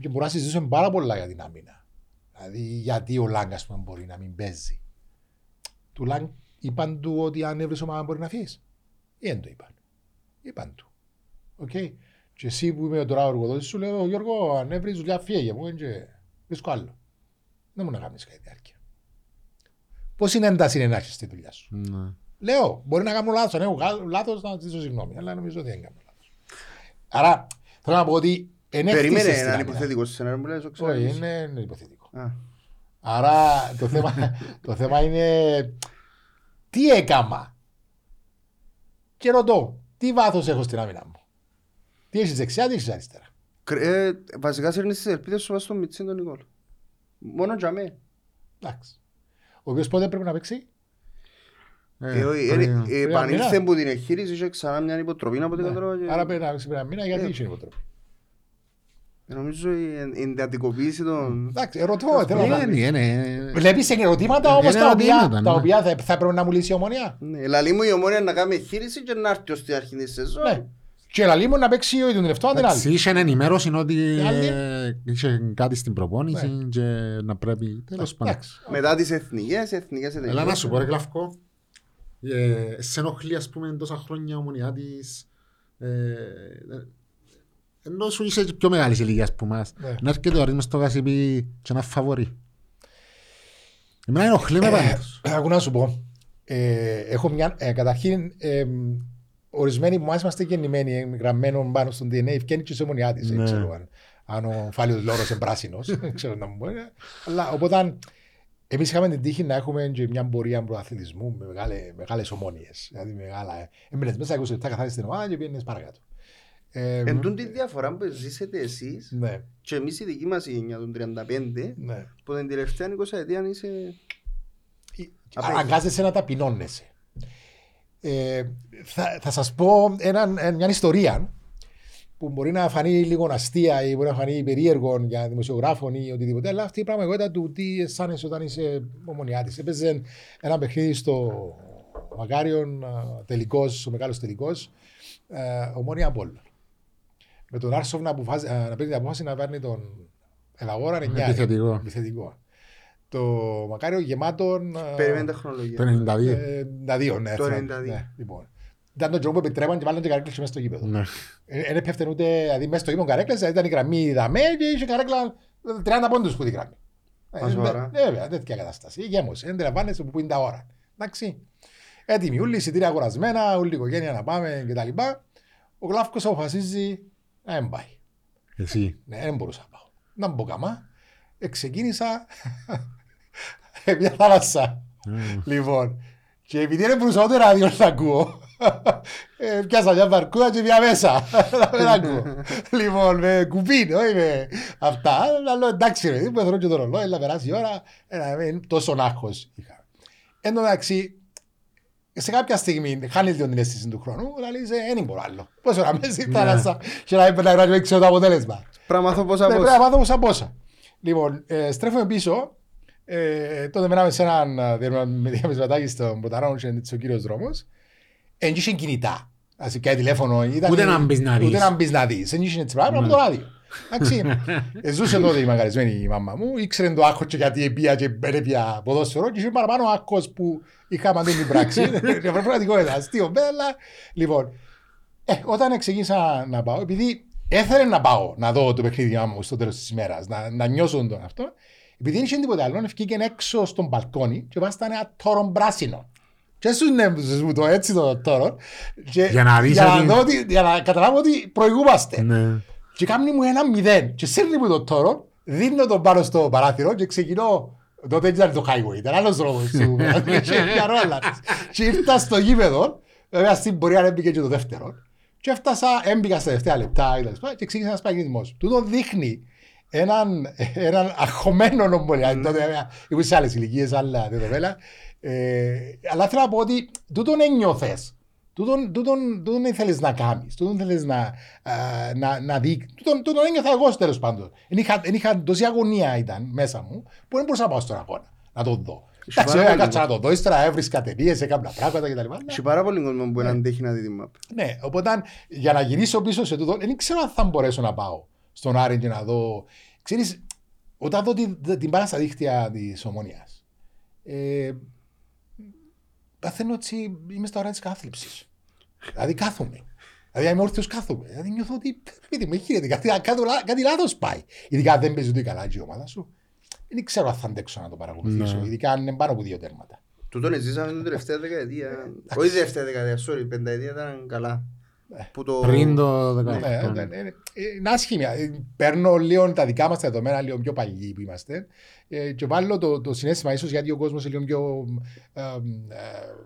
Speaker 2: και μπορούμε να συζητήσουμε πάρα πολλά για την άμυνα. Δηλαδή, γιατί ο Λάγκ, ας πούμε, μπορεί να μην παίζει. Του Λάγκ είπαν του ότι αν έβρεις ομάδα μπορεί να φύγεις. Ή δεν το είπαν. Είπαν του. Οκ. Και εσύ που είμαι τώρα ο εργοδότης σου λέω, Γιώργο, αν έβρεις δουλειά φύγε μου, και βρίσκω άλλο. Δεν μου να κάνεις κάτι διάρκεια. Πώς είναι ένταση είναι να έχεις τη δουλειά σου;
Speaker 1: Ναι.
Speaker 2: Λέω, μπορεί να κάνω λάθος. Αν έχω λάθος, να ζητήσω συγγνώμη. Αλλά νομίζω ότι δεν κάνω λάθος. Άρα, θέλω να πω ότι ενέχτησε
Speaker 3: Περίμενε
Speaker 2: στην
Speaker 3: έναν
Speaker 2: άμυνα.
Speaker 3: υποθετικό σενάριο που λέει, το ξέρω.
Speaker 2: Όχι, είναι, είναι υποθετικό.
Speaker 3: Α,
Speaker 2: Άρα, το θέμα, το θέμα είναι τι έκαμα; Και ρωτώ, τι βάθος έχω στην άμυνα μου; Τι έχεις δεξιάς, τι έχεις αριστεράς;
Speaker 3: κρ- ε, Βασικά σέρνεις τις ελπίδες σου βάσει στον Μιτσίν τον Νικόλ. Μόνο για μέ.
Speaker 2: Εντάξει. Ο οποίος πότε πρέπει να παίξει;
Speaker 3: Ε, όχι,
Speaker 1: πρέπει
Speaker 3: ε,
Speaker 1: να-
Speaker 3: ε,
Speaker 2: να
Speaker 3: Επανήλθε
Speaker 2: μείνω.
Speaker 3: που την εγχείρηση είχε ξανά μια υποτροπή από ό,τι κατάλαβα. και-
Speaker 2: Ναι. Άρα πρέπει να παίξει πριν ένα μήνα γιατί
Speaker 3: Ε.
Speaker 2: είχε υποτροπή.
Speaker 3: Ε, Νομίζω η εν- η εντατικοποίηση των...
Speaker 2: Εντάξει, ερωτώ, θέλω να
Speaker 1: Ε,
Speaker 2: πω.
Speaker 1: ναι, ναι.
Speaker 2: Βλέπεις ερωτήματα
Speaker 1: Ε,
Speaker 2: όμως
Speaker 1: είναι
Speaker 2: τα οποία,
Speaker 1: ερωτήματα,
Speaker 2: τα
Speaker 1: ναι.
Speaker 2: οποία θα, θα έπρεπε να μου λύσει η ομονία;
Speaker 3: Ναι, Λαλή μου η ομόνια να κάνει εγχείρηση και να έρθει ως την αρχή της
Speaker 2: Ναι.
Speaker 3: σεζόν.
Speaker 2: Και λαλή μου να παίξει ο τον λεφτό, αν την
Speaker 1: Εντάξει,
Speaker 2: άλλη.
Speaker 1: Είχε ενημέρωση ότι
Speaker 2: Η άλλη.
Speaker 1: ε, είχε κάτι στην προπόνηση και να πρέπει... Τέλος πάντων.
Speaker 2: Εντάξει.
Speaker 3: Μετά τις εθνικές, εθνικές
Speaker 1: Έλα να σου πω ρε Γλαυκό. Ε, σε ενοχλεί ας πούμε τόσα χρόνια ομονιά της. Ε, ε, ενώ σου είσαι πιο μεγάλης ηλικίας που μας.
Speaker 2: Ναι.
Speaker 1: Να έρχεται ο Άρης μες στο Κασιπί και ένα φαβορί. Εμένα ενοχλεί με πάντως.
Speaker 2: Ακού να σου πω. Ε, έχω μια, ε, καταρχήν, ε, ορισμένοι που μας είμαστε γεννημένοι, ε, γραμμένο πάνω στον DNA, ευκένει και σε ομονιά της.
Speaker 1: Ναι.
Speaker 2: Δεν ξέρω αν, αν ο Φάλιος Λόρος είναι πράσινος. δεν ξέρω να μου πει. Αλλά οπότε, εμείς είχαμε την τύχη να έχουμε και μια πορεία προαθλητισμού με μεγάλε, μεγάλες ομόνιες. Δηλαδή μεγάλα. Ε, έμπαινες μέσα 20 λεπτά καθάρισες την ομάδα και πήγαινες παρακάτω. Ε,
Speaker 3: Εν τούν τη διαφορά που ζήσετε εσείς
Speaker 2: ναι,
Speaker 3: και εμείς η δική μας η γενιά των 35
Speaker 2: ναι.
Speaker 3: που την τελευταία 20 ετία είσαι... Απέχει.
Speaker 2: Αναγκάζεσαι να ταπεινώνεσαι. Ε, θα, θα σας πω έναν- ε, μια ιστορία που μπορεί να φανεί λίγο αστεία ή μπορεί να φανεί περίεργο για δημοσιογράφων ή οτιδήποτε, αλλά αυτή η πραγματικότητα του τι αισθάνεσαι όταν είσαι ομονιάτης. Έπαιζε ένα παιχνίδι στο Μακάριον, τελικός, ο μεγάλος τελικός, ε, ομόνια Απόλλων. Με τον Άρσοφ να, αποφάσει, ε, να παίρνει την απόφαση να παίρνει τον Ελαγόρα 9.
Speaker 1: Επιθετικό.
Speaker 2: επιθετικό. Το Μακάριο γεμάτον. ε,
Speaker 3: Περιμένει τα χρονολογία.
Speaker 1: Το 92.
Speaker 2: ε, 92, ναι.
Speaker 3: Το
Speaker 2: θυμάμαι.
Speaker 3: 92.
Speaker 2: Ναι, λοιπόν. Ήταν το τρόπο που επιτρέπαν και βάλαν και καρέκλες μέσα στο γήπεδο.
Speaker 1: Ναι.
Speaker 2: Δεν έπεφτε ούτε, δηλαδή μέσα στο γήπεδο καρέκλες, δηλαδή ήταν η γραμμή δαμέ και είχε καρέκλα 30 πόντους που τη γραμμή. Ε,
Speaker 3: Α, σοβαρά.
Speaker 2: ναι, Βέβαια, τέτοια κατάσταση. Γέμωσε, δεν τραβάνεσαι που είναι τα ώρα. Εντάξει. Έτοιμοι, όλοι εισιτήρια αγορασμένα, όλη η οικογένεια να πάμε κτλ. Ο Γλάφκος αποφασίζει να μην πάει.
Speaker 1: Εσύ.
Speaker 2: Ναι, δεν μπορούσα να πάω. Να μπω καμά. ξεκίνησα μια θάλασσα. Λοιπόν, και επειδή δεν μπορούσα ούτε ράδιο να ακούω, ε, πιάσα μια βαρκούδα και μια μέσα. Δεν ακούω. Λοιπόν, με κουπίν, όχι με αυτά. Αλλά εντάξει, ρε, μου έδωρο και το ρολόι, να περάσει η ώρα. Ένα, ε, τόσο άγχος είχα. Εν τω μεταξύ, σε κάποια στιγμή χάνεις λίγο την αίσθηση του χρόνου, αλλά λέει, δεν μπορώ άλλο. Πόσο ώρα μέσα στη θάλασσα και να έπαιρνα να ξέρω το αποτέλεσμα.
Speaker 3: Πρέπει να μάθω πόσα
Speaker 2: Ναι,
Speaker 3: πόσα.
Speaker 2: Πρέπει να μάθω πόσα πόσα. Λοιπόν, ε, στρέφουμε πίσω. Ε, τότε μέναμε σε έναν ε, διαμεσβατάκι στον Ποταρόνο και ο κύριος δρόμος. Εν είχε κινητά. Ας και τηλέφωνο. Ήταν,
Speaker 1: Ούτε να μπεις να δεις.
Speaker 2: Ούτε να μπεις να δεις. Εν είχε έτσι πράγμα από το ράδιο. Εντάξει. Ε, Ζούσε τότε η μαγαρισμένη η μαμά μου. Ήξερε το άκκο και γιατί επία και έπια ποδόσφαιρο και είχε παραπάνω άκκος που είχαμε αντί την πράξη. Είναι πραγματικότητα. Αστείο. μπε, αλλά, Λοιπόν, ε, όταν ξεκίνησα να πάω, επειδή έθελε να πάω να δω το παιχνίδι μου στο τέλος της ημέρας, να, να νιώσω τον αυτό, επειδή δεν είχε τίποτα άλλο, βγήκε έξω στον μπαλκόνι και βάστανε ένα τόρο πράσινο. Και σου ναι, μου το έτσι το τόρο. Και
Speaker 1: Για να δεις
Speaker 2: για,
Speaker 1: ότι-
Speaker 2: δω ότι- για να καταλάβω ότι προηγούμαστε.
Speaker 1: Ναι.
Speaker 2: Και κάνει μου ένα μηδέν. Και σέρνει μου το τόρο, δίνω τον πάνω στο παράθυρο και ξεκινώ. Τότε ήταν το highway, ήταν άλλος δρόμος του παράθυρου, και μια ρόλα της. Και ήρθα στο γήπεδο, βέβαια στην πορεία έμπηκε και το δεύτερο. Και έφτασα, έμπηκα στα τελευταία λεπτά και τα λοιπά, και ξεκίνησα ένας παγγισμός. Τούτο δείχνει έναν, έναν αγχωμένο νομπολιά. Τότε βέβαια ήμουν σε άλλες ηλικίες, άλλα δεδομένα. Ε, αλλά θέλω να πω ότι τούτον ένιωθες. Τούτον, τούτον, τούτον δεν θέλεις να κάνεις, τούτον θέλεις να, α, να, να δει, τούτον, τούτον ένιωθα εγώ τέλος πάντων. Εν είχα, εν είχα τόση αγωνία ήταν μέσα μου που δεν μπορούσα να πάω στον αγώνα, να το δω.
Speaker 3: Έχει
Speaker 2: Εντάξει,
Speaker 3: πάρα
Speaker 2: βέβαια,
Speaker 3: πολύ.
Speaker 2: κάτσα να το δω, ύστερα έβρισκα ταινίες, έκανα πράγματα κτλ.
Speaker 3: Έχει πάρα πολύ κόσμο που να αντέχει να δει τη map.
Speaker 2: Ναι, οπότε για να γυρίσω πίσω σε τούτο, δεν ξέρω αν θα μπορέσω να πάω στον Άρη και να δω. Ξέρεις, όταν δω την, την πάρα στα δίχτυα της ομονία, ε, παθαίνω έτσι, είμαι στα ώρα της κάθλιψης. δηλαδή κάθομαι. Δηλαδή, αν είμαι όρθιος, κάθομαι. Δηλαδή, νιώθω ότι πείτε με γίνεται κάτι, κάτι, κάτι λάθος πάει. Ειδικά αν δεν παίζει ούτε καλά και η ομάδα σου. Δεν ξέρω αν θα αντέξω να το παρακολουθήσω.
Speaker 1: Ναι.
Speaker 2: Ειδικά αν είναι πάνω από δύο τέρματα.
Speaker 3: Τούτον ζήσαμε την τελευταία δεκαετία. Όχι τελευταία δεκαετία, sorry, πενταετία ήταν καλά. Που το...
Speaker 1: Πριν το
Speaker 2: Ναι,
Speaker 1: 18.
Speaker 2: ναι, ναι, ναι. Είναι άσχημη. Ε, Παίρνω λίγο τα δικά μας τα δεδομένα, λίγο πιο παλιοί που είμαστε. ε, Και βάλω το, το συνέστημα, ίσως γιατί ο κόσμος είναι λίγο πιο ε, ε,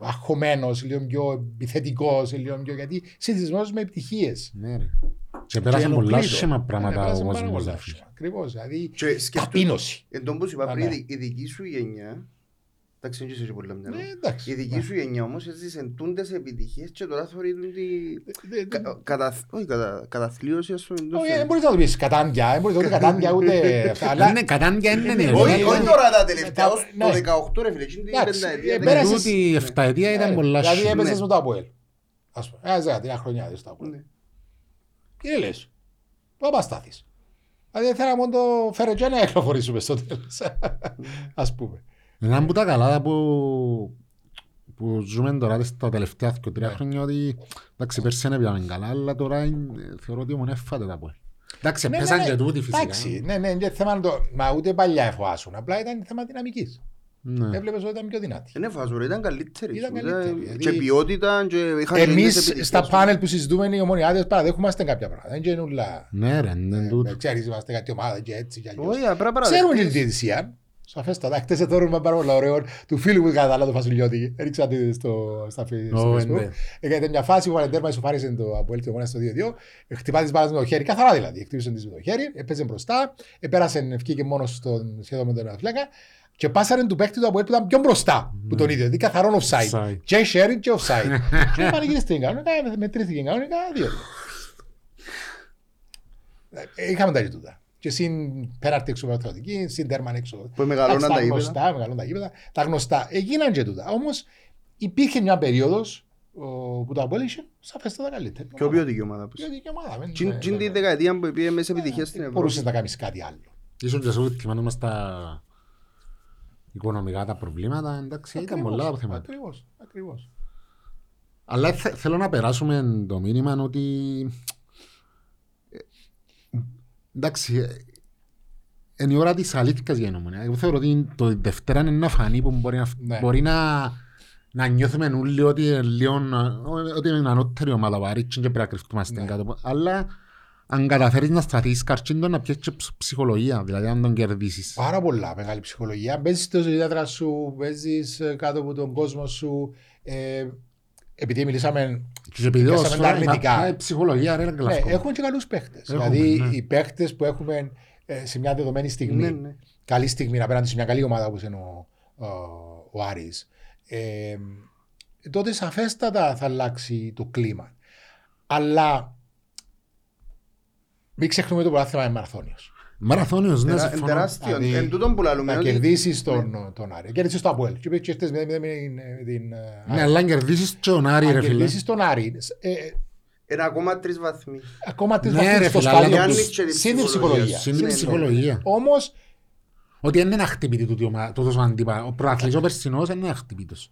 Speaker 2: αγχωμένος, λίγο πιο επιθετικός, λίγο πιο. Γιατί συνηθισμένος με επιτυχίες.
Speaker 1: Ναι, ρε. Και πέρασαν πολλά σχήμα πράγματα ο κόσμος. ρε φίλε.
Speaker 2: Ακριβώς. Δηλαδή,
Speaker 3: Και σκεφτού...
Speaker 2: ταπείνωση.
Speaker 3: Εν τω όπως είπα
Speaker 2: Α,
Speaker 3: πριν,
Speaker 2: ναι.
Speaker 3: η- η δική σου γενιά, εντάξει δεν είσαι πολλά μυαλό.
Speaker 2: Ναι, εντάξει.
Speaker 3: Η δική σου γενιά όμως έζησε τούντες επιτυχίες και τώρα θεωρεί τη
Speaker 2: Δεν- δεν-
Speaker 3: κα- κατα- όχι, κατα- καταθλίωση ας πούμε. εντός
Speaker 2: Όχι,
Speaker 3: του.
Speaker 2: Δεν μπορείς να το πεις κατάντια, δεν μπορείς να το πεις κατάντια ούτε. αυτά, αλλά-
Speaker 1: Ναι, κατάντια είναι ναι,
Speaker 3: Όχι,
Speaker 1: ρε.
Speaker 3: όχι τώρα τα τελευταία,
Speaker 2: τα-
Speaker 3: ως
Speaker 2: ναι.
Speaker 3: το 18 ρε φίλε, εκείνη την
Speaker 2: Εντάξει,
Speaker 3: πενταετία,
Speaker 2: ε,
Speaker 3: δεν-
Speaker 2: πέρασε-
Speaker 1: Τούτη η εφταετία ήταν
Speaker 2: Ναι,
Speaker 1: πολλά
Speaker 2: Δηλαδή
Speaker 1: σχήμα.
Speaker 2: έπαιζες
Speaker 3: Ναι.
Speaker 2: με το Αποέλ. Ας πούμε. Ένας δεκατρία χρονιά δεν στο Αποέλ.
Speaker 3: Ναι.
Speaker 2: Τι λες; Πού θα στάθεις; Δηλαδή θέλαμε μόνο το φέρε και να εκλοφορήσουμε στο τέλος. Ας πούμε.
Speaker 1: Ένα από τα καλά που, που ζούμε τώρα στα τελευταία δύο τρία
Speaker 2: Ναι.
Speaker 1: χρόνια ότι εντάξει πέρσι δεν πήγαμε καλά αλλά τώρα είναι- θεωρώ ότι ήμουν έφατε τα πόλη. Εντάξει,
Speaker 2: Ναι,
Speaker 1: πέσαν
Speaker 2: ναι,
Speaker 1: και
Speaker 2: ναι.
Speaker 1: τούτοι φυσικά.
Speaker 2: Εντάξει, ναι, ναι, είναι θέμα το... Μα ούτε παλιά εφοάσουν. Απλά ήταν θέμα δυναμικής.
Speaker 1: Ναι.
Speaker 2: Έβλεπες ότι ήταν πιο δυνατή.
Speaker 3: Είναι φάσο, ήταν καλύτερη.
Speaker 2: Ήταν
Speaker 3: σου,
Speaker 2: καλύτερη,
Speaker 3: ήταν-
Speaker 2: δηλαδή-
Speaker 3: Και ποιότητα και είχαν και τις
Speaker 2: Εμείς
Speaker 3: επιτυχίες
Speaker 2: στα
Speaker 3: σου.
Speaker 2: πάνελ που συζητούμε οι ομονιάτες παραδέχομαστε κάποια πράγματα. Δεν είναι ούλα.
Speaker 1: Ναι ρε, είναι τούτο.
Speaker 2: Ε, Ξέρεις, είμαστε κάτι ομάδα και έτσι και αλλιώς.
Speaker 3: Όχι, απλά
Speaker 2: Ξέρουμε και την
Speaker 3: παραδεχτείς.
Speaker 2: διαιτησία. Σαφέστατα. Χτες εθώρουμε πάρα πολύ ωραίο του φίλου μου κατά το Φασιλιώτη. Έριξα τη στο, στα φι- στο
Speaker 1: Ω,
Speaker 2: Facebook.
Speaker 1: ναι.
Speaker 2: Έκανε μια φάση που ο Βαλεντέρμα ισοφάρισε το Αποέλ το στο 2-2. Χτυπά τη μπάλα με το χέρι, καθαρά δηλαδή. Χτύπησε τη με το χέρι, έπαιζε μπροστά, επέρασε, ευκήκε μόνος στον σχεδόν με τον Αθλέκα και πάσαρε του παίκτη του Αποέλ που ήταν πιο μπροστά που τον ίδιο. Δηλαδή καθαρόν offside.
Speaker 1: Offside.
Speaker 2: Και sharing και offside. και πάνε και στην κανονικά, μετρήθηκε κανονικά δύο. Ε, Είχαμε τα γητούτα. Και συν πέραρτη έξω από αθλητική, συν τέρμαν έξω.
Speaker 3: Που μεγαλώναν
Speaker 2: Εντάξει,
Speaker 3: τα γήπεδα.
Speaker 2: γνωστά, μεγαλώναν τα γήπεδα. Τα γνωστά. Έγιναν και τούτα. Όμως υπήρχε μια περίοδος που το Απόλυ είχε σαφέστατα καλύτερη.
Speaker 3: Πιο ποιοτική ομάδα. πες.
Speaker 2: Ποιοτική ομάδα. δεν-
Speaker 3: Τζιν-
Speaker 2: δεν-
Speaker 3: τζιν τη
Speaker 2: δεν-
Speaker 3: δεκαετία που πήγε μέσα επιτυχία στην
Speaker 2: δεν
Speaker 3: Ευρώπη.
Speaker 2: Μπορούσες να κάνεις κάτι άλλο.
Speaker 1: Ίσως και σου θυμάμαι στα οικονομικά τα προβλήματα, εντάξει, ήταν
Speaker 2: Ακριβώς,
Speaker 1: πολλά τα θέματα.
Speaker 2: Ακριβώς, ακριβώς.
Speaker 1: Αλλά θε- θέλω να περάσουμε το μήνυμα ότι ε, εντάξει, ε, είναι η ώρα της αλήθικας για την ομονία. Εγώ θεωρώ ότι το Δευτέρα είναι ένα φανή που μπορεί να,
Speaker 2: Ναι.
Speaker 1: μπορεί να, να νιώθουμε όλοι ότι είναι λίγο, ότι είναι ανώτερη ομάδα βαρύτσι και πρέπει να κρυφτούμαστε
Speaker 2: Ναι.
Speaker 1: κάτω. από- Αλλά αν καταφέρεις να σταθείς καρτσίντο να πιέσεις και ψ- ψυχολογία, δηλαδή αν τον κερδίσεις.
Speaker 2: Πάρα πολλά μεγάλη ψυχολογία. Παίζεις στο ιδιαίτερα σου, παίζεις ε, κάτω από τον κόσμο σου. Ε, επειδή μιλήσαμε,
Speaker 1: Και επειδή
Speaker 2: πιάσαμε
Speaker 1: ως
Speaker 2: τα
Speaker 1: φορά
Speaker 2: αρνητικά.
Speaker 1: είναι ψυχολογία ρε
Speaker 2: ναι,
Speaker 1: Γλαυκό.
Speaker 2: έχουμε και καλούς παίχτες.
Speaker 1: Έχουμε,
Speaker 2: δηλαδή
Speaker 1: ναι.
Speaker 2: οι παίχτες που έχουμε ε, σε μια δεδομένη στιγμή,
Speaker 3: Ναι, ναι.
Speaker 2: καλή στιγμή απέναντι σε μια καλή ομάδα όπως είναι ο, ο, ο Άρης, ε, τότε σαφέστατα θα αλλάξει το κλίμα. Αλλά μην ξεχνούμε το πρωτάθλημα είναι μαραθώνιος.
Speaker 1: Μαραθώνιος, ναι,
Speaker 3: Τερα-
Speaker 1: συμφωνώ.
Speaker 3: Τεράστιο.
Speaker 2: Δηλαδή,
Speaker 3: Εν τούτον που λαλούμε.
Speaker 2: Να
Speaker 3: ότι-
Speaker 2: κερδίσεις τον, τον Άρη. Κέρδισες το Αποέλ. Και είπες και χτες 0-0 με την, με την ε,
Speaker 1: Ναι,
Speaker 2: Άρη.
Speaker 1: αλλά αν κερδίσεις και τον Άρη
Speaker 2: Αν
Speaker 1: ρε φίλε.
Speaker 2: κερδίσεις τον Άρη, ε,
Speaker 3: Είναι ακόμα τρεις βαθμοί.
Speaker 2: ακόμα τρεις
Speaker 1: Ναι,
Speaker 2: βαθμούς
Speaker 1: ρε
Speaker 2: στο
Speaker 1: φίλε, αλλά
Speaker 2: στάδιο
Speaker 3: είναι
Speaker 2: τους.
Speaker 3: και η
Speaker 2: Συν την
Speaker 3: ψυχολογία.
Speaker 2: ψυχολογία.
Speaker 1: Συν την
Speaker 3: Ναι, ναι.
Speaker 1: ψυχολογία.
Speaker 2: Όμως,
Speaker 1: Ότι δεν είναι αχτυπητή τούτη η ομάδα, τούτος ο αντίπα. Ο προαθλητής ο περσινός δεν είναι αχτυπητός.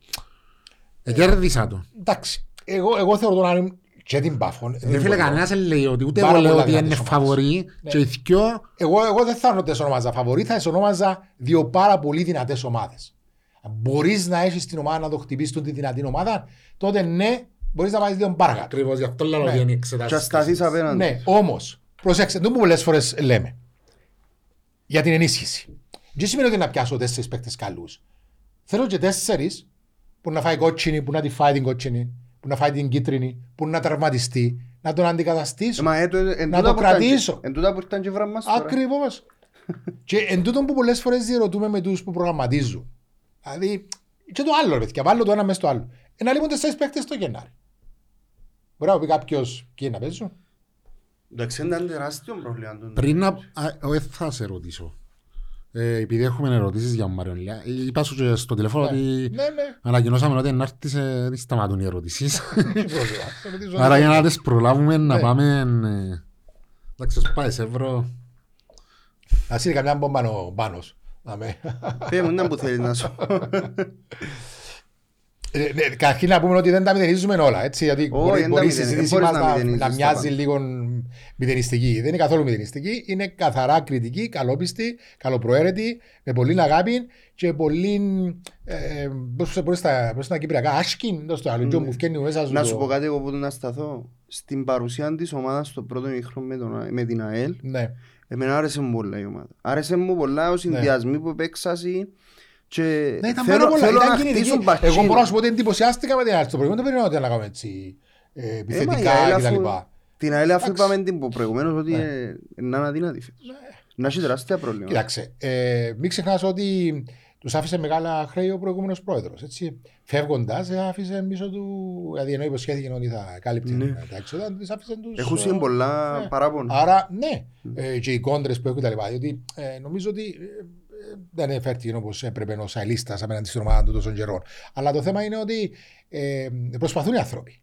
Speaker 1: Εκέρδισα το.
Speaker 2: εντάξει, εγώ, εγώ θεωρώ τον Άρη και την Πάφων.
Speaker 1: Ρε φίλε, κανένας δεν λέει ότι ούτε
Speaker 2: Πάρα
Speaker 1: εγώ λέω
Speaker 2: πολλά
Speaker 1: ότι είναι
Speaker 2: δυνατές ομάδες.
Speaker 1: φαβορή και οι δυο
Speaker 2: Εγώ, εγώ δεν θα ονομάζα ονομάζα φαβορή, θα ονόμαζα δύο πάρα πολύ δυνατές ομάδες. Μπορείς να έχεις την ομάδα να το χτυπήσεις την δυνατή ομάδα, τότε ναι, μπορείς να πάει λίγο παρακάτω.
Speaker 1: Ακριβώς γι' αυτό λέω
Speaker 2: Ναι.
Speaker 1: ότι είναι
Speaker 3: Και
Speaker 1: εξετάσεις.
Speaker 3: ας σταθείς απέναντι.
Speaker 2: Ναι, όμως, προσέξτε, δεν που πολλές φορές λέμε για την ενίσχυση. Δεν σημαίνει ότι να πιάσω τέσσερις παίκτες καλούς. Θέλω και τέσσερις που να φάει κότσινη, που να τη φάει την κότσινη, που να φάει την κίτρινη, που να τραυματιστεί, να τον αντικαταστήσω.
Speaker 3: Ε, Μα, ε, το- εν
Speaker 2: Να
Speaker 3: τούτα
Speaker 2: το
Speaker 3: που ήταν
Speaker 2: κρατήσω.
Speaker 3: και- Εν τούτα που ήταν και βράμε μας τώρα.
Speaker 2: Ακριβώς. και εν τούτον που πολλές φορές διερωτούμε με τους που προγραμματίζουν. Δηλαδή, και το άλλο, ρε παιδιά, βάλω το ένα μέσα στο άλλο. Ένα λοιπόν τέσσερις παίκτες στο Γενάρη. Μπορεί να πει κάποιος ποιοι να παίζουν.
Speaker 3: Εντάξει, ήταν τεράστιο πρόβλημα. τούτο.
Speaker 1: Πριν να... α, Εγώ θα σε ρωτήσω. Ε, επειδή έχουμε ερωτήσεις για τον Μάριον Λιά, είπα σου και στο τηλέφωνο ότι
Speaker 2: Ναι, ναι.
Speaker 1: ανακοινώσαμε ότι να έρθεις, ε, δεν σταματούν οι ερωτήσεις.
Speaker 2: Τι πρόβλημα. Θα ρωτήσω
Speaker 1: Άρα για να τις προλάβουμε να
Speaker 2: Ναι.
Speaker 1: πάμε... ε, Εντάξει, ως πάει σε ευρώ.
Speaker 2: Ας είναι καμιά μπόμπα ο Πάνος. Να με-
Speaker 3: Πες μου, ήταν που θέλεις να σου.
Speaker 2: Ε, ναι, Καταρχήν να πούμε ότι δεν τα μηδενίζουμε όλα. Έτσι, γιατί
Speaker 3: Όχι,
Speaker 2: μπορεί,
Speaker 3: δεν
Speaker 2: μπορεί
Speaker 3: τα
Speaker 2: η
Speaker 3: μηδενίζεις,
Speaker 2: συζήτηση
Speaker 3: μπορείς
Speaker 2: μας
Speaker 3: να
Speaker 2: να,
Speaker 3: μηδενίζεις
Speaker 2: να
Speaker 3: τα
Speaker 2: μοιάζει
Speaker 3: πάντα.
Speaker 2: λίγο μηδενιστική. Δεν είναι καθόλου μηδενιστική. Είναι καθαρά κριτική, καλόπιστη, καλοπροαίρετη, με πολύ αγάπη και πολύ. Ε, πώς πώς τα, πώς τα κυπριακά, άσκιν, το στο άλλο, και μου φκένει μέσας σου.
Speaker 3: Να
Speaker 2: το-
Speaker 3: σου πω κάτι εγώ που να σταθώ. Στην παρουσία της ομάδας στο πρώτο μήχρονο με, τον- με την ΑΕΛ,
Speaker 2: Ναι.
Speaker 3: εμένα άρεσε μου πολλά η ομάδα. Άρεσε μου πολλά ο συνδυασμοί που παίξασαι και
Speaker 2: Ναι, ήταν
Speaker 3: θέλω,
Speaker 2: πάρα πολλά.
Speaker 3: θέλω
Speaker 2: Ήταν
Speaker 3: να
Speaker 2: κινητική.
Speaker 3: χτίσουν
Speaker 2: Εγώ μπορώ να
Speaker 3: παχύλο.
Speaker 2: σου πω ότι εντυπωσιάστηκα με την άλλη. Στο προηγούμενο δεν περίμενα ότι να κάνουμε έτσι ε,
Speaker 3: Ε, μα η
Speaker 2: επιθετικά
Speaker 3: ΑΕΛ
Speaker 2: κτλ.
Speaker 3: αφού- Την ΑΕΛ αφού
Speaker 2: Εντάξει.
Speaker 3: είπαμε την που προηγουμένως ότι
Speaker 2: Ναι.
Speaker 3: ε, είναι αναδύνατη φέτος. Να έχει τεράστια πρόβλημα.
Speaker 2: Κοίταξε, ε, μην ξεχνάς ότι τους άφησε μεγάλα χρέη ο προηγούμενος πρόεδρος. Φεύγοντας, άφησε πίσω του. Δηλαδή, ενώ υποσχέθηκε ότι θα κάλυπτε
Speaker 3: Ναι.
Speaker 2: τα έξοδα, τους άφησε τους.
Speaker 3: Έχουν συν πολλά
Speaker 2: ναι.
Speaker 3: παράπονα.
Speaker 2: Άρα, ναι, ε, και οι κόντρες που έχουν τα λοιπά. Διότι ε, νομίζω ότι ε, ε, δεν έφερθηκε όπω έπρεπε ο Σαλίστα απέναντι στην ομάδα του τόσων καιρών. Αλλά το θέμα είναι ότι ε, προσπαθούν οι άνθρωποι.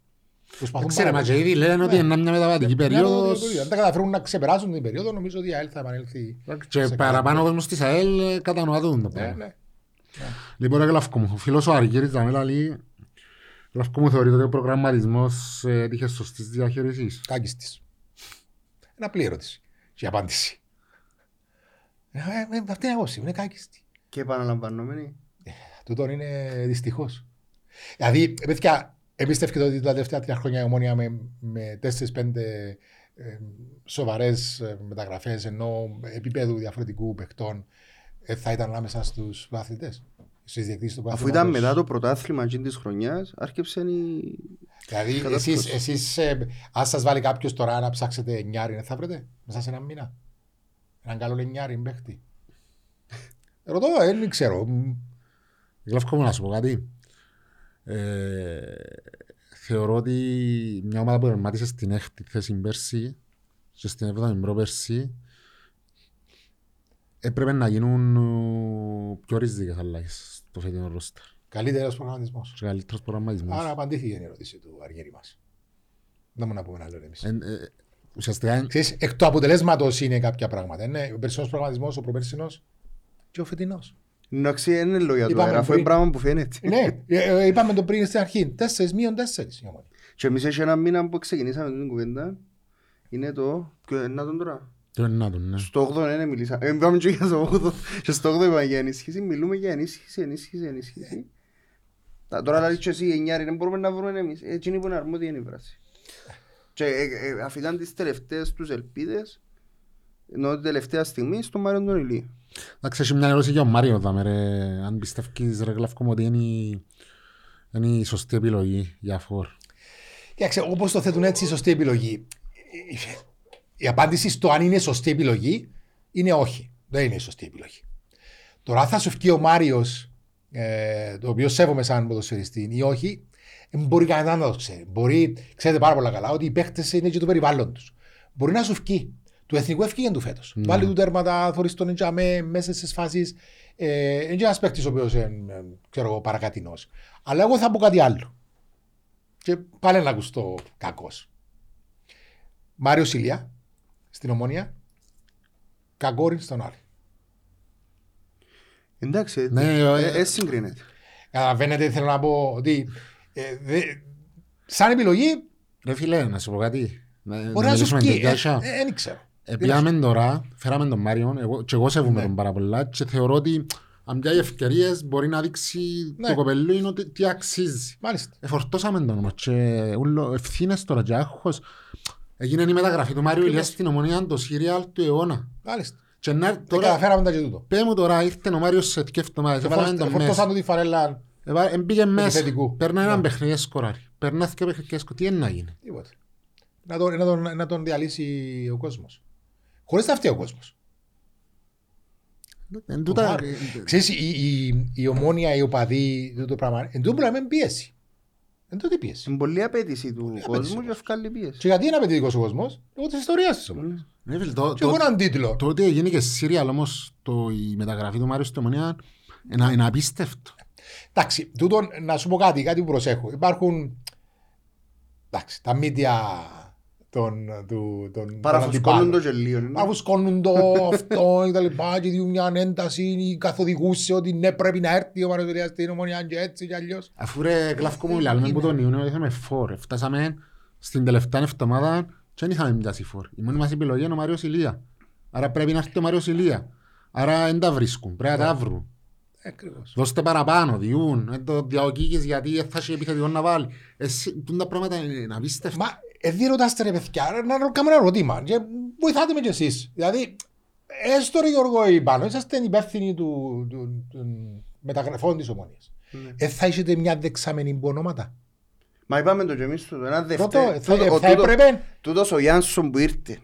Speaker 2: Προσπαθούν
Speaker 1: Ξέρε,
Speaker 2: πάρα
Speaker 1: μα
Speaker 2: πολύ.
Speaker 1: και ήδη λένε ότι
Speaker 2: Ναι.
Speaker 1: είναι μια μεταβατική
Speaker 2: Μια
Speaker 1: περίοδος
Speaker 2: περίοδος. Αν τα καταφέρουν να ξεπεράσουν την περίοδο, νομίζω ότι η ΑΕΛ θα επανέλθει.
Speaker 1: και
Speaker 2: σε
Speaker 1: παραπάνω ο
Speaker 2: καλά.
Speaker 1: κόσμος της ΑΕΛ ε, κατανοητούν το
Speaker 2: Ναι,
Speaker 1: πράγμα.
Speaker 2: ναι.
Speaker 1: Λοιπόν, ρε Γλαυκό μου, ο φίλος ο Αργύρης θα με λέει Γλαυκό μου θεωρείται ότι ο προγραμματισμός ε, έτυχε σωστής διαχείρισης;
Speaker 2: Κάκης της. Είναι απλή ερώτηση. Και η απάντηση. Ε, ε, ε, αυτή είναι η άποψη μου. Είναι κάκης της.
Speaker 3: Και επαναλαμβανόμενοι.
Speaker 2: Τούτον είναι δυστυχώς. Δηλαδή, παιδιά, εμπιστεύεται ότι τα τελευταία τρία χρόνια η ομόνια με, με 4-5 ε, σοβαρές μεταγραφές ενώ επίπεδου διαφορετικού παιχτών ε, θα ήταν ανάμεσα στους αθλητές. Στις διεκδίκησει του
Speaker 3: Αφού ήταν μετά το πρωτάθλημα εκείνης της χρονιάς, άρχισε η...
Speaker 2: Δηλαδή,
Speaker 3: Κατάσταση.
Speaker 2: εσείς, εσείς ε, αν σας βάλει κάποιος τώρα να ψάξετε εννιάρι, δεν θα βρείτε μέσα σε ένα μήνα. Έναν καλό εννιάρι, παίχτη. Ρωτώ, ε, δεν ξέρω. Μ,
Speaker 1: Γλαυκό μου να σου πω κάτι. Ε, θεωρώ ότι μια ομάδα που ερμάτισε στην έκτη θέση πέρσι και στην έβδομη πρόπερσι έπρεπε να γίνουν ε, πιο ριζικές αλλαγές στο φετινό ρόστερ.
Speaker 2: Καλύτερος προγραμματισμός.
Speaker 1: Και καλύτερος προγραμματισμός.
Speaker 2: Άρα απαντήθηκε η ερώτηση του Αργύρη μας. Δεν μου να πούμε άλλο εμείς.
Speaker 1: Ε, ε, ουσιαστικά
Speaker 2: Ξέρεις, εκ του αποτελέσματος είναι κάποια πράγματα. Είναι ο περσινός προγραμματισμός, ο προπέρσινος και ο φετινός.
Speaker 3: Εντάξει, δεν είναι λόγια του
Speaker 2: Είπαμε
Speaker 3: αέρα, αφού
Speaker 2: πριν.
Speaker 3: είναι πράγμα που φαίνεται.
Speaker 2: ναι, ε, ε, είπαμε το πριν στην αρχή. Τέσσερις μείον τέσσερις. η Ομόνια.
Speaker 3: Και εμείς έχει ένα μήνα που ξεκινήσαμε την κουβέντα. Είναι το... Ποιο είναι να τον τώρα;
Speaker 1: το είναι να τον, ναι.
Speaker 3: Στο 8 δεν μιλήσαμε. Ε, είπαμε και για το 8. Και στο 8 είπαμε για ενίσχυση. Μιλούμε για ενίσχυση, ενίσχυση, ενίσχυση. Τα- Τώρα λέει και εσύ εννιάρι, δεν μπορούμε να βρούμε εμείς. Έτσι είναι που είναι αρμόδια είναι η βράση. Και ε, ε, αφήκαν τις τελευταίες τους ελπίδες ενώ την τελευταία στιγμή στον Μάριο τον Ηλί.
Speaker 1: Εντάξει, έχει μια ερώτηση για τον Μάριο δάμε, ρε. Αν πιστεύεις ρε Γλαυκό ότι είναι η- είναι η σωστή επιλογή για φορ.
Speaker 2: Κοίταξε, όπως το θέτουν έτσι, η σωστή επιλογή. Η απάντηση στο αν είναι η σωστή επιλογή είναι όχι. Δεν είναι η σωστή επιλογή. Τώρα, αν θα σου βγει ο Μάριος, ε, το οποίο σέβομαι σαν ποδοσφαιριστή, ή όχι, δεν μπορεί κανένα να το ξέρει. Μπορεί, ξέρετε πάρα πολλά καλά ότι οι παίχτες είναι και το περιβάλλον τους. Μπορεί να σου βγει. Του εθνικού ευκήγεν του φέτος.
Speaker 1: Ναι.
Speaker 2: Βάλει του τέρματα, θωρείς τον εντζαμέ μέσα στις φάσεις. Ε, είναι και ένας παίκτη ο οποίος είναι ξέρω εγώ, παρακατηνός. Αλλά εγώ θα πω κάτι άλλο. Και πάλι να ακουστώ κακός. Μάριο Σιλιά στην Ομόνια. Καγκόριν στον Άρη.
Speaker 3: Εντάξει,
Speaker 1: Ναι,
Speaker 3: ε,
Speaker 1: ε,
Speaker 3: ε, ε, συγκρίνεται.
Speaker 2: Καταλαβαίνετε, θέλω να πω ότι ε, δε, σαν επιλογή
Speaker 1: Ρε φίλε, να σου πω κάτι. Να-
Speaker 2: μπορεί
Speaker 1: να
Speaker 2: να σου
Speaker 1: μιλήσουμε
Speaker 2: βγει.
Speaker 1: τέτοια
Speaker 2: Ε,
Speaker 1: ίσια.
Speaker 2: ε, Δεν ξέρω.
Speaker 1: Επιάμε τώρα, φέραμε τον Μάριο, εγώ, και εγώ σέβομαι
Speaker 2: Ναι.
Speaker 1: τον πάρα πολλά και θεωρώ ότι αν πιάει ευκαιρίες μπορεί να δείξει
Speaker 2: Ναι.
Speaker 1: το κοπελού είναι ότι τι αξίζει.
Speaker 2: Μάλιστα.
Speaker 1: Εφορτώσαμε τον όμως και ούλο ευθύνες τώρα και άγχος. Έγινε η μεταγραφή του Μάριου Ηλίας στην Ομονία το σύριαλ του αιώνα.
Speaker 2: Μάλιστα.
Speaker 1: Και να,
Speaker 2: Τώρα
Speaker 1: τώρα,
Speaker 2: καταφέραμε τα και τούτο.
Speaker 1: πέ μου τώρα, ήρθε ο Μάριος σε δύο εβδομάδες, έφαμε τον μέσα.
Speaker 2: Φορτώσαν του τη φαρέλα.
Speaker 1: Εβα- Εμπήκε μέσα,
Speaker 2: Επιθετικού.
Speaker 1: παίρνα έναν
Speaker 2: Ναι.
Speaker 1: παιχνίδι σκοράρι. Περνά και παιχνίδι σκοράρι, τι είναι να γίνει;
Speaker 2: Τίποτε. Να τον, να, τον, να τον διαλύσει ο κόσμος. Χωρίς να φταίει ο κόσμος.
Speaker 1: Εν τούτα-
Speaker 2: Ξέρεις, η, η, η ομόνια, η οπαδή, το πράγμα, εν τούτο πράγμα είναι πίεση. Εν τούτη πίεση.
Speaker 3: Είναι πολλή απέτηση του
Speaker 2: απέτηση
Speaker 3: κόσμου
Speaker 2: του
Speaker 3: και ευκάλλει πίεση.
Speaker 2: Και γιατί είναι απαιτητικός ο κόσμος, λόγω της ιστορίας της ομόνιας.
Speaker 1: Ναι, φίλε, το-
Speaker 2: Και έχω
Speaker 1: το-
Speaker 2: έναν τίτλο.
Speaker 1: Το ότι έγινε και σύριαλ όμως το, η μεταγραφή του Μάριου στην Ομονία είναι, είναι απίστευτο.
Speaker 2: Εντάξει, τούτο να σου πω κάτι, κάτι που προσέχω. Υπάρχουν εντάξει, τα μίντια των, του, των, των
Speaker 3: Παραφουσκώνουν
Speaker 2: αντιπάλων.
Speaker 3: το γελίο. ναι.
Speaker 2: Παραφουσκώνουν το αυτό και τα λοιπά και δίνουν μια ένταση ή καθοδηγούσε ότι ναι πρέπει να έρθει ο Μαροτελιάς στην ομονία και έτσι και αλλιώς.
Speaker 1: Αφού ρε Γλαυκό μου μιλάμε που τον Ιούνιο είχαμε φορ. Φτάσαμε στην τελευταία εβδομάδα και δεν είχαμε μοιάσει φορ. Η μόνη μας επιλογή είναι ο Μάριος Ηλία. Άρα πρέπει να έρθει ο Μάριος Ηλία. Άρα δεν τα βρίσκουν, πρέπει να τα βρουν.
Speaker 2: Ακριβώς.
Speaker 1: Δώστε παραπάνω, διούν, δεν το διαοκίκεις γιατί δεν θα έχει επιθετικό να βάλει. Εσύ, τούν τα πράγματα είναι απίστευτα.
Speaker 2: Μα ε, δεν ρωτάστε ρε παιδιά, ρε, να ρωτάμε ένα ερώτημα και βοηθάτε με κι εσείς. Δηλαδή, έστω ρε Γιώργο ή πάνω, είσαστε υπεύθυνοι του, του, των μεταγραφών της ομονίας.
Speaker 3: Ναι.
Speaker 2: Ε, θα έχετε μια δεξαμενή που ονόματα;
Speaker 3: Μα είπαμε το και εμείς του, ένα
Speaker 2: Ρωτώ,
Speaker 3: δεύτερο.
Speaker 2: θα,
Speaker 3: τούτο- ο
Speaker 2: θα
Speaker 3: τούτο-
Speaker 2: έπρεπε
Speaker 3: Τούτος ο Γιάνσον που ήρθε.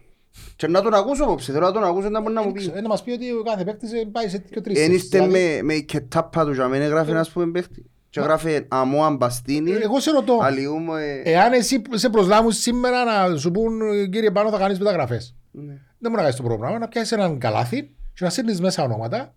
Speaker 3: Και να τον ακούσω απόψε, θέλω να τον ακούσω να μπορεί να μου πει.
Speaker 2: ε, να μας πει ότι ο κάθε παίκτης ε, πάει σε δύο τρεις
Speaker 3: Εν
Speaker 2: θέσεις.
Speaker 3: ήρθε
Speaker 2: Δηλαδή,
Speaker 3: με, με η κετάπα του για μένα γράφει ένας που εμπέχτη. Και γράφει αμό αμπαστίνη,
Speaker 2: ε, Εγώ σε ρωτώ,
Speaker 3: αλλιούμο... ε,
Speaker 2: εάν εσύ σε προσλάβουν σήμερα να σου πούν ε, κύριε Πάνο θα κάνεις μεταγραφές.
Speaker 3: ναι.
Speaker 2: Δεν μπορεί να κάνεις το πρόγραμμα, να πιάσεις έναν καλάθι και να στείλεις μέσα ονόματα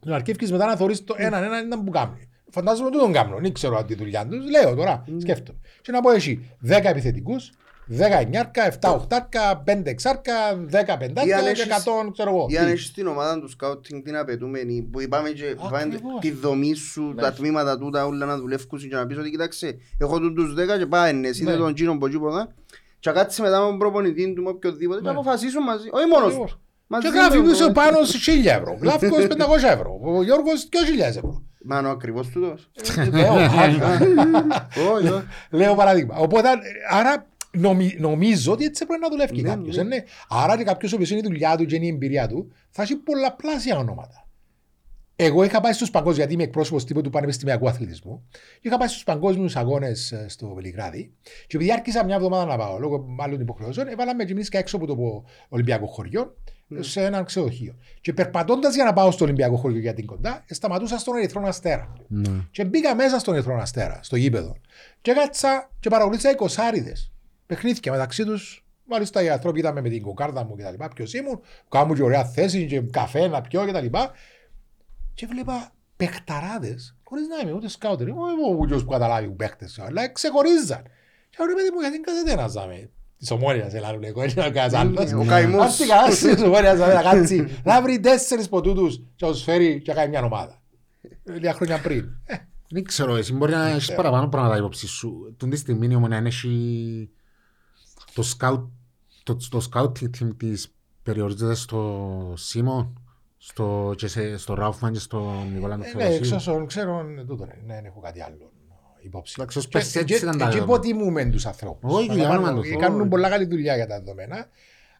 Speaker 2: και να αρκεύκεις μετά να θωρείς το έναν έναν έναν που κάνει. Φαντάζομαι ότι τον κάνω, δεν ξέρω αν τη δουλειά τους, λέω τώρα, σκέφτομαι. Και να πω εσύ 10 επιθετικούς, 10 εννιάρκα, 7 οχτάρκα, 5 εξάρκα, 10 πεντάρκα
Speaker 3: αν
Speaker 2: και
Speaker 3: έχεις-
Speaker 2: 100 ξέρω εγώ.
Speaker 3: Ή αν
Speaker 2: Τι.
Speaker 3: έχεις την ομάδα του σκάουτινγκ την απαιτούμενη που είπαμε και είπαμε
Speaker 2: Ακριβώς.
Speaker 3: τη δομή σου, τα τμήματα τούτα όλα να δουλεύουν και να πεις ότι κοίταξε έχω του τους δέκα και πάει εσύ
Speaker 2: Ναι.
Speaker 3: είναι τον Τζίνο που εκεί ποδά και κάτσε μετά με τον προπονητή του με οποιοδήποτε και
Speaker 2: Ναι.
Speaker 3: αποφασίσουν μαζί, όχι μόνος
Speaker 2: Ακριβώς.
Speaker 3: του. Μαζί
Speaker 2: Και
Speaker 3: με
Speaker 2: γράφει
Speaker 3: τον
Speaker 2: πίσω
Speaker 3: προπονητή.
Speaker 2: πάνω σε 1000 ευρώ. Γλάφκος 500 ευρώ. Ο Γιώργος 2.000 ευρώ.
Speaker 3: Μα είναι ο ακριβώς τούτος.
Speaker 2: Λέω,
Speaker 3: Όχι, όχι.
Speaker 2: Λέω παράδειγμα. Οπότε, άρα νομι- νομίζω ότι έτσι πρέπει να δουλεύει
Speaker 3: Ναι,
Speaker 2: κάποιος.
Speaker 3: ναι.
Speaker 2: Άρα και κάποιος ο οποίος είναι η δουλειά του και είναι η εμπειρία του, θα έχει πολλαπλάσια ονόματα. Εγώ είχα πάει στους παγκόσμιους, γιατί είμαι εκπρόσωπος τύπου του Πανεπιστημιακού Αθλητισμού. και Είχα πάει στους παγκόσμιους αγώνες στο Βελιγράδι. Και επειδή άρχισα μια εβδομάδα να πάω λόγω άλλων υποχρεώσεων, έβαλα με γυμνίσκα έξω από το Ολυμπιακό χωριό σε ένα ξενοδοχείο. Και περπατώντας για να πάω στο Ολυμπιακό χωριό για την κοντά, σταματούσα στον Ερυθρό Αστέρα.
Speaker 1: Ναι.
Speaker 2: Και μπήκα μέσα στον Ερυθρό Αστέρα, στο γήπεδο. Και κάτσα και παρακολούθησα εικοσάριδες. Παιχνίδια μεταξύ τους. Μάλιστα οι άνθρωποι είδαμε με την κοκάρδα μου κτλ. Ποιος ήμουν, κάμουν και ωραία θέση και καφέ να πιω κτλ. Και, και βλέπα παιχταράδες, χωρίς να είμαι ούτε σκάουτερ, όχι ο ούτιο που καταλάβει που παίχτες, αλλά ξεχωρίζαν. Και λέω ρε παιδί μου, γιατί κάθεται ένας ζάμε. Της ομόνιας, ελάρου λέγω, έτσι ο κανένα άλλος.
Speaker 3: Ο καημός.
Speaker 2: Αν την κάτσει της ομόνιας, να κάτσει, να βρει τέσσερις ποτούτους και να τους φέρει και να κάνει μια ομάδα. Λίγα χρόνια πριν. Ε,
Speaker 1: Δεν ξέρω, εσύ μπορεί να έχεις παραπάνω πράγματα υπόψη σου. Τον τη στιγμή η Ομονία έχει το scout, το, το scouting team της περιορίζεται στο Σίμον, στο, και σε, στο Ράουφμαν και στον Νικόλα
Speaker 2: Ε, Ναι, εξ
Speaker 1: Θεοδοσίου.
Speaker 2: όσων ξέρω, είναι τούτο. Ναι, δεν έχω κάτι άλλο. υπόψη.
Speaker 1: Εντάξει, ως
Speaker 2: Και-
Speaker 1: πέρσι έτσι
Speaker 2: και-
Speaker 1: ήταν τα
Speaker 2: και
Speaker 1: δεδομένα.
Speaker 2: υποτιμούμε τους ανθρώπους.
Speaker 1: Όχι, για
Speaker 2: Παραπάνω,
Speaker 1: όνομα του
Speaker 2: ε,
Speaker 1: Θεού.
Speaker 2: Κάνουν πολλά καλή δουλειά για τα δεδομένα.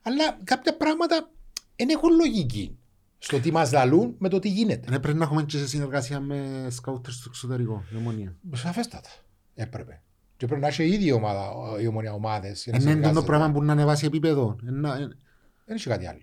Speaker 2: Αλλά κάποια πράγματα δεν έχουν λογική στο τι μας λαλούν με το τι γίνεται.
Speaker 1: Ναι, πρέπει να έχουμε και σε συνεργασία με σκάουτερ στο εξωτερικό. η Ομονία.
Speaker 2: Σαφέστατα. Έπρεπε. Και πρέπει να έχει η ίδια ομάδα, η ομονία ομάδες. για να
Speaker 1: Είναι το
Speaker 2: συνεργάζεται.
Speaker 1: πράγμα που να ανεβάσει επίπεδο. Ε, να- ε,
Speaker 2: Δεν έχει κάτι άλλο.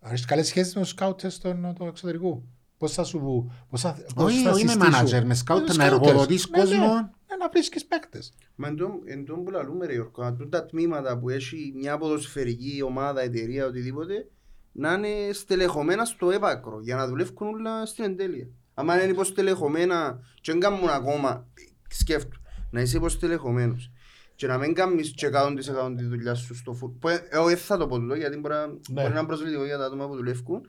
Speaker 2: Αν έχεις καλές σχέσεις με τους σκάουτες στον το εξωτερικού. Πώς θα σου... Πώς θα, πώς
Speaker 1: Όχι,
Speaker 2: θα
Speaker 1: όχι με
Speaker 2: συστήσουν.
Speaker 1: manager, με σκάουτερ
Speaker 2: Με
Speaker 1: να
Speaker 2: σκάουτες.
Speaker 1: εργοδοτείς
Speaker 2: Ναι, ναι.
Speaker 1: κόσμο.
Speaker 2: Ναι, να βρίσκεις παίκτες.
Speaker 3: Μα εν τω- εν τω που λαλούμε ρε Γιώργο, αν τούτα τα τμήματα που έχει μια ποδοσφαιρική ομάδα, εταιρεία, οτιδήποτε, να είναι στελεχωμένα στο έβακρο για να δουλεύουν όλα στην εντέλεια. Αν είναι υποστελεχωμένα και δεν κάνουν ακόμα, σκέφτου, να είσαι υποστελεχωμένος και να μην κάνεις και 100% τη δουλειά σου στο φουτ. που, ε, Εγώ δεν θα το πω τούτο γιατί μπορεί να-
Speaker 2: Ναι.
Speaker 3: μπορεί να είναι προσβλητικό για τα άτομα που δουλεύουν.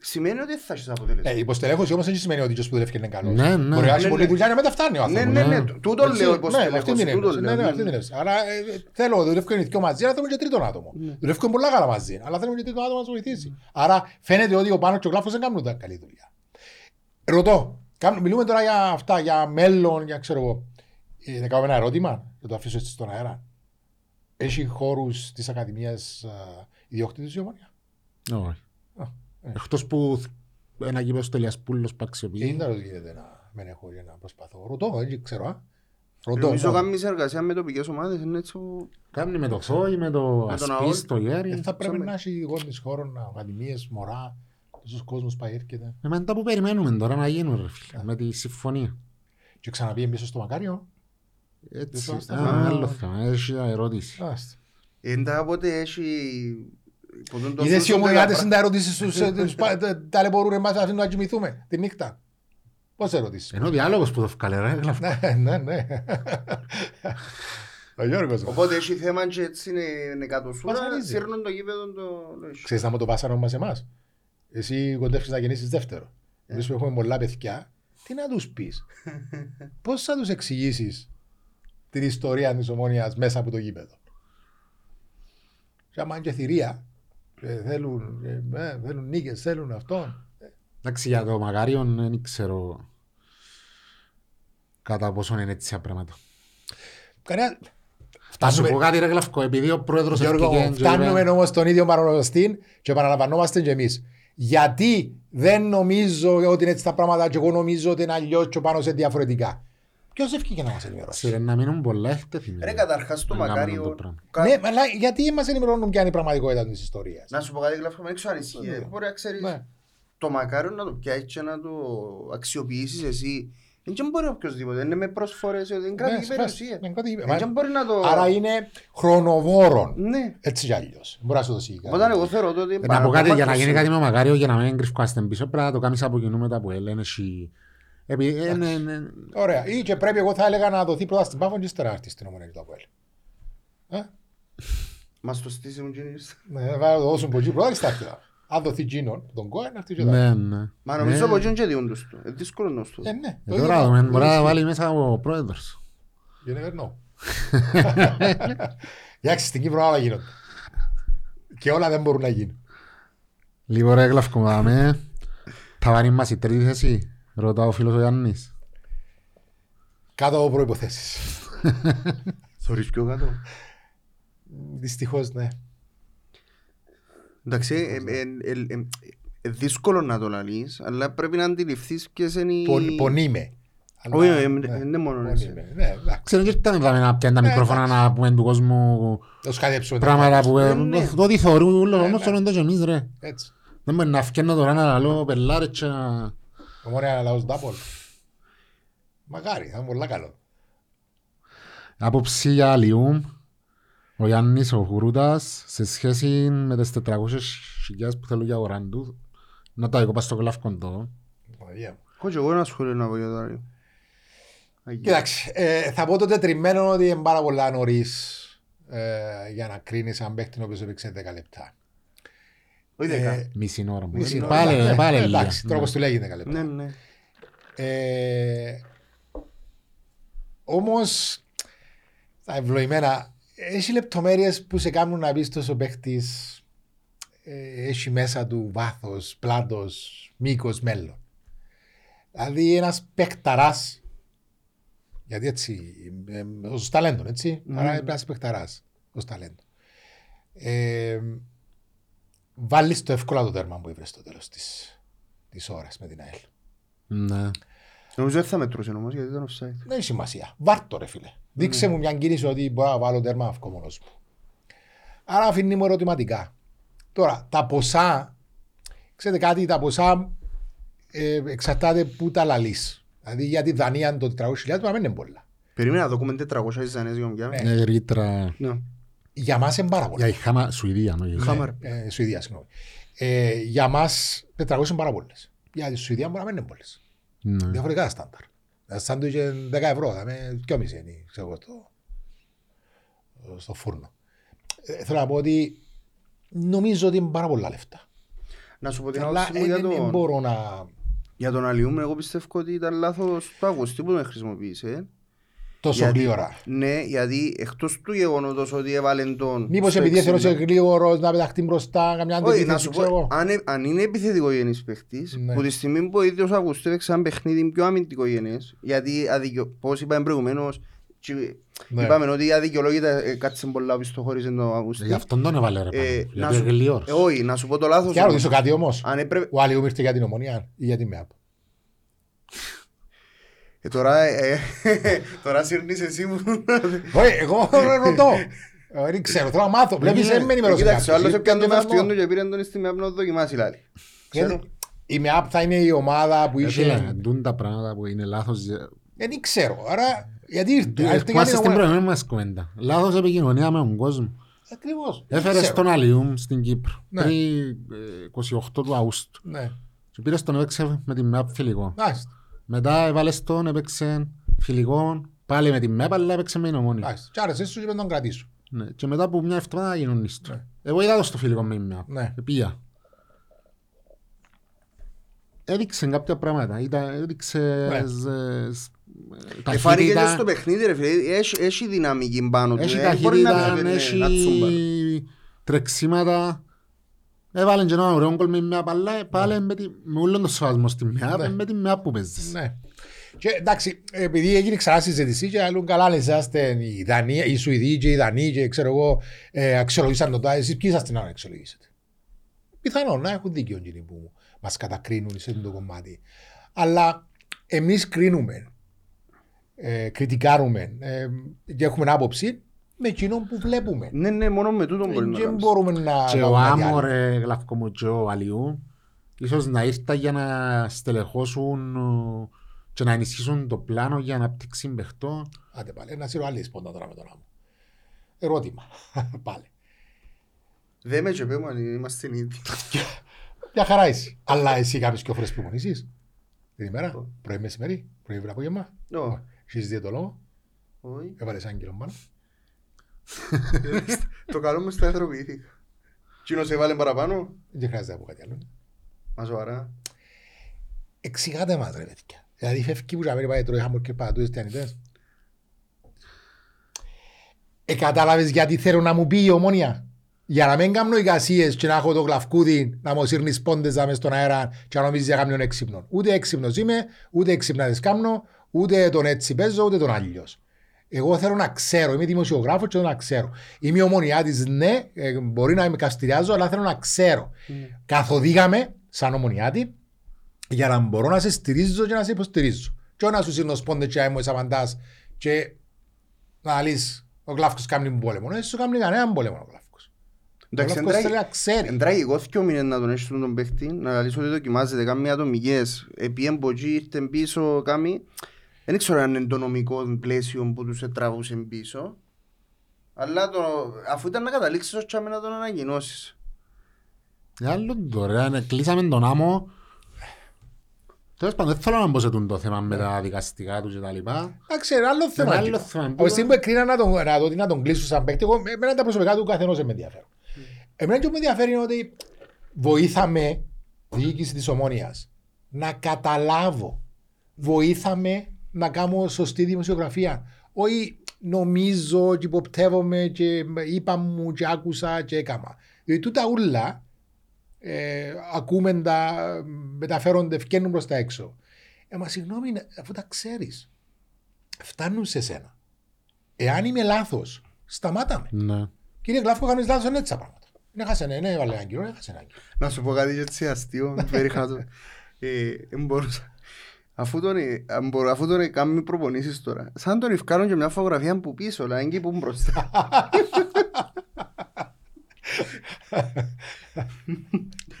Speaker 3: Σημαίνει ότι δεν θα έχεις αποτέλεσμα.
Speaker 2: Ε, η υποστελέχωση όμως δεν σημαίνει ότι ο που δουλεύει είναι καλός.
Speaker 1: Ναι, ναι.
Speaker 2: Μπορεί να έχει
Speaker 3: Ναι,
Speaker 2: πολλή
Speaker 3: ναι.
Speaker 2: δουλειά και μετά φτάνει ο
Speaker 3: Ναι,
Speaker 2: άνθρωπος.
Speaker 3: ναι, ναι,
Speaker 1: ναι.
Speaker 3: τούτο
Speaker 2: Έτσι,
Speaker 3: λέω
Speaker 2: Ναι, με αυτή
Speaker 3: υποστελεχώση,
Speaker 2: την
Speaker 3: τούτο
Speaker 2: έννοια. Ναι,
Speaker 3: λέω.
Speaker 2: ναι, με αυτή την έννοια. Άρα ε, θέλω, δουλεύουν οι δυο μαζί, αλλά θέλουμε και τρίτον άτομο. Δουλεύουν πολλά καλά μαζί, αλλά θέλουμε και τρίτον άτομο να μας βοηθήσει. Άρα φαίνεται ότι ο Πάνος και ο Κλάφος δεν κάνουν τα καλή δουλειά. Ρωτώ, κάνουμε- μιλούμε τώρα για αυτά, για μέλλον, για ξέρω εγώ. Ε, Να κάνουμε ένα ερώτημα, να το αφήσω έτσι στον αέρα. Έχει χώρους της Ακαδημίας α, ιδιοκτήτης η Ομόνια.
Speaker 1: Όχι.
Speaker 2: Α, ε.
Speaker 1: Εκτός που ένα γήπεδο στο Ελιασπούλος που
Speaker 2: Και
Speaker 1: αξιοποιεί.
Speaker 2: είναι τέλος γίνεται να μην έχω για να προσπαθώ. Ρωτώ, δεν ξέρω. α. Ρωτώ.
Speaker 3: Νομίζω
Speaker 2: μόνο.
Speaker 3: κάνεις εργασία με τοπικές ομάδες, είναι έτσι που-
Speaker 1: Κάνει με το Θόη, με το
Speaker 3: Με τον
Speaker 1: Ασπί
Speaker 3: Αόλ.
Speaker 1: στο Γέρι.
Speaker 2: Ε, θα πρέπει
Speaker 3: Σαν-
Speaker 2: να έχει γόνις χώρων, ακαδημίες, μωρά, τόσος κόσμος πάει έρχεται.
Speaker 1: Ε, μετά που περιμένουμε τώρα να γίνουν ρε φίλε, με τη συμφωνία.
Speaker 2: Και ξαναπήγε πίσω στο Μακάριο.
Speaker 1: Έτσι,
Speaker 2: Δεν το
Speaker 1: α,
Speaker 2: άστασα.
Speaker 1: άλλο θέμα, έχει μια ερώτηση.
Speaker 2: Άστε.
Speaker 3: Εντά οπότε έχει... που τον το
Speaker 2: Είδες οι
Speaker 3: σούσονται
Speaker 2: ομονιάτες
Speaker 3: τα
Speaker 2: είναι τα ερωτήσεις τους, ε, τους πα- τα- ταλαιπωρούν εμάς να αφήνουν να κοιμηθούμε τη νύχτα. Πώς ερωτήσεις;
Speaker 1: Ενώ ο διάλογος που το βγάλε ρε, έγλαφ-
Speaker 2: Ναι, ναι, ναι. Ο Γιώργος.
Speaker 3: πρα- Οπότε έχει θέμα και έτσι είναι, είναι κατοσούρα,
Speaker 2: Βασανίζει.
Speaker 3: σύρνουν το γήπεδο το...
Speaker 2: Ξέρεις να μου το πάσανε μας εμάς; Εσύ κοντεύεις να γεννήσεις δεύτερο. Εμείς που έχουμε πολλά παιδιά, τι να τους πεις; Πώς θα τους εξηγήσεις την ιστορία της ομόνιας μέσα από το γήπεδο. Και άμα είναι και θηρία, ε, θέλουν, ε, ε, θέλουν νίκες, θέλουν αυτό.
Speaker 1: Εντάξει, για το Μακάριον δεν ξέρω κατά πόσο είναι έτσι τα πράγματα.
Speaker 2: Κανένα...
Speaker 1: Θα σου πω
Speaker 2: Φτάνουμε,
Speaker 1: κάτι ρε Γλαυκό, επειδή ο πρόεδρος
Speaker 2: Γιώργο,
Speaker 1: ευκήκε και
Speaker 2: φτάνουμε
Speaker 1: είπε-
Speaker 2: όμως τον ίδιο παρονομαστή και επαναλαμβανόμαστε και εμείς. Γιατί δεν νομίζω ότι είναι έτσι τα πράγματα και εγώ νομίζω ότι είναι αλλιώς και πάνω σε διαφορετικά. Ποιος ευκήκε να μας ενημερώσει;
Speaker 1: Ξέρε, να μείνουν πολλά εκτεθειμένοι.
Speaker 3: Ρε καταρχάς το
Speaker 1: Να κάνουν
Speaker 3: Μακάριο...
Speaker 1: το πράγμα.
Speaker 3: κα-
Speaker 2: Ναι, αλλά γιατί μας ενημερώνουν ποια είναι η πραγματικότητα της ιστορίας;
Speaker 3: Να σου πω κάτι γλαφό, δεν ξέρω αν ισχύει.
Speaker 2: Ναι.
Speaker 3: ε, Μπορεί να ξέρεις
Speaker 2: Ναι.
Speaker 3: το Μακάριο να το πιάσεις και να το αξιοποιήσεις εσύ. Δεν μπορεί οποιοςδήποτε, είναι με προσφορές, είναι
Speaker 2: Ναι,
Speaker 3: κρατική
Speaker 2: σαφές.
Speaker 3: περιουσία.
Speaker 2: Ναι, κρατική-
Speaker 3: Δεν μπορεί να το...
Speaker 2: Άρα είναι χρονοβόρον.
Speaker 3: Ναι.
Speaker 2: Έτσι κι αλλιώς. Μπορεί να σου δώσει κάτι.
Speaker 3: Όταν εγώ θεωρώ ότι...
Speaker 1: Ε, Να πω κάτι για να γίνει κάτι με ο Μακάριο για να μην κρυφκάστε πίσω πρέπει να το κάνεις από κοινού μετά που έλένε εσύ. Επειδή ε, ναι, ναι,
Speaker 2: Ωραία. Ή και πρέπει εγώ θα έλεγα να δοθεί πρώτα στην Πάφο και ύστερα να έρθει στην Ομονία του Αποέλ. Ε,
Speaker 3: Μας το στήσιμο κινήσεις.
Speaker 2: Ναι, θα το δώσουν από εκεί πρώτα και στα αρχαία. Αν δοθεί Τζίνον, τον Κόεν, να έρθει και τα
Speaker 1: ναι, ναι.
Speaker 3: Μα νομίζω
Speaker 1: Ναι.
Speaker 3: από εκείνον και διούν τους του. Είναι δύσκολο να σου.
Speaker 2: Ε, ναι.
Speaker 1: Ε,
Speaker 2: το
Speaker 1: Τώρα
Speaker 2: ίδιο.
Speaker 1: δούμε, μπορεί να βάλει μέσα ο πρόεδρος.
Speaker 2: You never know. Εντάξει, στην Κύπρο άλλα γίνονται. Και όλα δεν μπορούν να γίνουν.
Speaker 1: Λίγο ρε Γλαυκό, δάμε. Θα βάλει μας η τρίτη θέση. Ρωτά ο φίλος ο Γιάννης.
Speaker 2: Κάτω από προϋποθέσεις.
Speaker 3: Θωρείς πιο κάτω.
Speaker 2: Δυστυχώς, ναι.
Speaker 3: Εντάξει, ε, ε, ε, ε, ε, δύσκολο να το λαλείς, αλλά πρέπει να αντιληφθείς ποιες είναι οι...
Speaker 2: Πον- Πονείμαι. Αλλά-
Speaker 3: Όχι, ε,
Speaker 2: ναι,
Speaker 3: ε, δεν είναι μόνο εσύ.
Speaker 2: πονείμαι. Ναι, εντάξει.
Speaker 1: Ξέρω και ήρθαμε εδώ να πιάνε τα
Speaker 2: Ναι,
Speaker 1: μικρόφωνα να πούμε του κόσμου
Speaker 2: Το σκάδεψουμε.
Speaker 1: πράγματα που
Speaker 3: Ναι, ναι.
Speaker 1: το ότι θεωρούν
Speaker 2: Ναι,
Speaker 1: όμως
Speaker 2: ναι.
Speaker 1: θέλουν το και εμείς ρε.
Speaker 2: Έτσι.
Speaker 1: Δεν μπορεί να φκένω τώρα να λαλώ πελάρες και να...
Speaker 2: Ομόνια λαός Ντάπολ. Μακάρι, θα είναι πολύ καλό.
Speaker 1: Άποψη για Αλιούμ, ο Γιάννης ο Χουρούτας, σε σχέση με τις 400 χιλιάδες που θέλουν για αγοράν του, να τα έκοπα στο γλαύκον το.
Speaker 2: Παναγία μου.
Speaker 3: Έχω και εγώ ένα σχόλιο να πω για το Άριο. Αγία.
Speaker 2: Κοίταξε, ε, θα πω το τετριμένο ότι είναι πάρα πολλά νωρίς ε, για να κρίνεις αν παίχτη ο οποίος έπαιξε 10 λεπτά.
Speaker 3: Όχι
Speaker 2: Ε,
Speaker 3: δέκα.
Speaker 1: Μισή ώρα μου.
Speaker 2: Μισή ώρα.
Speaker 1: Πάλι,
Speaker 2: Ναι,
Speaker 1: πάλι
Speaker 2: ναι,
Speaker 1: λίγα.
Speaker 2: Εντάξει, τρόπος του λέγει 10 λεπτά.
Speaker 3: Ναι, ναι.
Speaker 2: Ε, όμως, τα ευλογημένα, έχει λεπτομέρειες που σε κάνουν να πεις τόσο παίχτης ε, έχει μέσα του βάθος, πλάτος, μήκος, μέλλον. Δηλαδή ένας παίκταρας Γιατί έτσι, ε, ως ταλέντο, έτσι.
Speaker 3: Ναι.
Speaker 2: Άρα πρέπει να είσαι παιχταράς, ως ταλέντο. Ε, βάλεις το εύκολα το τέρμα που έβρες στο τέλος της, της ώρας με την ΑΕΛ.
Speaker 1: Ναι.
Speaker 3: Νομίζω δεν θα μετρούσε όμως γιατί ήταν offside.
Speaker 2: Δεν έχει σημασία. Βάρτο ρε φίλε. Δείξε μου μια κίνηση ότι μπορώ να βάλω τέρμα αυκό μόνος μου. Άρα αφήνει μου ερωτηματικά. Τώρα, τα ποσά, ξέρετε κάτι, τα ποσά ε, εξαρτάται που τα λαλείς. Δηλαδή για τη Δανία το 400.000 να μην είναι πολλά.
Speaker 3: Περίμενα να δούμε 400 ζανές για μια.
Speaker 2: Ναι.
Speaker 1: Ε, ρήτρα.
Speaker 3: Ναι.
Speaker 2: Για μας είναι πάρα πολλά.
Speaker 1: Για η Χάμα, Σουηδία, ναι.
Speaker 3: Χάμα.
Speaker 2: Ε, Σουηδία, συγγνώμη. Ε, για μας 400 είναι πάρα πολλές. Για τη Σουηδία μπορεί να μην είναι πολλές.
Speaker 1: Ναι.
Speaker 2: Διαφορετικά στάνταρ. Ένα σάντουιτς είναι 10 ευρώ, θα με 2,5 είναι, ξέρω εγώ, στο, στο φούρνο. Ε, θέλω να πω ότι νομίζω ότι είναι πάρα πολλά λεφτά.
Speaker 3: Να σου πω την
Speaker 2: Αλλά
Speaker 3: άποψη μου
Speaker 2: ε,
Speaker 3: για
Speaker 2: δεν δεν
Speaker 3: τον...
Speaker 2: μπορώ να...
Speaker 3: Για τον Αλιούμ, εγώ πιστεύω ότι ήταν λάθος το Αγωστή που τον χρησιμοποίησε.
Speaker 2: Τόσο
Speaker 3: Γιατί-
Speaker 2: γλύωρα.
Speaker 3: Ναι, γιατί εκτός του γεγονότος ότι έβαλε τον...
Speaker 2: Μήπως
Speaker 3: στο
Speaker 2: επειδή θέλω
Speaker 3: 60.
Speaker 2: σε γλύωρος να πεταχτεί μπροστά, καμιά
Speaker 3: Όχι, να
Speaker 2: αντεπίθεση,
Speaker 3: σου
Speaker 2: ξέρω
Speaker 3: πω,
Speaker 2: εγώ.
Speaker 3: αν, ε- αν είναι επιθετικογενής παίχτης,
Speaker 2: Ναι.
Speaker 3: που τη στιγμή που ο ίδιος ο Αγωστή έπαιξε ένα παιχνίδι πιο αμυντικογενές, γιατί αδικιο, πώς είπαμε προηγουμένως, τσι-
Speaker 2: Ναι.
Speaker 3: είπαμε ότι αδικαιολόγητα ε, κάτσε πολλά πίσω χωρίς τον Αγωστή.
Speaker 1: Γι' αυτόν τον έβαλε ρε
Speaker 3: Ε,
Speaker 1: πάνω.
Speaker 3: να
Speaker 1: Γιατί
Speaker 3: σου-
Speaker 1: είναι γλυόρος.
Speaker 3: Ε, όχι, να σου πω το λάθος.
Speaker 2: Και να
Speaker 3: όμως.
Speaker 2: ρωτήσω κάτι όμως.
Speaker 3: Αν έπρεπε...
Speaker 2: Ο Αλιούμ ήρθε για την ομονία ή για την ΜΕΑΠ;
Speaker 3: Ε, τώρα, ε, τώρα σύρνεις εσύ μου.
Speaker 2: Όχι, εγώ ρωτώ. Ε, Δεν ξέρω, θέλω να μάθω. Βλέπεις, δεν με ενημερώσει
Speaker 3: Ε, Κοίταξε, ο άλλος
Speaker 2: κάποιος.
Speaker 3: έπιανε τον
Speaker 2: Ήρθε
Speaker 3: αυτιόν
Speaker 2: και
Speaker 3: του και πήρε τον στη ΜΕΑΠ να το δοκιμάσει λάλη. Ξέρω.
Speaker 2: Γιατί Η ΜΕΑΠ θα είναι η ομάδα που
Speaker 1: Ε, φίλε,
Speaker 2: είχε...
Speaker 1: ντουν τα πράγματα που είναι λάθος.
Speaker 2: Δεν ξέρω. Άρα, γιατί ήρθε. ήρθε για
Speaker 1: Ερχόμαστε
Speaker 2: την
Speaker 1: στην
Speaker 2: ομονία.
Speaker 1: προηγούμενη μας κουβέντα. Λάθος επικοινωνία με τον κόσμο.
Speaker 2: Ακριβώς. Δεν
Speaker 1: Έφερες
Speaker 2: ξέρω.
Speaker 1: τον Αλιούμ στην Κύπρο
Speaker 2: Ναι.
Speaker 1: πριν ε, 28 του Αύγουστου.
Speaker 2: Ναι.
Speaker 1: Και πήρες τον έπαιξε με την ΜΕΑΠ φιλικό.
Speaker 2: Μάλιστα.
Speaker 1: Μετά έβαλες τον, έπαιξε φιλικό, πάλι με την ΜΕΑΠ, αλλά έπαιξε με την ομόνια.
Speaker 2: Μάλιστα. Και άρεσε σου και με τον κρατήσω.
Speaker 1: Ναι. Και μετά από μια εβδομάδα γίνουν ίστο.
Speaker 2: Ναι.
Speaker 1: Εγώ είδα το στο φιλικό με την ΜΕΑΠ.
Speaker 2: Ναι.
Speaker 1: Επία. Έδειξε κάποια πράγματα. Ήταν, έδειξε
Speaker 2: Ναι.
Speaker 1: σ- σ-
Speaker 3: Ε, Φάνηκε και
Speaker 1: ταχύτητα.
Speaker 3: στο παιχνίδι ρε φίλε, έχει- έχει δυναμική πάνω του.
Speaker 1: Έχει
Speaker 3: ε, μπορεί να
Speaker 1: ταχύτητα,
Speaker 3: πει, ναι,
Speaker 1: έχει
Speaker 3: να τσούμπα.
Speaker 1: τρεξίματα. Έβαλε και ένα ωραίο γκολ με μια παλά, πάλι με, τη- με όλον το σεβασμό στη ΜΕΑΠ,
Speaker 2: Ναι.
Speaker 1: με τη ΜΕΑΠ που παίζεις.
Speaker 2: Ναι. Και εντάξει, επειδή έγινε ξανά συζήτηση και άλλον καλά να είσαστε οι Δανείοι, οι Σουηδοί και οι Δανείοι και ξέρω εγώ ε, αξιολογήσαν τον τάδε, εσείς ποιοι είσαστε να αξιολογήσετε; Πιθανόν να έχουν δίκιο εκείνοι που μας κατακρίνουν σε αυτό το κομμάτι. Αλλά εμείς κρίνουμε, ε, κριτικάρουμε ε, και έχουμε άποψη με εκείνον που βλέπουμε.
Speaker 3: Ναι, ναι, μόνο με τούτο μπορεί να
Speaker 2: Δεν
Speaker 3: κάνεις.
Speaker 2: μπορούμε να
Speaker 1: Και ο
Speaker 2: κάνουμε κάτι
Speaker 1: Άμο
Speaker 2: άλλο.
Speaker 1: ρε γλαυκό μου και ο Αλιού ίσως να ήρθαν για να στελεχώσουν ε, και να ενισχύσουν το πλάνο για ανάπτυξη παιχτών.
Speaker 2: Άντε πάλι, ένα σειρό άλλη σπόντα τώρα με τον άμμο. Ερώτημα. πάλι.
Speaker 3: Δεν με και πέμπω αν είμαστε ίδιοι.
Speaker 2: Μια χαρά είσαι. Αλλά εσύ κάνεις και φορές προπονήσεις. Την ημέρα, πρωί μεσημέρι, πρωί βρε απόγευμα.
Speaker 3: Ω,
Speaker 2: Έχεις δει το λόγο,
Speaker 3: όχι.
Speaker 2: έβαλες άγγελο πάνω.
Speaker 3: Το καλό μου στα εθροποιήθηκα. Κίνος έβαλε παραπάνω.
Speaker 2: Δεν χρειάζεται να πω κάτι άλλο.
Speaker 3: Μα σοβαρά.
Speaker 2: Εξηγάτε μας ρε παιδιά. Δηλαδή φεύγει που να πάει τρώει χαμόρ και πατούες τιανιτές. Ε, κατάλαβες γιατί θέλω να μου πει η ομόνια; Για να μην κάνω εικασίες και να έχω το γλαυκούδι να μου σύρνεις πόντες να μες στον αέρα και να νομίζεις για κάποιον έξυπνο. Ούτε έξυπνος είμαι, ούτε έξυπναδες κάνω, ούτε τον έτσι παίζω, ούτε τον αλλιώς. Εγώ θέλω να ξέρω, είμαι δημοσιογράφος και θέλω να ξέρω. Είμαι ομονιά της, ναι, ε, μπορεί να με καστηριάζω, αλλά θέλω να ξέρω. Καθοδήγαμε σαν ομονιάτη για να μπορώ να σε στηρίζω και να σε υποστηρίζω. Και όχι να σου σύρνω σπόντες και να μου απαντάς και να λύσεις ο Γλάφκος κάνει πόλεμο. Δεν σου κάνει κανέναν πόλεμο ο Γλάφκος. Ο
Speaker 3: Εντάξει,
Speaker 2: Γλάφκος θέλει
Speaker 3: εντράγει-
Speaker 2: να ξέρει.
Speaker 3: εντράγει δυο μήνες να τον έχεις τον παίχτη, να λύσει ότι δοκιμάζεται, κάνει ατομικές, επί εμποτζή, ήρθε πίσω, κάνει... Δεν ξέρω αν είναι το νομικό πλαίσιο που τους τραβούσε πίσω, αλλά το, αφού ήταν να καταλήξεις ως τσάμε να τον ανακοινώσεις.
Speaker 1: Ε, Άλλο τώρα, ναι, κλείσαμε τον άμμο. Τέλος πάντων, δεν θέλω να μπω σε τούτο το θέμα με τα δικαστικά τους και τα λοιπά.
Speaker 2: Εντάξει, είναι άλλο θέμα.
Speaker 1: άλλο
Speaker 2: τύπο.
Speaker 1: θέμα.
Speaker 2: Από τη στιγμή που εκκρίνα να τον, να, το, να τον κλείσω σαν παίκτη, εγώ, εμένα τα προσωπικά του καθενός δεν με ενδιαφέρουν. Εμένα και με ενδιαφέρει είναι ότι βοήθαμε διοίκηση της ομόνιας να καταλάβω. Βοήθαμε να κάνω σωστή δημοσιογραφία. Όχι νομίζω και υποπτεύομαι και είπα μου και άκουσα και έκαμα. Διότι τούτα ούλα ε, ακούμε τα, μεταφέρονται, βγαίνουν προς τα έξω. Ε, μα συγγνώμη, αφού τα ξέρεις. φτάνουν σε σένα. Εάν είμαι λάθος, σταμάτα με.
Speaker 1: Ναι.
Speaker 2: Κύριε Γλάφκο, κάνεις λάθος, είναι έτσι τα πράγματα. Είναι χάσανε, ναι, έβαλε έναν κύριο, έχασε έναν κύριο.
Speaker 3: Να σου πω κάτι έτσι αστείο, περίχα το. Ε, εν μπορούσα. Αφού τον, ε, αν μπορώ- αφού τον κάνουμε προπονήσεις τώρα, σαν τον ευκάρουν και μια φωτογραφία που πίσω, αλλά έγκυ που είναι μπροστά.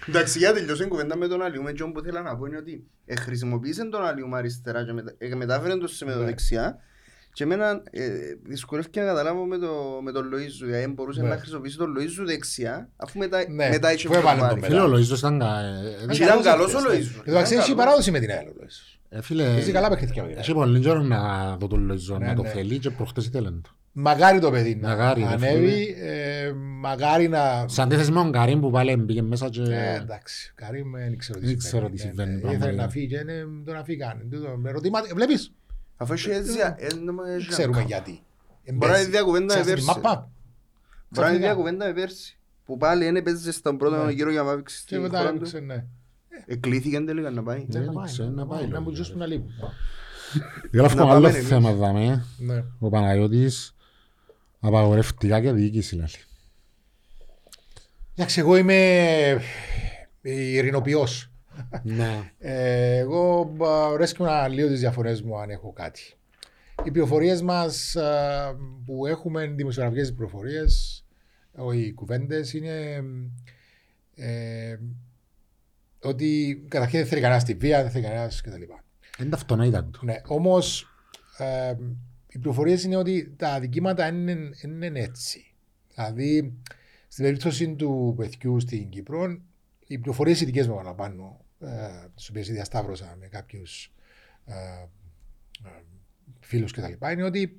Speaker 3: Εντάξει, για τελειώσω η κουβέντα με τον Αλιούμα, και που θέλω να πω είναι ότι ε, χρησιμοποίησε τον Αλιούμα αριστερά και μετα, ε, μετάφερε το σε με το
Speaker 2: Ναι.
Speaker 3: δεξιά και εμένα ε, δυσκολεύτηκε να καταλάβω με, το, με τον Λοΐζου, δηλαδή μπορούσε
Speaker 2: Ναι.
Speaker 3: να χρησιμοποιήσει τον Λοΐζου δεξιά, αφού μετά,
Speaker 2: Ναι,
Speaker 3: μετά είχε
Speaker 2: που έβαλε τον
Speaker 3: προβάρει.
Speaker 1: Φίλε, ο Λοΐζος ήταν... κα- ε,
Speaker 3: Και ήταν καλός ο
Speaker 2: εχθές, ναι.
Speaker 3: Λοΐζου.
Speaker 2: Εντάξει,
Speaker 3: Ήταν
Speaker 2: έχει
Speaker 3: καλός.
Speaker 2: παράδοση με την ΑΕΛ. ο Λοΐζος.
Speaker 1: Ε, φίλε,
Speaker 2: Παίζει καλά παιχνίδια με την
Speaker 1: έχει
Speaker 2: ΑΕΛ.
Speaker 1: πολύ καιρό να δω τον Λοΐζο
Speaker 2: Ναι,
Speaker 1: να το
Speaker 2: ναι.
Speaker 1: θέλει και προχτές ήθελε το.
Speaker 2: Μαγάρι το παιδί να
Speaker 1: Μαγάρι, ρε
Speaker 2: ανέβει, ε, μαγάρι να...
Speaker 1: Σε αντίθεση με τον Καρύμ που πάλι μπήκε μέσα και...
Speaker 2: Ε, εντάξει, Καρύμ δεν ξέρω τι
Speaker 1: Δεν ξέρω τι
Speaker 2: Ναι,
Speaker 1: συμβαίνει,
Speaker 2: ναι, Ήθελε
Speaker 1: πραγματικά.
Speaker 2: να φύγει και είναι τον αφήκαν. Τούτο, Με ερωτήματα, βλέπεις,
Speaker 3: Αφού έχει έτσι, ε, νο-
Speaker 2: δεν
Speaker 3: έχει-
Speaker 2: ξέρουμε γιατί.
Speaker 3: Μπορεί να είναι διακουβέντα με
Speaker 2: Ξέρεις τη
Speaker 3: πέρσι.
Speaker 2: μάπα.
Speaker 3: Μπορεί να είναι
Speaker 2: Ξαφνικά.
Speaker 3: διακουβέντα με πέρσι. Που πάλι είναι παίζεις στον πρώτο
Speaker 2: Ναι.
Speaker 3: γύρο για να βάβηξει
Speaker 2: Και
Speaker 3: στην
Speaker 2: μετά
Speaker 3: χώρα του.
Speaker 2: Έπαιξε, ναι.
Speaker 3: Εκλήθηκε τελικά να πάει.
Speaker 2: Δεν
Speaker 1: Δεν
Speaker 2: να πάει,
Speaker 1: ξέρω, να
Speaker 2: να
Speaker 1: πάει,
Speaker 2: πάει, να
Speaker 1: λόγια,
Speaker 2: μου ζούσουν να λείπουν.
Speaker 1: Γράφω
Speaker 3: Να
Speaker 1: άλλο
Speaker 3: πάμε εμείς.
Speaker 1: θέμα δάμε.
Speaker 2: Ναι.
Speaker 1: Ο Παναγιώτης απαγορευτικά και διοίκηση λέει.
Speaker 2: Εντάξει, εγώ είμαι ειρηνοποιός.
Speaker 1: Ναι.
Speaker 2: Ε, εγώ ορέσκουμε λίγο τις διαφορές μου αν έχω κάτι. Οι πληροφορίες μας α, που έχουμε δημοσιογραφικές πληροφορίες, οι κουβέντες είναι ε, ότι καταρχήν δεν θέλει κανένας τη βία, δεν θέλει κανένας κτλ.
Speaker 1: Είναι αυτονόητα του.
Speaker 2: Ναι, όμως ε, οι πληροφορίες είναι ότι τα αδικήματα είναι, είναι έτσι. Δηλαδή, στην περίπτωση του παιδιού στην Κύπρο, οι πληροφορίες οι δικές μου παραπάνω, ε, τις οποίες διασταύρωσα με κάποιους ε, ε, φίλους και τα λοιπά, είναι ότι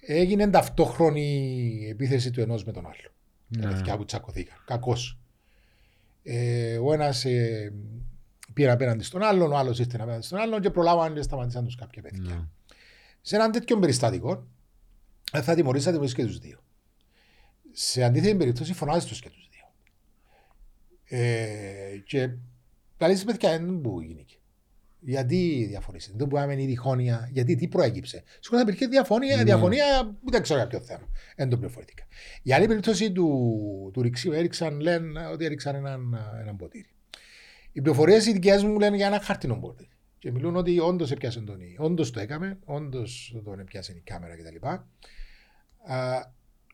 Speaker 2: έγινε ταυτόχρονη επίθεση του ενός με τον άλλο. Τα
Speaker 1: Ναι.
Speaker 2: παιδιά που τσακωθήκαν. Κακός. Ε, ο ένας ε, πήρε απέναντι στον άλλον, ο άλλος ήρθε απέναντι στον άλλον και προλάβαν και σταματήσαν τους κάποια παιδιά.
Speaker 1: Ναι.
Speaker 2: Σε έναν τέτοιο περιστατικό, αν θα τιμωρήσει, θα τιμωρήσει και τους δύο. Σε αντίθετη περίπτωση, φωνάζεις τους και τους δύο. Ε, και καλή παιδιά δεν που γίνηκε. Γιατί διαφωνήσετε, δεν μπορεί να είναι η διχόνοια, γιατί τι προέκυψε; Σίγουρα υπήρχε διαφωνία,
Speaker 1: Ναι.
Speaker 2: διαφωνία που δεν ξέρω για ποιο θέμα. Δεν το πληροφορήθηκα. Η άλλη περίπτωση του, του ρηξίου έριξαν, λένε ότι έριξαν έναν, έναν ποτήρι. Οι πληροφορίες οι δικές μου λένε για ένα χαρτινό ποτήρι. Και μιλούν ότι όντως έπιασε τον Όντως το έκαμε, όντως τον έπιασε η κάμερα κτλ.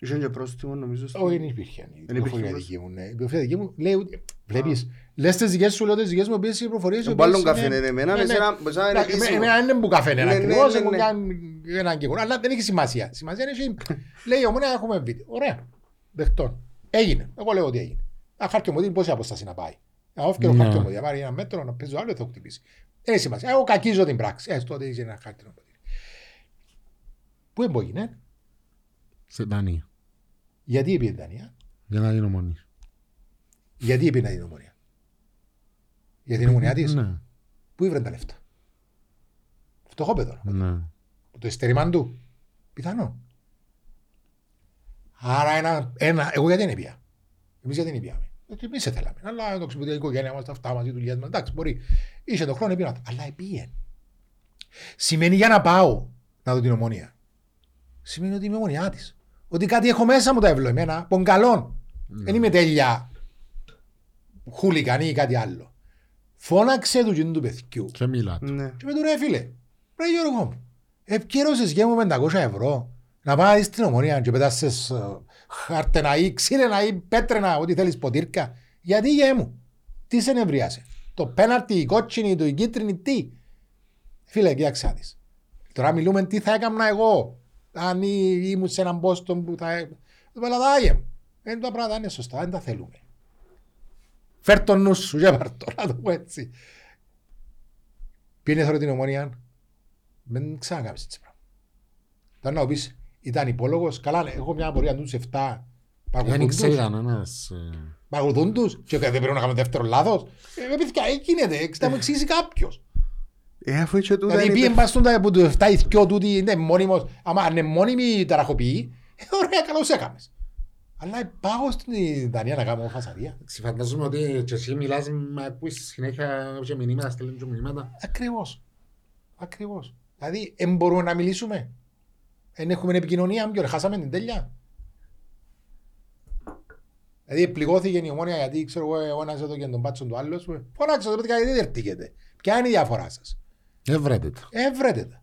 Speaker 2: Α,
Speaker 3: Είχε και πρόστιμο νομίζω. στο-
Speaker 2: όχι, δεν υπήρχε. Η
Speaker 3: υπήρχε
Speaker 2: πληροφορία
Speaker 3: προς-
Speaker 2: δική μου. Ναι. Η πληροφορία δική μου λέει ότι. Βλέπεις. Λες τις δικές σου, λέω τις δικές μου, οποίες οι πληροφορίε.
Speaker 3: Ο μπάλλον καφέ είναι εμένα,
Speaker 2: Ναι, ναι.
Speaker 3: εσένα εσένα είναι
Speaker 2: Εντάξει,
Speaker 3: επίσημο.
Speaker 2: Εμένα δεν είναι που καφέ είναι
Speaker 3: Ναι, ναι,
Speaker 2: ακριβώς,
Speaker 3: ναι,
Speaker 2: έχω
Speaker 3: ναι.
Speaker 2: μια- έναν κεγόρο, αλλά δεν έχει σημασία. Σημασία είναι ότι λέει ομόνια έχουμε βίντεο. Ωραία. Δεχτών. Έγινε. Εγώ λέω ότι έγινε. Ένα χάρτιο μου πόση απόσταση να πάει. Να όφηκε το
Speaker 1: Ναι.
Speaker 2: χάρτιο μου να πάρει ένα μέτρο να παίζει το άλλο θα το χτυπήσει. Δεν έχει σημασία. Εγώ κακίζω την πράξη. Έστω ότι είχε ένα χάρτιο να Πού έμπογινε,
Speaker 1: Σε Δανία.
Speaker 2: Γιατί είπε η Δανία,
Speaker 1: Για να γίνει ομονή.
Speaker 2: γιατί είπε να την ομονία. Για την ομονία της,
Speaker 1: Ναι.
Speaker 2: πού ήβρε τα λεφτά; Φτωχό παιδό.
Speaker 1: Ναι.
Speaker 2: το ειστερήμαν του. Πιθανό. Άρα ένα, ένα, εγώ γιατί δεν πια; Εμείς γιατί δεν πιάμε. Γιατί εμείς σε θέλαμε. Αλλά το ξυπνητή η οικογένεια μας, τα αυτά μας, οι δουλειές μας. Εντάξει, μπορεί. Είχε τον χρόνο, πήγαινε. Αλλά επήγαινε. Σημαίνει για να πάω να δω την ομονία. Σημαίνει ότι είμαι ομονιά της. Ότι κάτι έχω μέσα μου τα ευλογημένα, πον καλών. Δεν είμαι τέλεια χούλικαν ή κάτι άλλο. Φώναξε του κοινού του παιδιού.
Speaker 1: Και μιλάτε.
Speaker 3: Ναι.
Speaker 2: Και με του ρε φίλε, ρε Γιώργο μου, επικύρωσες για μου 500 ευρώ να πάει να δεις την ομονία και πετάσες ε, χάρτενα ή ξύρενα ή πέτρενα, ό,τι θέλεις ποτήρκα. Γιατί γε μου, τι σε νευρίασε. Το πέναρτι, η κότσινη, το η κίτρινη, τι; Φίλε, κοίταξε να δεις. Τώρα μιλούμε τι θα έκανα εγώ. Αν ή- ήμουν σε έναν πόστο που θα... Το πελατάγε μου. Δεν τα πράγματα είναι σωστά, δεν τα θέλουμε. Φέρ τον νου σου και πάρ' το, να το πω έτσι. Πήγαινε τώρα την ομόνια, δεν ξανακάμεις έτσι πράγμα. Τώρα να πεις, ήταν υπόλογος, καλά, ναι, έχω μια απορία τους 7
Speaker 1: Δεν
Speaker 2: παγωθούν
Speaker 1: ξέρει
Speaker 2: τους,
Speaker 1: κανένας. ε,
Speaker 2: παγωθούν τους και δεν πρέπει να κάνουμε δεύτερο λάθος. Ε, παιδιά, ε, γίνεται, θα μου εξηγήσει κάποιος.
Speaker 3: Ε, αφού είχε τούτα
Speaker 2: Δηλαδή
Speaker 3: είναι
Speaker 2: πήγαινε
Speaker 3: υπερ-
Speaker 2: πας στον τα που του 7 ή 2 τούτοι είναι μόνιμος, άμα είναι μόνιμη ταραχοποιή, ε, ωραία, καλώς έκαμες. Αλλά πάω στην Δανία να κάνω φασαρία.
Speaker 1: Φαντάζομαι ότι και εσύ μιλάς με ακούεις συνέχεια και μηνύματα, στέλνουν και μηνύματα.
Speaker 2: Ακριβώς. Ακριβώς. Δηλαδή, δεν μπορούμε να μιλήσουμε. Δεν έχουμε επικοινωνία, πιο χάσαμε την τέλεια. Δηλαδή, πληγώθηκε η ομόνια γιατί ξέρω εγώ, ο ένας εδώ και τον πάτσον του άλλου. Φωνάξτε το, παιδιά, γιατί δεν ερτήκετε. Ποια είναι η διαφορά σας;
Speaker 1: Εύρετε το.
Speaker 2: Έβρετε τα.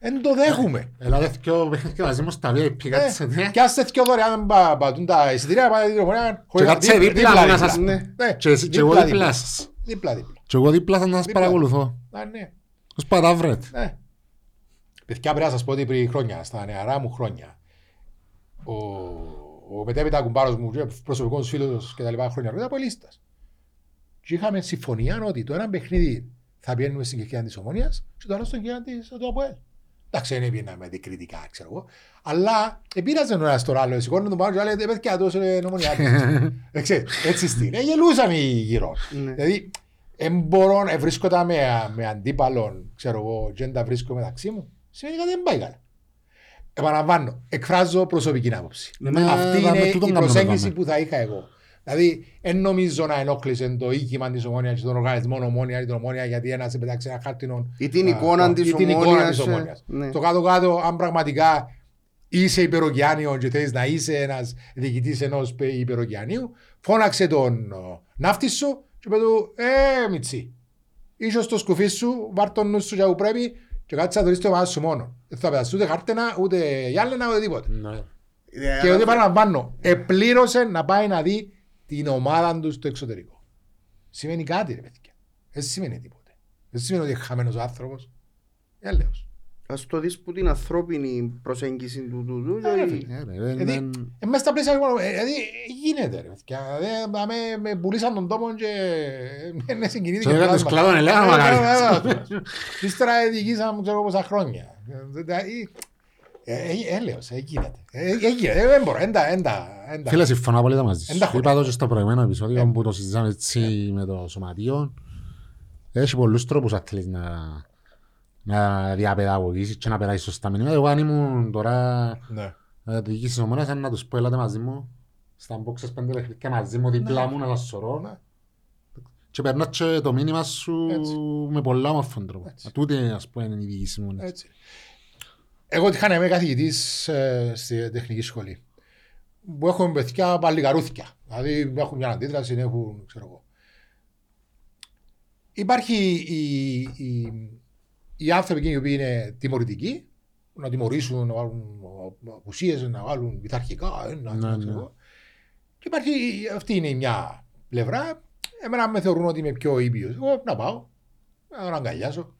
Speaker 2: Δεν το δέχουμε.
Speaker 1: Ελάτε δυο παιχνίδια μαζί μου στα VIP,
Speaker 2: Ε,
Speaker 1: κάτσετε.
Speaker 2: Κι άστε δυο δωρεάν πα- πατούν τα εισιτήρια, πάτε την ομόνια.
Speaker 1: Και κάτσε δίπλα μου να σας πω.
Speaker 2: Ναι,
Speaker 1: Και εσύ- και εγώ δίπλα σας.
Speaker 2: Δίπλα, δίπλα.
Speaker 1: Και εγώ δίπλα θα σας
Speaker 2: Δίπλα.
Speaker 1: παρακολουθώ.
Speaker 2: Α, ναι.
Speaker 1: Ως πατάβρετ.
Speaker 2: Ναι. Παιδιά πρέπει να σας πω ότι πριν χρόνια, στα νεαρά μου χρόνια, ο, ο μετέπειτα κουμπάρος μου, και προσωπικός φίλος και τα λοιπά χρόνια, ήταν από λίστας. Και είχαμε συμφωνία ότι το ένα παιχνίδι θα πιένουμε στην κερκίδα της Ομόνιας και το άλλο στην κερκίδα της του ΑΠΟΕΛ. Εντάξει, δεν πήγαιναμε δικριτικά, ξέρω εγώ. Αλλά επήραζε ο ένας τον άλλο, σηκώνουν τον πάνω και λέει, «Ε, παιδιά, τόσο είναι ομονιά. Ε, ξέρεις, Έτσι στην. Ε, γελούσαμε γύρω.
Speaker 3: Ναι.
Speaker 2: Δηλαδή, δεν μπορώ να βρίσκοντα με, με αντίπαλον, ξέρω εγώ, και δεν τα βρίσκω μεταξύ μου. Σημαίνει κάτι δεν πάει καλά. Επαναλαμβάνω, εκφράζω προσωπική άποψη.
Speaker 1: Ναι,
Speaker 2: Αυτή
Speaker 1: δάμε,
Speaker 2: είναι
Speaker 1: τούτον
Speaker 2: η
Speaker 1: κάνουμε,
Speaker 2: προσέγγιση
Speaker 1: δάμε.
Speaker 2: που θα είχα εγώ. Δηλαδή, δεν νομίζω να ενόχλησε το οίκημα της ομόνιας και τον οργανισμό ομόνια ή την ομόνια γιατί ένας πετάξει ένα χάρτινο.
Speaker 3: Ή την
Speaker 2: α,
Speaker 3: εικόνα
Speaker 2: α,
Speaker 3: της
Speaker 2: ή την εικόνα
Speaker 3: Ομόνοιας,
Speaker 2: της
Speaker 3: ε,
Speaker 2: Ομόνοιας.
Speaker 3: ναι.
Speaker 2: Το κάτω-κάτω, αν πραγματικά είσαι υπεροκειάνιο και θέλει να είσαι ένας διοικητής ενός υπεροκειανίου, φώναξε τον ο, ναύτη σου και είπε του, Ε, Μιτσί, είσαι στο σκουφί σου, βάρ τον νους σου για που πρέπει και κάτσε να το ρίξει το μάτι σου μόνο. Δεν θα πετάσει ούτε χάρτενα, ούτε γυάλαινα, ούτε τίποτα.
Speaker 1: Ναι.
Speaker 3: Ε,
Speaker 2: Και ότι παραλαμβάνω, επλήρωσε να πάει να δει την ομάδα του στο εξωτερικό. Σημαίνει κάτι, ρε παιδιά. Δεν σημαίνει τίποτε. Δεν σημαίνει ότι είναι χαμένος ο άνθρωπος. Έλεος.
Speaker 3: Ας το δεις που την ανθρώπινη προσέγγιση του τούτου.
Speaker 2: Ε, ρε
Speaker 3: και-
Speaker 2: φίλε.
Speaker 1: Ε, ρε, δεν-
Speaker 2: Δηλαδή,
Speaker 1: δεν-
Speaker 2: ε, μέσα στα πλαίσια, λοιπόν, ε, δηλαδή, γίνεται ρε παιδιά. Δηλαδή, να με- με πουλήσαν τον τόπο και ε, με συγκινήθηκε.
Speaker 1: Σε έκανε τους
Speaker 2: πλάσμα.
Speaker 1: κλάδων ελέα,
Speaker 2: Ε,
Speaker 1: μακάρι.
Speaker 2: ε, ε, ε, Και ύστερα διοικήσαμε ξέρω πόσα χρόνια. Έλεος, ε, γίνεται. Ε, ε, γίνεται. Ε, Δεν μπορώ, δεν τα- δεν τα- δεν τα-
Speaker 1: Φίλε, συμφωνώ απόλυτα μαζί
Speaker 2: Εν τα
Speaker 1: σου.
Speaker 2: χωρώ.
Speaker 1: Είπα το και στο προηγούμενο επεισόδιο
Speaker 2: Ε.
Speaker 1: που το συζητάμε έτσι με το σωματείο. Έχει πολλούς τρόπους αν θέλεις να, να διαπαιδαγωγήσεις και να περάσεις σωστά μηνύματα. Εγώ αν ήμουν τώρα
Speaker 2: Ναι.
Speaker 1: ε, διοίκηση της ομόνιας, αν να τους πω έλατε μαζί μου στα boxes πέντε παιχνίδια μαζί μου δίπλα μου να σας σωρώ
Speaker 2: Ναι.
Speaker 1: και περνώ και το μήνυμα σου
Speaker 2: Έτσι.
Speaker 1: με πολλά όμορφον τρόπο.
Speaker 2: Έτσι.
Speaker 1: Τούτη ας πούμε είναι η διοίκηση μου.
Speaker 2: Έτσι. Εγώ είχα να είμαι καθηγητής ε, στη τεχνική σχολή. Που έχουν παιδιά παλιγαρούθια. Δηλαδή έχουν μια αντίδραση, έχουν, ξέρω εγώ. Υπάρχει η, η, οι άνθρωποι εκείνοι οι οποίοι είναι τιμωρητικοί, να τιμωρήσουν, να βάλουν απουσίες, να βάλουν πειθαρχικά, ε, να,
Speaker 1: Ναι,
Speaker 2: να,
Speaker 1: ναι.
Speaker 2: ξέρω εγώ. Και υπάρχει, αυτή είναι η μια πλευρά. Εμένα με θεωρούν ότι είμαι πιο ήπιος. Εγώ να πάω, να τον αγκαλιάσω,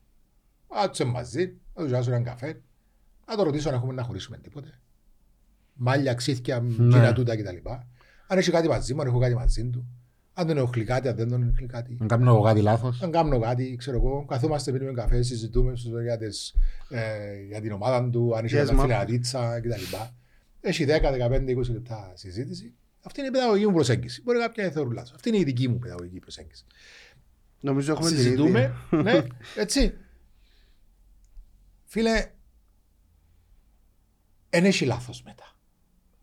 Speaker 2: να τους μαζί, να τους δώσω έναν καφέ, να το ρωτήσω αν έχουμε να χωρίσουμε τίποτε. Μάλια, ξύθια,
Speaker 1: Ναι.
Speaker 2: κοινά τούτα κτλ. Αν έχει κάτι μαζί μου, αν έχω κάτι μαζί του. Αν τον ενοχλεί κάτι, αν δεν τον ενοχλεί κάτι.
Speaker 1: Αν κάνω εγώ κάτι λάθος.
Speaker 2: Αν κάνω κάτι, ξέρω εγώ, καθόμαστε πίνουμε καφέ, συζητούμε στους για, τις, ε, για την ομάδα του, αν είχε
Speaker 3: Yes,
Speaker 2: να
Speaker 3: ma'am.
Speaker 2: φύγει ένα τίτσα κτλ. Έχει 10, 15, 20 λεπτά συζήτηση. Αυτή είναι η παιδαγωγική μου προσέγγιση. Μπορεί κάποια να θεωρούν λάθος. Αυτή είναι η δική μου παιδαγωγική προσέγγιση.
Speaker 3: Νομίζω έχουμε την
Speaker 2: Συζητούμε,
Speaker 3: ίδια.
Speaker 2: ναι, έτσι. Φίλε, δεν έχει λάθος μετά.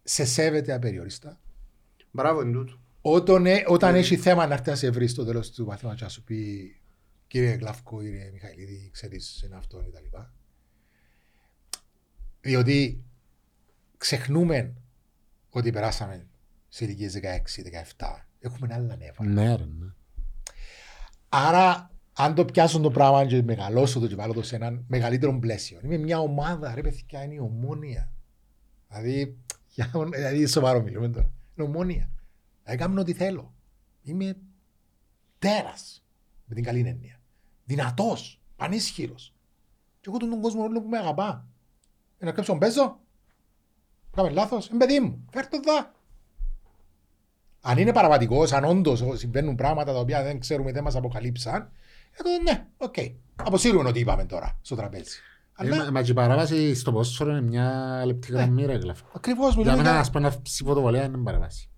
Speaker 2: Σε σέβεται απεριόριστα.
Speaker 3: Μπράβο είναι τούτο.
Speaker 2: Όταν, ε- όταν έχει θέμα να έρθεις να σε βρεις στο τέλος του μαθήματος να σου πει κύριε Γλαυκό, κύριε Μιχαηλίδη, ξέρεις είναι αυτό κτλ. Διότι ξεχνούμε ότι περάσαμε σε ηλικίες 16-17. Έχουμε άλλα νεύρα.
Speaker 1: Ναι, ρε, ναι.
Speaker 2: Άρα, αν το πιάσω το πράγμα και μεγαλώσω το και βάλω το σε έναν μεγαλύτερο πλαίσιο. Είμαι μια ομάδα, ρε παιδιά, είναι η ομόνια. Δηλαδή, για, δηλαδή σοβαρό μιλούμε τώρα. Είναι ομόνια. Δηλαδή, κάνω ό,τι θέλω. Είμαι τέρας, με την καλή έννοια. Δυνατός, πανίσχυρος. Και εγώ τον, τον κόσμο όλο που με αγαπά. Ε, να κρέψω τον παίζω. Κάμε λάθος. Είναι παιδί μου. Φέρ' το δά. Αν είναι παραβατικός, αν όντως συμβαίνουν πράγματα τα οποία δεν ξέρουμε, δεν μας αποκαλύψαν, ε, τότε ναι, οκ. Αποσύρουμε ό,τι είπαμε τώρα στο τραπέζι.
Speaker 1: Ε,
Speaker 2: Αλλά
Speaker 1: μα- Μα και η παράβαση στο πόσορο είναι μια λεπτή γραμμή ρε γλαφ.
Speaker 2: ακριβώς
Speaker 1: Για
Speaker 2: μιλούμε
Speaker 1: μένα
Speaker 2: για.
Speaker 1: ας πούμε να ψηφοδοβολία είναι παράβαση.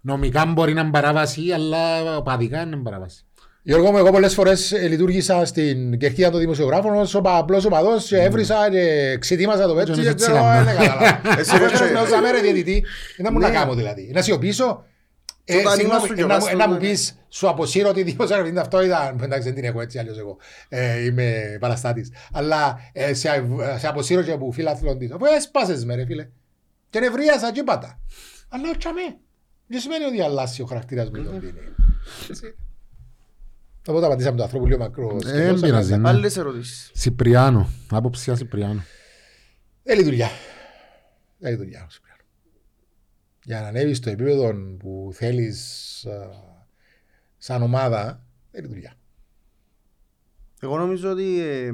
Speaker 1: Νομικά μπορεί να είναι παράβαση, αλλά παδικά είναι παράβαση.
Speaker 2: Γιώργο μου, εγώ πολλές φορές λειτουργήσα στην κερκίδα των δημοσιογράφων ως απλός οπαδός και έβρισα και ξετοίμασα το πέτσι.
Speaker 1: Έτσι,
Speaker 2: Και
Speaker 1: έτσι
Speaker 2: ξέρω,
Speaker 1: κάνουμε.
Speaker 2: ε, ναι, κατάλαβα.
Speaker 3: Εσύ
Speaker 2: Αφού
Speaker 3: έτσι.
Speaker 2: έφερες με όσα μέρα διαιτητή, δεν μου να
Speaker 3: Ναι.
Speaker 2: κάνω δηλαδή. Να σιωπήσω, Ε,
Speaker 3: Όταν
Speaker 2: συγγνώμη,
Speaker 3: ήμασταν
Speaker 2: ε,
Speaker 3: και
Speaker 2: να μου-
Speaker 3: βάστον,
Speaker 2: ε, να μου
Speaker 3: ναι.
Speaker 2: πεις, σου αποσύρω τη δημοσιογραφική ταυτότητα. Εντάξει, δεν την έχω έτσι αλλιώς εγώ. Ε, είμαι παραστάτης. Αλλά ε, σε, σε αποσύρω και από φίλαθλον της. Αφού έσπασες με ρε φίλε. Και νευρίασα και πάτα. Αλλά όχι αμέ. Δεν σημαίνει ότι αλλάσει ο χαρακτήρας με τον Πίνη. Έτσι. Οπότε απαντήσαμε το ανθρώπου λίγο μακρός.
Speaker 1: Ε, δεν πειράζει, ναι.
Speaker 3: Άλλες ερωτήσεις.
Speaker 1: Σιπριάνο. Άποψη για Σιπριάνο.
Speaker 2: Δεν λειτουργιά. Δεν λειτουργιά ο Σιπριάνο. Για να ανέβεις στο επίπεδο που θέλεις α, σαν ομάδα, δεν λειτουργιά.
Speaker 3: Εγώ νομίζω ότι ε,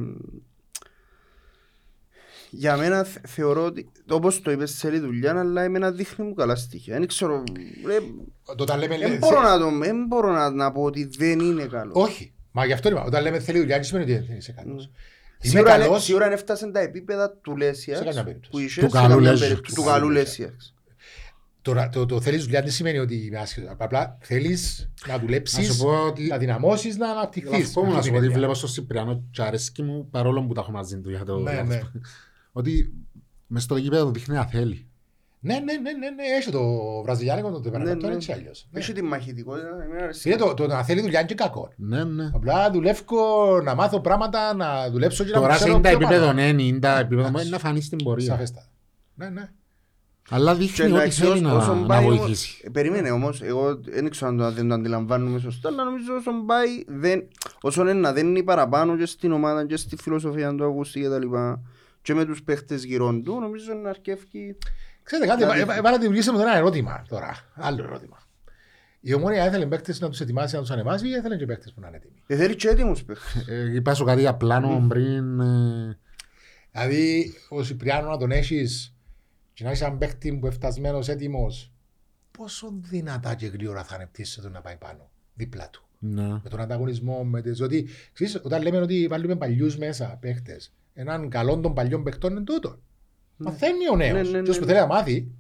Speaker 3: για μένα θε- θεωρώ ότι όπως το είπες θέλει δουλειά αλλά εμένα δείχνει μου καλά στοιχεία. Δεν ξέρω, ρε,
Speaker 2: Όταν λέμε,
Speaker 3: δεν
Speaker 2: λέ-
Speaker 3: μπορώ, να, το, δεν μπορώ να, να πω ότι δεν είναι καλό.
Speaker 2: Όχι. Μα γι' αυτό είπα. Όταν λέμε θέλει δουλειά, δεν σημαίνει ότι δεν είσαι καλός. Είμαι
Speaker 3: Σίγουρα, είναι-
Speaker 2: καλός.
Speaker 3: σίγουρα αν έφτασε τα επίπεδα του Λέσιας
Speaker 2: Σε καμιά περίπτωση.
Speaker 3: που είχε
Speaker 1: Του
Speaker 3: σε
Speaker 1: καλού
Speaker 3: καμιά
Speaker 1: Λέσιας.
Speaker 3: περίπτωση, του καλού Λέσιας.
Speaker 2: Τώρα, το, το θέλεις δουλειά δεν σημαίνει ότι είμαι άσχετος. Απλά θέλεις να
Speaker 1: Να
Speaker 2: δουλέψεις,
Speaker 1: σου πω ότι
Speaker 2: να δυναμώσεις, να αναπτυχθείς.
Speaker 1: Αυτό μου να
Speaker 2: Αυτή
Speaker 1: σου
Speaker 2: είναι
Speaker 1: πω
Speaker 2: η
Speaker 1: ότι
Speaker 2: έννοια.
Speaker 1: βλέπω στο Σιπριάνο και αρέσκει μου παρόλο που τα έχω μαζί του για το
Speaker 2: Ναι,
Speaker 1: για
Speaker 2: ναι.
Speaker 1: αυτό. Ότι μες στο γήπεδο δείχνει να θέλει.
Speaker 2: Ναι, ναι, ναι, ναι, ναι, έχει το βραζιλιάνικο το
Speaker 3: Ναι,
Speaker 2: τεπερακατό,
Speaker 3: ναι.
Speaker 2: έτσι αλλιώς. Ναι.
Speaker 3: Έχει τη μαχητικότητα. εμένα αρέσει.
Speaker 2: Είναι το, το να θέλει δουλειά είναι και κακό.
Speaker 1: Ναι, ναι.
Speaker 2: Απλά δουλεύω να μάθω πράγματα, να δουλέψω και να
Speaker 1: Τώρα σε
Speaker 2: ξέρω
Speaker 1: είναι τα
Speaker 2: πιο
Speaker 1: επίπεδο
Speaker 2: πάνω.
Speaker 1: ναι, είναι τα επίπεδο μου, είναι να φανείς στην πορεία.
Speaker 2: Σαφέστα. Ναι, ναι.
Speaker 1: Αλλά
Speaker 3: Και
Speaker 1: δείχνει ότι
Speaker 3: εντάξει,
Speaker 1: θέλει να,
Speaker 3: όσον
Speaker 1: να
Speaker 3: πάει όμως-
Speaker 1: βοηθήσει.
Speaker 3: Ε, Περίμενε όμως, εγώ δεν ξέρω αν το, δεν το αντιλαμβάνουμε σωστά, αλλά νομίζω όσον πάει, δεν, όσον είναι να δένει παραπάνω και στην ομάδα και στη φιλοσοφία του Αγούστη και τα λοιπά και με τους παίχτες γύρω του, νομίζω να αρκεύει
Speaker 2: Ξέρετε κάτι,
Speaker 3: Δηλαδή-
Speaker 2: έβα- έβαλα τη δημιουργήσαμε τώρα ένα ερώτημα τώρα. Άλλο ερώτημα. Η ομόνια έθελε παίκτες να τους ετοιμάσει, να τους ανεβάσει ή έθελε και παίκτες που να είναι έτοιμοι;
Speaker 3: Ε, θέλει και έτοιμους παίχτες.
Speaker 1: Ε, Είπα σου κάτι για πλάνο πριν. ε,
Speaker 2: Δηλαδή, ο Σιπριάνο να τον έχεις και να έχεις έναν παίκτη που εφτασμένος έτοιμος, πόσο δυνατά και γρήγορα θα ανεπτύσσεται να πάει πάνω, δίπλα του.
Speaker 1: Ναι.
Speaker 2: με τον ανταγωνισμό, με τις... Ότι, ξέρεις, όταν λέμε ότι βάλουμε παλιούς μέσα παίχτες, έναν καλό των παλιών παιχτών είναι τούτο. Μαθαίνει ο νέος.
Speaker 3: Ναι, ναι, ναι,
Speaker 2: Ποιος που
Speaker 3: ναι.
Speaker 2: θέλει να μάθει,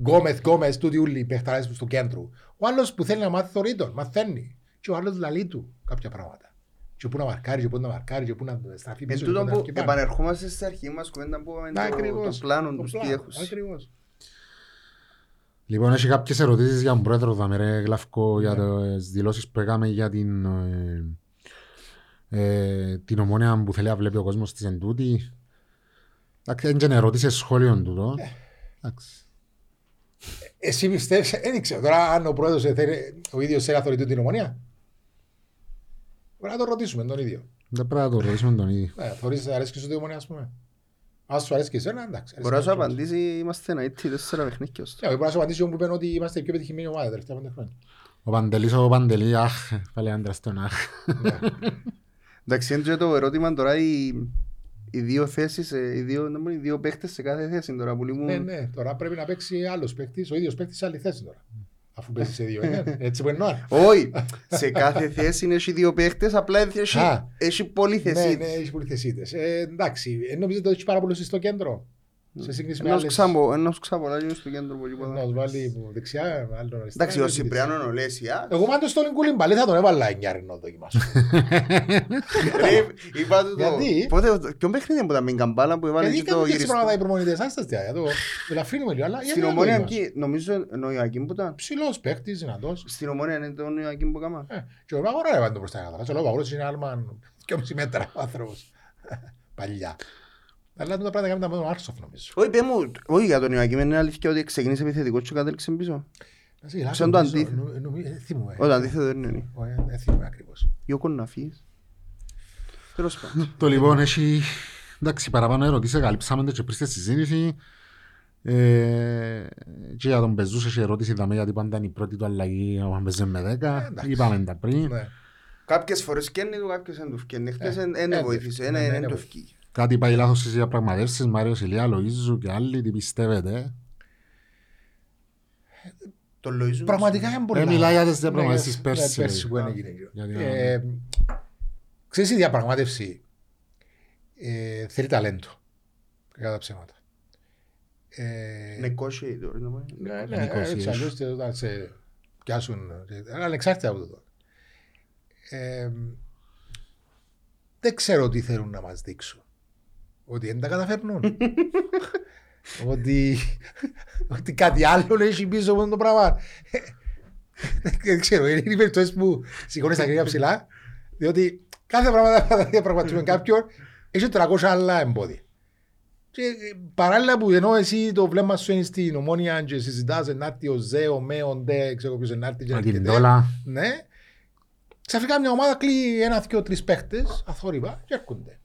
Speaker 2: Γκόμεθ, Γκόμεθ, τούτοι ούλοι οι παιχταράδες του στο κέντρο. Ο άλλος που θέλει να μάθει θωρεί τον, μαθαίνει. Και ο άλλος λαλεί του κάποια πράγματα. Και πού να μαρκάρει, και πού να μαρκάρει, και πού να στραφεί
Speaker 3: Εν
Speaker 2: πίσω. και
Speaker 3: τούτο
Speaker 2: πού να
Speaker 3: που
Speaker 2: έρθει πάνω.
Speaker 3: επανερχόμαστε στην αρχή μας κουβέντα που είπαμε
Speaker 2: Ναι,
Speaker 3: το, το
Speaker 2: ακριβώς.
Speaker 3: πλάνο,
Speaker 2: Το
Speaker 3: τους
Speaker 2: πλάνο,
Speaker 3: τείχους.
Speaker 2: ακριβώς.
Speaker 1: Λοιπόν, έχει κάποιες ερωτήσεις για τον πρόεδρο Δαμερέ Γλαυκό για τις δηλώσεις που έκαμε για την, ε, ε, την ομόνια που θέλει να βλέπει ο κόσμος της εν τούτη. Εντάξει, δεν είναι ερώτηση, σχόλιο τούτο. Εντάξει.
Speaker 2: Εσύ πιστεύεις, δεν ξέρω τώρα αν ο πρόεδρος θέλει, ο ίδιος θέλει να θωρεί την ομονία. Μπορεί να το ρωτήσουμε τον ίδιο.
Speaker 1: Δεν πρέπει να το ρωτήσουμε τον ίδιο.
Speaker 2: Ναι, θωρείς, αρέσκει σου το ομονία, ας πούμε; Αν σου αρέσει και εσένα, εντάξει.
Speaker 3: Μπορεί να σου
Speaker 2: αρέσκει και
Speaker 3: απαντήσει, είμαστε ένα ήττοι τέσσερα παιχνίκια στο.
Speaker 2: Ναι, μπορεί να σου απαντήσει όπου είπαν ότι είμαστε η πιο πετυχημένη ομάδα τα τελευταία πέντε χρόνια.
Speaker 1: Ο Παντελής, ο Παντελή, αχ, πάλι άντρας τον αχ.
Speaker 2: Ναι.
Speaker 3: Εντάξει, είναι και το ερώτημα τώρα οι, οι δύο θέσεις, ε, οι δύο, να πούμε, οι δύο παίχτες σε κάθε θέση τώρα που λείπουν.
Speaker 2: Ναι, ναι, τώρα πρέπει να παίξει άλλος παίκτης, ο ίδιος παίκτης σε άλλη θέση τώρα. Αφού παίζεις σε δύο, είναι, έτσι που εννοώ.
Speaker 3: Όχι, σε κάθε θέση έχει δύο παίχτες, απλά έχει,
Speaker 2: Α.
Speaker 3: έχει πολλή
Speaker 2: Ναι,
Speaker 3: θέση.
Speaker 2: ναι, έχει πολυθεσίτες. Ε, εντάξει, ε, νομίζετε ότι έχει πάρα πολλούς στο κέντρο. Σε σύγκριση με
Speaker 3: Ένας
Speaker 2: άλλες.
Speaker 3: ξάμπο, ένας ξαμπολάκι στο κέντρο που τίποτα.
Speaker 2: Να τους βάλει που δεξιά, άλλον αριστερά.
Speaker 3: Εντάξει, ο
Speaker 2: είναι
Speaker 3: Σιπριάνο είναι ο Λέσιας.
Speaker 2: Εγώ πάντως στον Κουλιμπαλί θα τον έβαλα εννιάρι να το δοκιμάσω.
Speaker 3: Ρε, είπα του το...
Speaker 2: Γιατί;
Speaker 3: Πότε, ποιον παιχνίδι που ήταν με την καμπάλα που έβαλε
Speaker 2: Γιατί
Speaker 3: και το
Speaker 2: κάνουν έτσι πράγματα οι
Speaker 3: γυριστό.
Speaker 2: προμονητές, άστας τι, το ελαφρύνουμε λίγο, αλλά γιατί
Speaker 3: Στην
Speaker 2: να το
Speaker 3: ομόνια
Speaker 2: δοκιμάσω.
Speaker 3: εκεί, νομίζω είναι ο Ιωακήμ που ήταν.
Speaker 2: Ψηλός παίκτης, δυνατός.
Speaker 3: Στην ομόνια είναι τον Ιωακήμ που έκανα.
Speaker 2: Ε, Και ο Παγόρα έβαλε το μπροστά κατά. Ο Παγόρας είναι άλμα και μισή μέτρα ο άνθρωπος. Παλιά. Αλλά τα πράγματα κάνουν τον Άρσοφ νομίζω.
Speaker 3: Όχι, πέ μου, όχι για τον Ιωακήμ, είναι αλήθεια ότι ξεκίνησε επιθετικός και κατέληξε πίσω.
Speaker 2: Να σε γελάσω,
Speaker 3: Σαν το
Speaker 2: νομίζω,
Speaker 3: αντίθετο.
Speaker 2: νο- νομι- ε, θυμούμαι.
Speaker 3: Όταν αντίθετο δεν είναι.
Speaker 2: Όχι, ε, Δεν θυμούμαι ακριβώς.
Speaker 3: Γιώκο να φύγεις. Τέλος πάντων.
Speaker 1: Το λοιπόν έχει, εντάξει, παραπάνω ερωτήσεις, καλύψαμε το και πριν στη συζήτηση. Ε, και για τον Πεζούς έχει ερώτηση δαμε γιατί πάντα είναι η πρώτη του αλλαγή όταν παίζει με 10.
Speaker 2: εντάξει.
Speaker 1: Είπαμε τα πριν.
Speaker 2: Ναι.
Speaker 3: Κάποιες φορές καίνε του, κάποιες δεν τους φκένει. Χτες
Speaker 2: Ε,
Speaker 3: δεν
Speaker 2: ε,
Speaker 3: βοήθησε,
Speaker 2: ναι,
Speaker 3: ένα
Speaker 2: ναι,
Speaker 3: δεν
Speaker 2: ναι,
Speaker 3: το
Speaker 2: βοήθησε.
Speaker 3: φκεί.
Speaker 1: Κάτι πάει λάθος στις διαπραγματεύσεις, Μάριος Ηλία, Λοΐζου και άλλοι, τι πιστεύετε.
Speaker 3: Το Λοΐζου.
Speaker 2: Πραγματικά είναι πολλά.
Speaker 1: Ε, μιλάει για τις
Speaker 2: Ναι,
Speaker 1: διαπραγματεύσεις
Speaker 2: ναι,
Speaker 1: πέρσι,
Speaker 2: πέρσι
Speaker 1: λέει.
Speaker 2: που
Speaker 3: Α,
Speaker 2: έγινε.
Speaker 1: για την-
Speaker 2: Ε, Ξέρεις η διαπραγμάτευση ε, θέλει ταλέντο. Κατά τα ψέματα. Ε,
Speaker 3: Negotiator. είναι το-
Speaker 2: Ναι, ναι,
Speaker 1: Negotiation.
Speaker 2: έτσι αλλιώς τε- όταν σε πιάσουν, ε, ανεξάρτητα από το. Ε, δεν ξέρω τι θέλουν να μας δείξουν. Ότι δεν τα καταφέρνουν. ότι, ότι κάτι άλλο έχει πίσω από το πράγμα. Ε, Δεν ξέρω, είναι οι περιπτώσεις που σηκώνεις τα κρύα ψηλά, διότι κάθε πράγμα που θα διαπραγματεύουμε κάποιον έχει 300 άλλα εμπόδια. Και παράλληλα που ενώ εσύ το βλέμμα σου είναι στην ομόνια και συζητάς ενάρτη ο Ζε, ο Με, ο Ντε, ξέρω ποιος ενάρτη και
Speaker 1: Με
Speaker 2: έρχεται.
Speaker 1: την Ντόλα.
Speaker 2: Ναι. Ξαφνικά μια ομάδα κλείει ένα, δυο, τρεις παίχτες, αθόρυβα και έρχονται.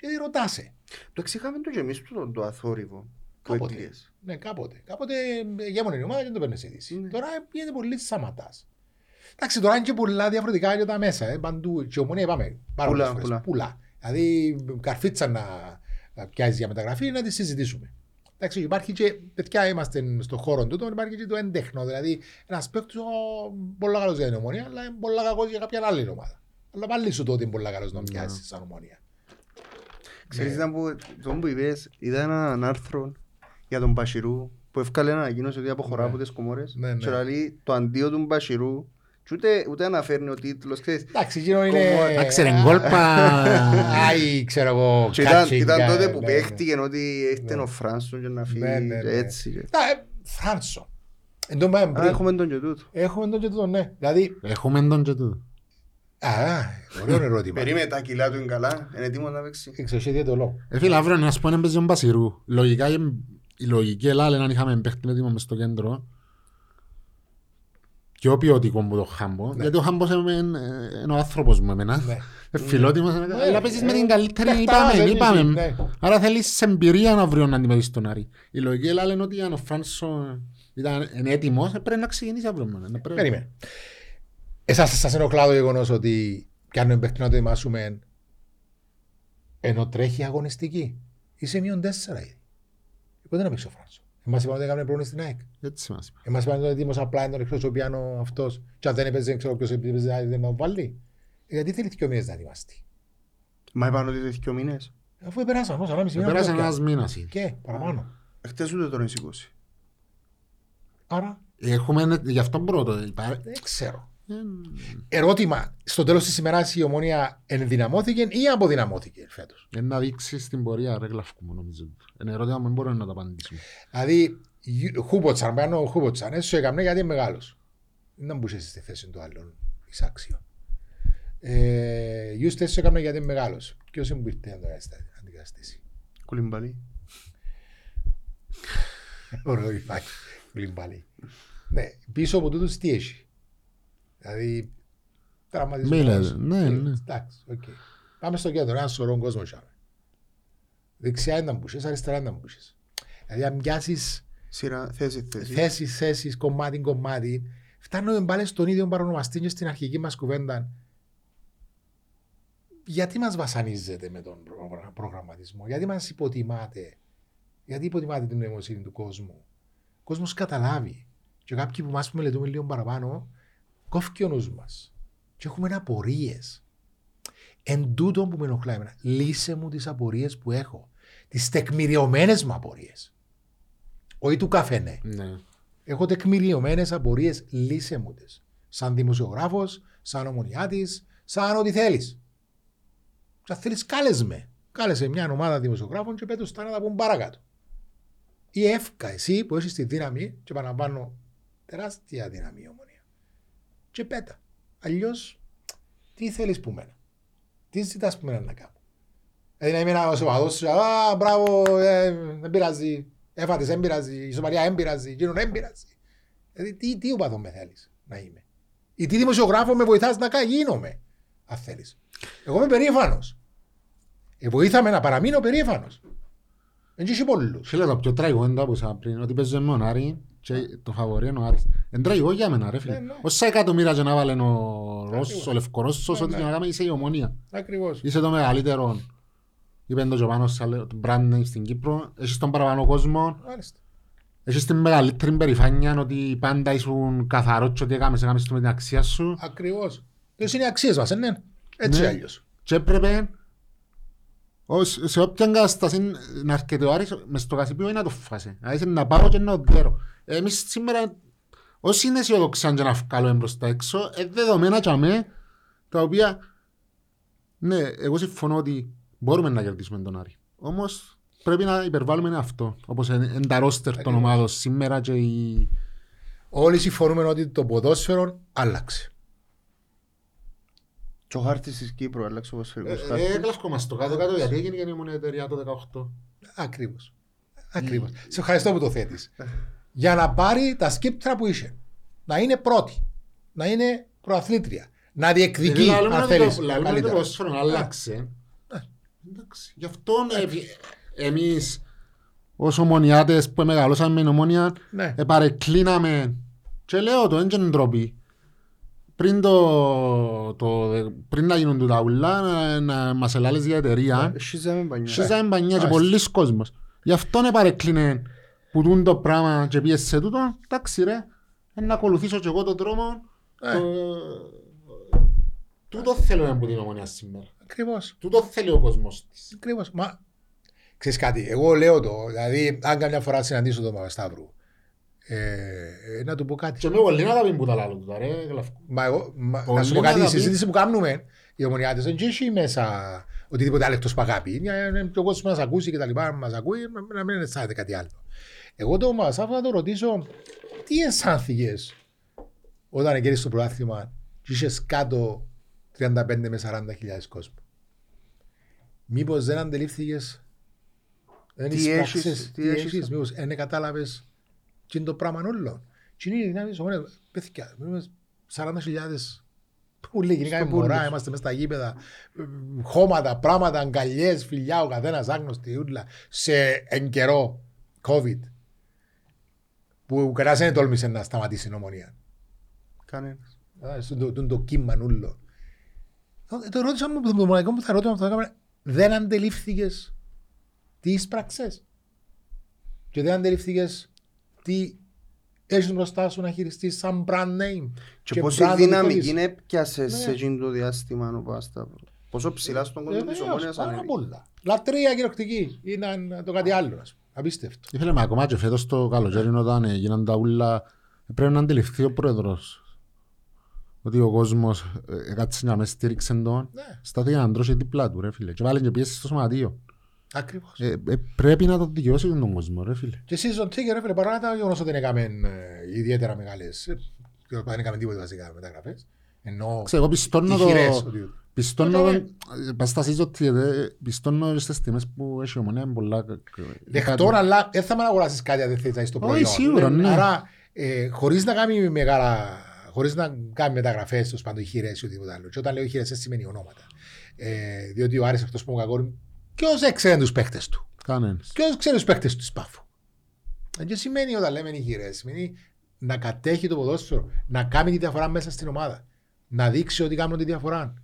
Speaker 2: Και τη ρωτάσαι.
Speaker 3: Το εξηγάμε το και εμείς το, το αθόρυβο που
Speaker 2: Κάποτε.
Speaker 3: έκλειες.
Speaker 2: Ναι, κάποτε. Κάποτε ε, γέμονε η ομάδα και δεν το παίρνεις είδηση.
Speaker 3: Ναι.
Speaker 2: Τώρα γίνεται πολύ σαματάς. Εντάξει, τώρα είναι και πολλά διαφορετικά για τα μέσα. Ε, παντού. Και ομονία είπαμε. Πάρα
Speaker 3: Πουλά,
Speaker 2: πολλές φορές.
Speaker 3: πουλά.
Speaker 2: Πουλά. Δηλαδή, καρφίτσα να, να πιάσεις για μεταγραφή να τη συζητήσουμε. Εντάξει, υπάρχει και, παιδιά είμαστε στον χώρο του, υπάρχει και το έντεχνο. Δηλαδή, ένας παίκτο πολύ καλός για την ομονία, αλλά είναι πολύ κακός για κάποια άλλη ομάδα. Αλλά πάλι σου τότε είναι πολύ καλός να πιάσει σαν ομονία.
Speaker 3: Ξέρεις
Speaker 2: Ναι.
Speaker 3: ήταν που, το που είπες, είδα έναν άρθρο για τον Μπασιρού που έφκαλε ένα ανακοίνωση ότι αποχωρά
Speaker 2: Ναι.
Speaker 3: από τις Κομόρες
Speaker 2: Ναι, ναι.
Speaker 3: και λέει το αντίο του Μπασιρού και ούτε, ούτε αναφέρνει ο τίτλος, ξέρεις.
Speaker 2: Εντάξει, εκείνο είναι.
Speaker 3: Κομμώ-
Speaker 1: Εντάξει ρε γκόλπα.
Speaker 2: Άι, ξέρω εγώ.
Speaker 3: Και ήταν,
Speaker 2: κάτσινγκ,
Speaker 3: ήταν τότε
Speaker 2: ναι,
Speaker 3: που
Speaker 2: ναι,
Speaker 3: παίχτηκε ότι έρχεται
Speaker 2: Ναι.
Speaker 3: ο Φράνσον και να φύγει
Speaker 2: Ναι, ναι,
Speaker 3: και
Speaker 2: ναι.
Speaker 3: έτσι. και-
Speaker 2: ναι. Τα, ε, Φράνσο. Εν τω μεταξύ,
Speaker 3: Α, έχουμε τον και τούτο.
Speaker 2: Έχουμε τον και τον, ναι. Δηλαδή,
Speaker 1: Έχουμε τον και τούτο.
Speaker 2: Α, ωραίο ερώτημα.
Speaker 3: Περίμενε τα κιλά του είναι καλά, είναι έτοιμο να παίξει.
Speaker 2: Εξοχή για το λόγο.
Speaker 1: Ε, φίλε, αύριο να σου πω να παίζει ο Μπασιρού. Λογικά η- η λογική Ελλάδα αν είχαμε παίχτη έτοιμο μες στο κέντρο πιο ποιοτικός από το Χάμπο, γιατί ο Χάμπος είναι ε, είναι ο άνθρωπος μου εμένα.
Speaker 2: Ναι.
Speaker 1: Ε, Φιλότιμος, ε,
Speaker 2: Ναι,
Speaker 1: αλλά παίζεις με
Speaker 2: ε,
Speaker 1: την καλύτερη,
Speaker 2: παιχταράς,
Speaker 1: είπαμε,
Speaker 2: δεν
Speaker 1: είπαμε.
Speaker 2: είναι, ναι.
Speaker 1: Άρα θέλεις εμπειρία αύριο να αντιμετωπίσεις τον Άρη. Η λογική Ελλάδα είναι ότι αν ο Φράνσο ήταν είναι έτοιμος, ε, πρέπει να ξεκινήσει αύριο. μόνο, ε, πρέπει.
Speaker 2: Περίμενε. Εσάς σας ενοχλά το γεγονός ότι πιάνουμε παίχτη να το ετοιμάσουμε ενώ τρέχει αγωνιστική. Είσαι μείον τέσσερα ήδη. Πότε να παίξει ο Φράνσο. Εμάς είπαμε ότι έκαμε πρόβλημα στην ΑΕΚ.
Speaker 1: Έτσι μας είπε.
Speaker 2: Εμάς είπαμε ότι είναι έτοιμος απλά είναι τον εκτός ο πιάνο αυτός και αν δεν έπαιζε, ξέρω ποιος έπαιζε, δεν να τον βάλει. Ε, Γιατί θέλει δύο μήνες να ετοιμαστεί.
Speaker 3: Μα είπαν ότι έχει δύο μήνες.
Speaker 2: Αφού επεράσαν, όσο ανάμιση
Speaker 1: Ε,
Speaker 2: μήνα.
Speaker 1: Πέρασε
Speaker 2: πια.
Speaker 1: ένας μήνας ήδη.
Speaker 2: Και παραπάνω.
Speaker 3: Χτες ούτε τώρα είναι 20.
Speaker 2: Άρα
Speaker 1: Έχουμε, γι' αυτό πρώτο. υπά-
Speaker 2: δεν ξέρω.
Speaker 1: Ε,
Speaker 2: Ερώτημα. Στο τέλος της ημέρας η ομόνια ενδυναμώθηκε ή αποδυναμώθηκε φέτος;
Speaker 1: ε, να δείξει στην πορεία, ρε γλαυκούμε νομίζω. Είναι ερώτημα που δεν μπορούμε να το απαντήσουμε.
Speaker 2: Δηλαδή, γιου- χούποτσαν, πάνω χούποτσαν, έσου έκαμνε γιατί είναι μεγάλος. Δεν μπούσε στη θέση του άλλου εισάξιο. Ε, Γιούστε έσου έκαμνε γιατί είναι μεγάλος. Ποιος είναι που ήρθε να το αντικαταστήσει;
Speaker 3: Κουλιμπαλί.
Speaker 2: Ωραίο υπάρχει. Κουλιμπαλί. Ναι, πίσω από τούτους τι έχει; Δηλαδή, τραυματισμός.
Speaker 1: Μίλα, ναι, ναι.
Speaker 2: Εντάξει, οκ. Πάμε στο κέντρο, ένα σωρό κόσμο είχαμε. Δεξιά είναι τα μπούσες, αριστερά είναι τα μπούσες. Δηλαδή, αν πιάσεις
Speaker 3: Σειρά, θέση, θέση.
Speaker 2: θέσεις, θέσεις, κομμάτι, κομμάτι, φτάνουμε πάλι στον ίδιο παρονομαστή και στην αρχική μας κουβέντα. Γιατί μας βασανίζετε με τον προγρα- προγραμματισμό, γιατί μας υποτιμάτε, γιατί υποτιμάτε την νοημοσύνη του κόσμου. Ο κόσμος καταλάβει. Και κάποιοι που μας που μελετούμε λίγο παραπάνω, κόφει ο νους μας. Και έχουμε απορίες. Εν τούτο που με ενοχλάει εμένα, λύσε μου τις απορίες που έχω. Τις τεκμηριωμένες μου απορίες. Όχι του καφενέ.
Speaker 1: Ναι.
Speaker 2: Έχω τεκμηριωμένες απορίες, λύσε μου τις. Σαν δημοσιογράφος, σαν ομονιάτης, σαν ό,τι θέλεις. Και αν θέλεις, κάλε με. Κάλεσε μια ομάδα δημοσιογράφων και πέτω στα να τα πούν παρακάτω. Ή εύκα εσύ που έχεις τη δύναμη, και παραπάνω τεράστια δύναμη η ομονία. Και πέτα. Αλλιώς, τι θέλεις που μένα; Τι ζητάς που μένα να κάνω; Δηλαδή να είμαι ένας σοβαδός, α, μπράβο, ε, δεν πειράζει, έφατες, δεν πειράζει, η ισοπαλία δεν πειράζει, εκείνο δεν πειράζει. Δηλαδή τι, τι οπαδό με θέλεις να είμαι; Ή τι δημοσιογράφο με βοηθάς να κα- γίνομαι, αν θέλεις. Εγώ είμαι περήφανος. Ε, βοήθαμε να παραμείνω περήφανος. Δεν έχει πολλούς.
Speaker 1: Φίλε, το πιο τραγικό είναι το που είπα πριν, ότι παίζει με τον Άρη και το φαβορεί είναι ο Άρης. Είναι τραγικό για μένα, ρε
Speaker 2: Ναι,
Speaker 1: φίλε.
Speaker 2: ναι.
Speaker 1: Όσα εκατομμύρια και να βάλει ο Ρώσος,
Speaker 2: Ακριβώς.
Speaker 1: ο Λευκορώσος,
Speaker 2: Ναι,
Speaker 1: ό,τι
Speaker 2: ναι.
Speaker 1: και να κάνει, είσαι η ομονία.
Speaker 2: Ακριβώς.
Speaker 1: Είσαι το μεγαλύτερο, είπε το και πάνω, σαν το brand name στην Κύπρο, έχεις τον παραπάνω κόσμο,
Speaker 2: Μάλιστα.
Speaker 1: έχεις την μεγαλύτερη περηφάνεια ότι πάντα ήσουν καθαρός και ότι έκαμες, έκαμες το με την αξία σου
Speaker 2: Ακριβώς. Τες είναι οι αξίες μας, ε, ναι. Έτσι
Speaker 1: Ναι.
Speaker 2: αλλιώς.
Speaker 1: και έπρεπε ως- σε όποια κατάσταση να έρχεται ο Άρης μες στο Κασιπίο είναι να το φάσει. Δηλαδή να πάω και να το δέρω. Εμείς σήμερα όσοι είναι αισιοδοξάν και να βγάλουμε μπροστά έξω είναι δεδομένα για μέ τα οποία ναι, εγώ συμφωνώ ότι μπορούμε να κερδίσουμε τον Άρη. Όμως πρέπει να υπερβάλλουμε αυτό. Όπως είναι τα ρόστερ των
Speaker 2: Ακριβώς.
Speaker 1: ομάδων σήμερα και η...
Speaker 2: Όλοι συμφωνούμε ότι το ποδόσφαιρο άλλαξε.
Speaker 3: Και ο χάρτης της Κύπρου άλλαξε ο ποδοσφαιρικός
Speaker 1: Ε,
Speaker 3: χάρτης.
Speaker 1: Έκλαυκο μας το κάτω-κάτω γιατί έγινε και ήμουν εταιρεία το 18.
Speaker 2: Ακριβώς. Ακριβώς. Σε ευχαριστώ που το θέτεις. Για να πάρει τα σκύπτρα που είσαι. Να είναι πρώτη. Να είναι προαθλήτρια. Να διεκδικεί,
Speaker 1: Δηλαδή, λαλούμε
Speaker 2: αν
Speaker 1: ότι
Speaker 2: θέλεις,
Speaker 1: το- λαλούμε ότι το
Speaker 2: καλύτερα.
Speaker 1: ποδόσφαιρο άλλαξε. Εντάξει. Γι' αυτό ε, εμείς ως ομονιάτες που μεγαλώσαμε με την ομόνια
Speaker 2: Ναι.
Speaker 1: επαρεκκλίναμε και λέω το έντια είναι ντροπή. Πριν, το, το, πριν να γίνουν τα ουλά να, να μας ελάλες για εταιρεία
Speaker 3: Σχίζαμε πανιά.
Speaker 1: Σύζαμε πανιά και
Speaker 2: Μάλιστα.
Speaker 1: πολλοί κόσμος. Γι' αυτό επαρεκκλίνε που τούν το πράγμα και πήγες σε τούτο. Εντάξει ρε, ε, να ακολουθήσω και εγώ τον δρόμο.
Speaker 2: Ε.
Speaker 1: Το- Τούτο θέλουμε από την ομονία σήμερα.
Speaker 2: Ακριβώς.
Speaker 1: Τούτο θέλει ο κόσμος της.
Speaker 2: Ακριβώς. Μα ξέρεις κάτι, εγώ λέω το, δηλαδή αν καμιά φορά συναντήσω τον Παπασταύρου, ε, ε, να του πω κάτι.
Speaker 1: Και με πολύ να τα πεις που τα λάλλω τούτα ρε. Γλαυκό.
Speaker 2: Μα εγώ, μα,
Speaker 1: Πολύ
Speaker 2: να σου πω κάτι, η
Speaker 1: αγαπή.
Speaker 2: συζήτηση που κάνουμε, οι ομονιάτες δεν έχει μέσα οτιδήποτε άλλο εκτός παγάπη. Είναι ε, και ο κόσμος μας ακούσει και τα λοιπά, μας ακούει, να- να μην αισθάνεται κάτι άλλο. Εγώ το Μασάφ να το ρωτήσω, τι αισθάνθηκες όταν εγκαίρεις το προάθλημα και είχες κάτω 35 με 40 χιλιάδες κόσμο; Μήπως δεν αντελήφθηκες, δεν
Speaker 3: Τι
Speaker 2: εισπράξες,
Speaker 3: έχεις, τι
Speaker 2: τι
Speaker 3: έχεις.
Speaker 2: έχεις, μήπως δεν κατάλαβες τι είναι το πράγμα όλο. Τι είναι η δυνάμεις της ομόνιας. Παιδιά, μιλούμε 40.000 Πουλή, γενικά
Speaker 3: Στο
Speaker 2: μωρά,
Speaker 3: πούντος.
Speaker 2: είμαστε μέσα στα γήπεδα, ε, χώματα, πράγματα, αγκαλιές, φιλιά, ο καθένας άγνωστη, ούτλα, σε εν καιρό COVID, που κανένας δεν τόλμησε να σταματήσει η ομονία.
Speaker 3: Κανένας.
Speaker 2: Α, στον το, τον το κύμα νουλό. Ε, Το ρώτησα μου, το μοναδικό που θα ρώτησα αυτό έκανα, δεν αντελήφθηκες τις εισπράξες και δεν αντελήφθηκες τι έχεις μπροστά σου να χειριστείς σαν brand name.
Speaker 3: Και πόση
Speaker 2: brand
Speaker 3: δυναμική
Speaker 2: οδηγείς.
Speaker 3: είναι έπιασε σε
Speaker 2: Ναι.
Speaker 3: εκείνο το διάστημα ο Παπασταύρου. Πόσο ψηλά στον κόσμο της
Speaker 2: Βεβαίως,
Speaker 3: ομόνιας
Speaker 2: πάρα
Speaker 3: ανέβηκε.
Speaker 2: πολλά. Λατρεία κυριολεκτική. Είναι το κάτι άλλο. ας πούμε. Απίστευτο.
Speaker 1: Ήθελε με ακόμα και φέτος το καλοκαίρι όταν έγιναν τα ούλα πρέπει να αντιληφθεί ο πρόεδρος ότι ο κόσμος ε, κάτσε να με στήριξε τον
Speaker 2: Ναι,
Speaker 1: στάθηκε να ντρώσει δίπλα του ρε φίλε και βάλει και πίεση στο σωματείο.
Speaker 2: Ακριβώς.
Speaker 1: Ε, ε, πρέπει να το δικαιώσει τον κόσμο ρε φίλε.
Speaker 2: Και εσείς τον Τίγερ, έφερε παρά τα γεγονός ότι δεν έκαμε ε, ιδιαίτερα μεγάλες, ε, δεν έκαμε τίποτα βασικά μεταγραφές. Ενώ
Speaker 1: Ξέρω, εγώ πιστώνω το...
Speaker 2: τυχηρές ότι...
Speaker 1: Πιστώνω,
Speaker 2: Ε,
Speaker 1: ε, παστασίζω ότι ε, πιστώνω στις τιμές που έχει η ομονία είναι πολλά...
Speaker 2: Δεχτών, αλλά δεν θα με αγοράσεις κάτι αν δεν θέλεις να είσαι στο
Speaker 1: Όχι,
Speaker 2: προϊόν.
Speaker 1: σίγουρα, ναι.
Speaker 2: Άρα, ε, χωρίς να κάνει μεγάλα, χωρίς να κάνει μεταγραφές, τους πάντων χειρές ή οτιδήποτε άλλο. Και όταν λέω χειρές, δεν σημαίνει ονόματα. Ε, διότι ο Άρης αυτός που μου κακόρει, ποιος έξερε τους παίχτες του.
Speaker 1: Κανένας.
Speaker 2: Ποιος ξέρει τους παίκτες του Σπάφου. Ε, Και σημαίνει όταν λέμε νυχηρές, σημαίνει να κατέχει το ποδόσφαιρο, να κάνει τη διαφορά μέσα στην ομάδα. Να δείξει ότι κάνουν τη διαφορά.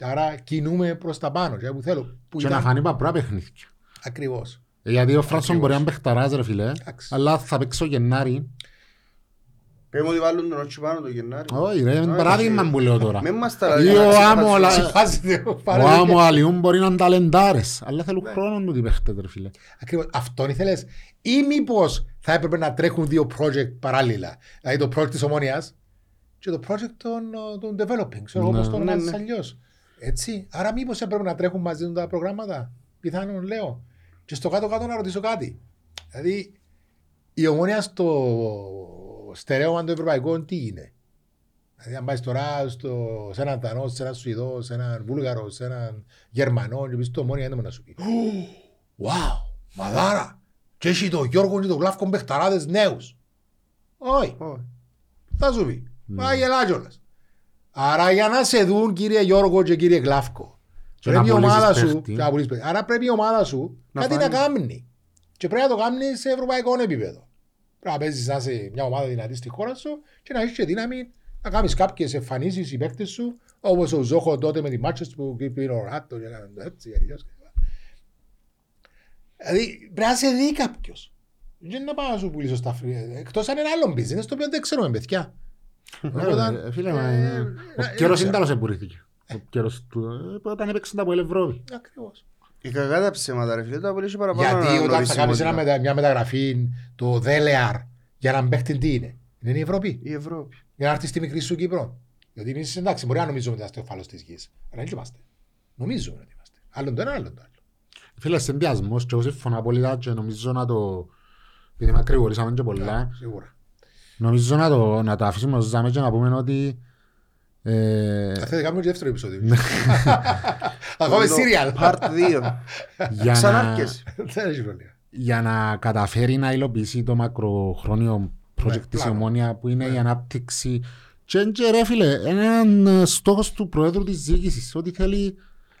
Speaker 2: Άρα κινούμε προς τα πάνω. Και που θέλω. Που
Speaker 1: Και
Speaker 2: ήταν...
Speaker 1: να φανεί παπρά παιχνίδια.
Speaker 2: Ακριβώς.
Speaker 1: Ε, Γιατί ο Φράνσον
Speaker 2: Ακριβώς.
Speaker 1: μπορεί να είναι παιχταράς ρε φίλε,
Speaker 2: Εντάξει.
Speaker 1: αλλά θα παίξει ο Γενάρη.
Speaker 3: Πέμε ότι βάλουν τον ότσι πάνω το Γενάρη.
Speaker 1: Όχι ρε, είναι
Speaker 3: Όχι.
Speaker 1: παράδειγμα που λέω τώρα.
Speaker 3: Μεν μας τα
Speaker 1: Ή
Speaker 3: λέει.
Speaker 1: ο Άμο, αλλά-
Speaker 2: Συμφάζεται.
Speaker 1: Ο Άμο Αλιούν μπορεί να είναι ταλεντάρες, αλλά θέλουν χρόνο του οι παίχτες ρε φίλε.
Speaker 2: Ακριβώς. Αυτόν ήθελες. Ή μήπως θα έπρεπε να τρέχουν δύο project παράλληλα. Δηλαδή το project της ομόνιας και το project των, ε, των developing. Ξέρω εγώ
Speaker 1: Ναι.
Speaker 2: πώς το
Speaker 3: Ναι,
Speaker 2: ονομάζεις
Speaker 3: ναι.
Speaker 2: αλλιώς. Έτσι. Άρα μήπως έπρεπε να τρέχουν μαζί τα προγράμματα. Πιθανόν λέω. Και στο κάτω-κάτω να ρωτήσω κάτι. Δηλαδή η ομόνια στο στερέωμα το ευρωπαϊκό τι είναι; Δηλαδή αν πάεις τώρα στο, σε έναν Δανό, σε έναν Σουηδό, σε έναν Βούλγαρο, σε έναν Γερμανό και πεις το ομόνια δεν μου να σου πει. Wow, μαδάρα. Και έχει το Γιώργο και το Γλάφκο παιχταράδες νέους. Όχι,
Speaker 3: Όχι.
Speaker 2: θα σου πει. Μα γελά κιόλας. Άρα για να σε δουν κύριε Γιώργο και κύριε Γλάφκο,
Speaker 1: Και
Speaker 2: πρέπει η
Speaker 1: να πουλήσεις
Speaker 2: ομάδα σου,
Speaker 1: παίχτη.
Speaker 2: και να πουλήσεις παίχτη. άρα πρέπει η ομάδα σου
Speaker 3: Να
Speaker 2: κάτι να
Speaker 3: φάνει.
Speaker 2: κάνει. Και πρέπει να το κάνει σε ευρωπαϊκό επίπεδο. Πρέπει να παίζεις να είσαι μια ομάδα δυνατή στη χώρα σου και να έχεις και δύναμη να κάνεις κάποιες εμφανίσεις οι παίκτες σου όπως ο Ζόχο τότε με τη Μάτσες που πήρε ο Ράτο και έκαναν το έτσι αλλιώς. Δηλαδή πρέπει να σε δει κάποιος. Δεν να πάω να σου πουλήσω στα φρύα. Εκτός αν είναι άλλο business το οποίο δεν ξέρουμε παιδιά. Οπότε,
Speaker 1: Ε, Φίλε,
Speaker 2: ε,
Speaker 1: μα,
Speaker 2: ε,
Speaker 1: ε,
Speaker 2: ε,
Speaker 1: ο
Speaker 2: ε,
Speaker 1: καιρός
Speaker 2: δεν
Speaker 1: είναι τέλος εμπορήθηκε. Ο καιρός του, ε, όταν έπαιξαν τα από Ευρώπη.
Speaker 2: Ακριβώς.
Speaker 3: Η κακά τα ψέματα ρε φίλε, το απολύσει παραπάνω
Speaker 2: Γιατί όταν θα
Speaker 3: αναγνωρισιμότητα.
Speaker 2: κάνεις ένα μετα- μια μεταγραφή το ΔΕΛΕΑΡ για να παίχτη τι είναι; Είναι η Ευρώπη.
Speaker 3: Η Ευρώπη.
Speaker 2: Για να έρθεις στη μικρή σου Κύπρο. Γιατί εμείς εντάξει μπορεί να νομίζουμε ότι είμαστε ο φάλος της γης. Αλλά δεν είμαστε. Νομίζουμε ότι είμαστε. Άλλον το ένα, άλλον το άλλο.
Speaker 1: Φίλε, συνδυασμός και εγώ συμφωνώ απόλυτα και νομίζω να το... Επειδή μακρηγορήσαμε και πολλά,
Speaker 2: Σίγουρα.
Speaker 1: Νομίζω να το, να το αφήσουμε ως ζάμε και να πούμε ότι ε,
Speaker 2: Θα θέλετε κάνουμε και δεύτερο επεισόδιο. Ακόμα
Speaker 3: Το
Speaker 2: σύριαλ.
Speaker 3: Part 2.
Speaker 1: για,
Speaker 3: Ξανά
Speaker 1: να,
Speaker 3: έρχεσαι.
Speaker 2: Δεν έχει πρόβλημα.
Speaker 1: για να καταφέρει να υλοποιήσει το μακροχρόνιο project
Speaker 2: Ναι,
Speaker 1: της
Speaker 2: πλάνο.
Speaker 1: Ομόνια που είναι η ανάπτυξη και είναι και ρε φίλε, είναι έναν στόχος του Προέδρου της Διοίκησης ότι θέλει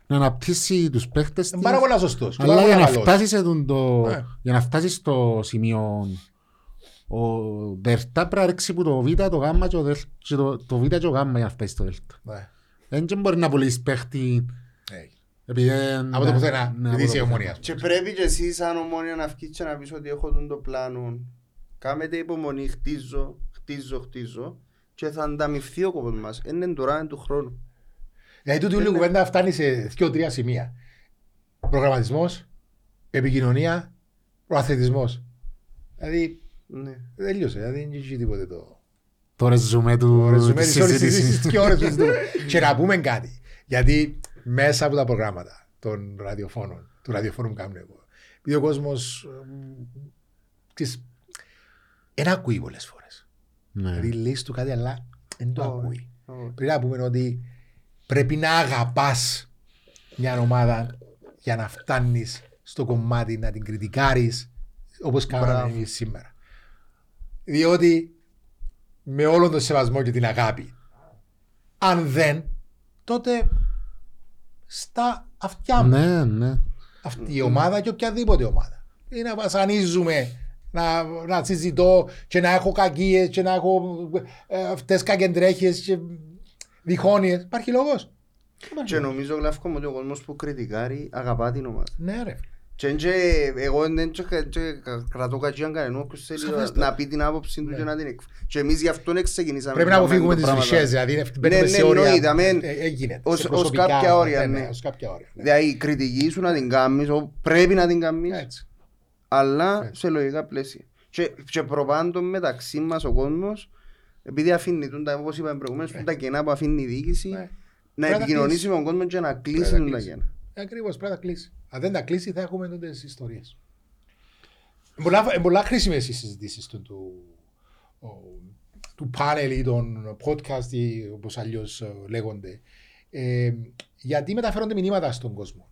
Speaker 1: να αναπτύσσει τους παίχτες
Speaker 2: Είναι
Speaker 1: της
Speaker 2: πάρα πολύ σωστός. και
Speaker 1: αλλά
Speaker 2: πάρα
Speaker 1: για
Speaker 2: πολύ
Speaker 1: να,
Speaker 2: καλός.
Speaker 1: φτάσεις σε τον το,
Speaker 2: Ναι.
Speaker 1: για να φτάσεις στο σημείο ο Δερτά πρέπει να ρίξει που το Β, το Γ και, ο Δελ- και το, το Β και ο Γ για να φτάσει στο Δελτα.
Speaker 2: Ναι.
Speaker 1: Δεν και μπορεί να πουλήσεις παίχτη
Speaker 2: Ναι.
Speaker 1: επειδή δεν...
Speaker 2: Από το πουθενά,
Speaker 1: ναι,
Speaker 2: επειδή
Speaker 1: από
Speaker 2: είσαι
Speaker 1: το
Speaker 2: ομονία.
Speaker 3: Και πρέπει και εσύ σαν ομόνια να βγεις και να πεις ότι έχω τον το πλάνο. Κάμετε υπομονή, χτίζω, χτίζω, χτίζω και θα ανταμυφθεί ο κόπος μας. Είναι τώρα, είναι του χρόνου.
Speaker 2: Δηλαδή τούτη όλη η
Speaker 3: Ναι.
Speaker 2: κουβέντα φτάνει σε δύο-τρία σημεία. Προγραμματισμός, επικοινωνία, προαθλητισμός. Δηλαδή
Speaker 3: Ναι.
Speaker 2: δεν τελείωσε, δηλαδή δεν έχει τίποτε το...
Speaker 1: Το ρεζουμέ του
Speaker 2: Το ρεζουμέ
Speaker 1: της
Speaker 2: της όλης της
Speaker 1: συζήτησης.
Speaker 2: συζήτησης και ώρες που συζητούμε. Και να πούμε κάτι. Γιατί μέσα από τα προγράμματα των ραδιοφώνων, του ραδιοφώνου που κάνουμε εγώ, επειδή ο κόσμος εμ, ξέρεις, δεν ακούει πολλές φορές.
Speaker 1: Ναι.
Speaker 2: Δηλαδή λες του κάτι αλλά δεν το
Speaker 3: Όχι.
Speaker 2: ακούει.
Speaker 3: Όχι.
Speaker 2: Πρέπει να πούμε ότι πρέπει να αγαπάς μια ομάδα για να φτάνεις στο κομμάτι να την κριτικάρεις όπως κάναμε
Speaker 3: Μπράβο.
Speaker 2: εμείς σήμερα. Διότι με όλον τον σεβασμό και την αγάπη αν δεν τότε στα αυτιά μου
Speaker 1: Ναι, ναι.
Speaker 2: αυτή η ομάδα και οποιαδήποτε ομάδα. Ή να βασανίζουμε, να, να συζητώ και να έχω κακίες και να έχω ε, αυτές κακεντρέχειες και διχόνοιες. Υπάρχει λόγος.
Speaker 3: Και νομίζω γλάφκο μου ότι ο κόσμος που κριτικάρει αγαπά την ομάδα.
Speaker 2: Ναι ρε.
Speaker 3: Και εν και εγώ δεν και- και κρατώ κακίαν κανένα όποιος θέλει
Speaker 2: Σαφέστα.
Speaker 3: να πει την άποψη του και να την εκφράσει. Και εμείς γι' αυτό ξεκινήσαμε.
Speaker 2: Πρέπει να
Speaker 3: κάνουμε
Speaker 2: αποφύγουμε
Speaker 3: το
Speaker 2: τις
Speaker 3: πράγμα.
Speaker 2: βρισχές, δηλαδή να μπαίνουμε
Speaker 3: ναι,
Speaker 2: σε όρια.
Speaker 3: εννοείται, αμέν.
Speaker 2: Ε, ε, γίνεται.
Speaker 3: Ως-
Speaker 2: Σε
Speaker 3: ως
Speaker 2: προσωπικά,
Speaker 3: κάποια όρια,
Speaker 2: ναι,
Speaker 3: ναι.
Speaker 2: ως κάποια όρια. ναι.
Speaker 3: Δηλαδή η κριτική σου να την κάνεις, ο- πρέπει να την κάνεις,
Speaker 2: Έτσι.
Speaker 3: αλλά
Speaker 2: Έτσι.
Speaker 3: σε λογικά πλαίσια. Και, και προπάντων μεταξύ μας ο κόσμος, επειδή αφήνει, τούν τα- όπως είπαμε προηγουμένως, τούν τα κενά που αφήνει η διοίκηση,
Speaker 2: Ναι.
Speaker 3: να
Speaker 2: Πρέπει να τα
Speaker 3: επικοινωνήσει
Speaker 2: κλείσει.
Speaker 3: με τον κόσμο και να
Speaker 2: Πρέπει
Speaker 3: κλείσει
Speaker 2: να
Speaker 3: τούν τα
Speaker 2: κλείσει.
Speaker 3: κενά.
Speaker 2: Ακριβώς, πρέπει να κλείσει. Αν δεν τα κλείσει θα έχουμε τότε τις ιστορίες. Είναι πολλά- είναι πολλά χρήσιμες οι συζητήσεις του, του, ο- του πάνελ ή των podcast ή όπως αλλιώς ε, λέγονται. Ε, γιατί μεταφέρονται μηνύματα στον κόσμο.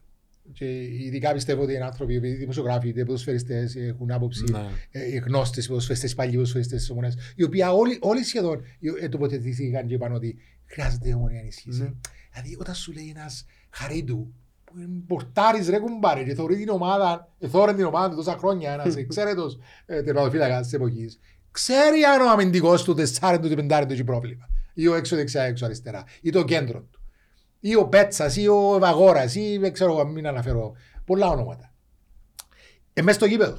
Speaker 2: Και ειδικά πιστεύω ότι είναι άνθρωποι, οι δημοσιογράφοι, οι ποδοσφαιριστές έχουν άποψη,
Speaker 1: Ναι.
Speaker 2: ε, οι γνώστες, οι ποδοσφαιριστές, οι παλιοί ποδοσφαιριστές της ομονίας, οι οποίοι όλοι, όλοι σχεδόν ε, τοποθετήθηκαν και είπαν ότι χρειάζεται η ομονία ενισχύση.
Speaker 3: Ναι.
Speaker 2: Δηλαδή όταν σου λέει ένας χαρίτου που είναι πορτάρις ρε κουμπάρε και θεωρεί την ομάδα, εθώρεν την ομάδα του τόσα χρόνια, ένας εξαίρετος ε, τερματοφύλακας της εποχής, ξέρει αν ο αμυντικός του τεσσάρεν του ή πεντάρεν του έχει πρόβλημα. Ή ο έξω δεξιά, έξω αριστερά. Ή το κέντρο του. Ή ο Πέτσας, ή ο Ευαγόρας, ή δεν ξέρω, εγώ, μην αναφέρω πολλά ονόματα. Ε, μες στο γήπεδο.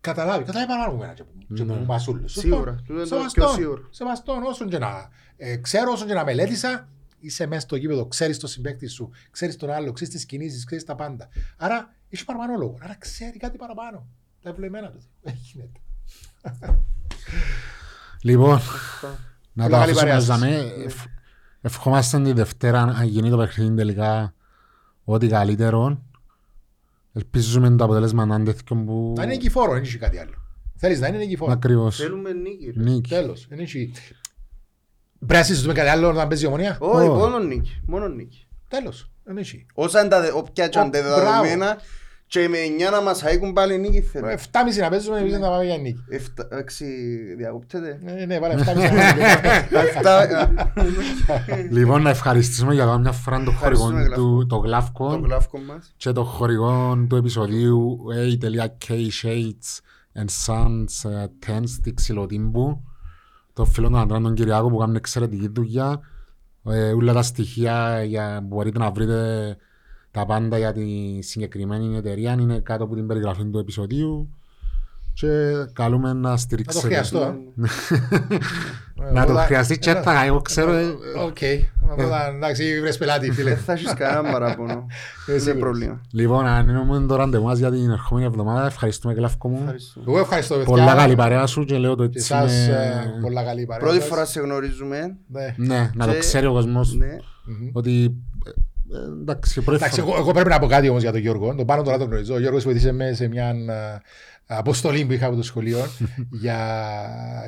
Speaker 2: Καταλάβει, καταλάβει παραπάνω από μένα και από- και από
Speaker 1: Ναι.
Speaker 2: μασούλους.
Speaker 3: Σίγουρα.
Speaker 2: Σωστό.
Speaker 3: Τούτο είναι το
Speaker 2: Σεβαστόν.
Speaker 3: πιο σίγουρο.
Speaker 2: Σεβαστόν, όσον και να ε, ξέρω, όσον και να μελέτησα, είσαι μέσα στο γήπεδο, ξέρεις το συμπέκτη σου, ξέρεις τον άλλο, ξέρεις τις κινήσεις, ξέρεις τα πάντα. Άρα έχει παραπάνω λόγο. Άρα ξέρει κάτι παραπάνω. Τα ευλογημένα του. Δεν γίνεται.
Speaker 1: Λοιπόν, να το
Speaker 2: Πολλά καλή
Speaker 1: αφήσουμε
Speaker 2: παρέα
Speaker 1: ως
Speaker 2: σας.
Speaker 1: δαμέ. Ευ- Ευχόμαστε τη Δευτέρα, αν γίνει το παιχνίδι τελικά, ό,τι καλύτερο. Ελπίζουμε το αποτέλεσμα να είναι τέτοιο που...
Speaker 2: Να είναι νικηφόρο, δεν έχει κάτι άλλο. Θέλεις να είναι νικηφόρο.
Speaker 1: Ακριβώς.
Speaker 3: Θέλουμε νίκη. ρε.
Speaker 1: Νίκη.
Speaker 2: Τέλος. Δεν έχει... Πρέπει να συζητούμε κάτι άλλο να παίζει η ομονία.
Speaker 3: Όχι,
Speaker 1: Ω.
Speaker 3: μόνο νίκη. Μόνο νίκη.
Speaker 2: Τέλος. Δεν έχει.
Speaker 3: Όσα είναι τα δε- όποια και αν τα
Speaker 2: Ω,
Speaker 3: δεδομένα και με 9 να μας αίκουν πάλι νίκη θέλουμε.
Speaker 2: 7,5 να παίζουμε, εμείς να πάμε για νίκη.
Speaker 3: Εφτά- έξι διακόπτεται.
Speaker 2: Ναι, ναι, βάλε 7,5 να παίζουμε.
Speaker 3: Αυτά-
Speaker 1: Λοιπόν, να ευχαριστήσουμε για άλλη μια φορά το χορηγό
Speaker 3: Ευχαριστούμε,
Speaker 1: του, το
Speaker 3: Το
Speaker 1: Γλαύκο
Speaker 3: γλάφκο μας.
Speaker 1: και το χορηγό του επεισοδίου A.K. Shades and Sons ε, 10 στη Ξυλοτύμπου. Το φίλο του Αντράν τον Κυριάκο που κάνει εξαιρετική δουλειά. Ε, όλα τα στοιχεία για, μπορείτε να βρείτε τα πάντα για τη συγκεκριμένη εταιρεία είναι κάτω από την περιγραφή του επεισοδίου και καλούμε να
Speaker 2: Να το
Speaker 1: στηρίξετε.
Speaker 2: χρειαστώ.
Speaker 1: Να το χρειαστεί και θα, εγώ ξέρω. ε,
Speaker 2: Οκ. Απλά, Εντάξει, βρες πελάτη, φίλε.
Speaker 3: Δεν θα έχεις κανένα παράπονο. Δεν είναι
Speaker 2: σίγουρος.
Speaker 3: πρόβλημα.
Speaker 1: Λοιπόν, ανένουμε το ραντεβού μας για την ερχόμενη εβδομάδα. Ευχαριστούμε και λαύκο μου.
Speaker 3: Ευχαριστούμε.
Speaker 2: Εγώ ευχαριστώ, παιδιά.
Speaker 1: Πολλά καλή παρέα σου και λέω το
Speaker 2: Και
Speaker 1: έτσι.
Speaker 2: εσάς,
Speaker 1: με-
Speaker 2: ε, πολλά καλή παρέα.
Speaker 3: Πρώτη
Speaker 2: σας.
Speaker 3: φορά σε γνωρίζουμε.
Speaker 2: Ναι.
Speaker 1: Ναι, να το
Speaker 3: Και-
Speaker 1: ξέρει ο κόσμος
Speaker 3: Ναι.
Speaker 2: Μμμ.
Speaker 1: ότι ε, Ε, Εντάξει, πρώτη
Speaker 2: Εντάξει,
Speaker 1: φορά.
Speaker 2: εγώ, εγώ πρέπει να πω κάτι όμως για τον Γιώργο. Τον πάνω τώρα τον γνωρίζω. Ο Γιώργος βοήθησε με σε μια α, αποστολή που είχα από το σχολείο για...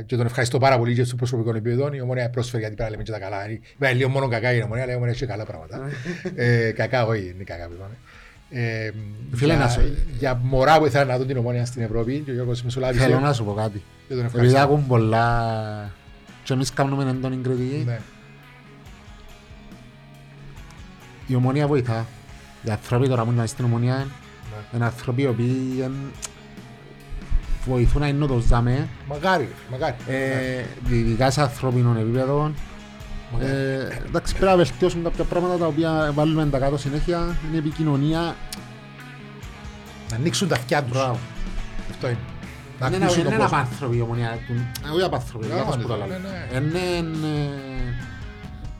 Speaker 2: και τον ευχαριστώ πάρα πολύ και στο προσωπικό επίπεδο. Η ομόνια πρόσφερε γιατί πρέπει να λέμε και τα καλά. Είπα λίγο μόνο κακά η ομόνια, αλλά η ομόνια έχει καλά πράγματα. ε, κακά, όχι, είναι κακά που είπαμε. Ε,
Speaker 1: Φίλε,
Speaker 2: για,
Speaker 1: να σου-
Speaker 2: για μωρά που ήθελα να δουν την ομόνια στην Ευρώπη και ο Γιώργος μεσολάβησε.
Speaker 1: Θέλω να σου πω κάτι.
Speaker 2: και τον
Speaker 1: Επειδή
Speaker 2: ευχαριστώ.
Speaker 1: ακούν πολλά και εμείς κάνουμε έντονη κριτική,
Speaker 2: Ναι.
Speaker 1: η ομονία βοηθά. Οι άνθρωποι τώρα που είναι στην ομονία
Speaker 2: Ναι.
Speaker 1: είναι άνθρωποι οι οποίοι εν- βοηθούν να είναι το ζάμε,
Speaker 2: Μακάρι, μακάρι.
Speaker 1: ε, ειδικά σε ανθρώπινο επίπεδο. Ε, εντάξει, πρέπει να βελτιώσουν κάποια πράγματα τα οποία βάλουμε τα κάτω συνέχεια. Είναι η επικοινωνία.
Speaker 2: Να ανοίξουν τα αυτιά τους.
Speaker 1: Μπράβο.
Speaker 2: Αυτό είναι. Να
Speaker 1: Είναι
Speaker 2: ακούσουν
Speaker 1: είναι
Speaker 2: τον
Speaker 1: ένα
Speaker 2: κόσμο.
Speaker 1: απάνθρωπη η ομονία του. Ε, Όχι απάνθρωπη,
Speaker 2: Ναι,
Speaker 1: λάθος που το
Speaker 2: ναι,
Speaker 1: λέω.
Speaker 2: ναι, ναι.
Speaker 1: Είναι... ε,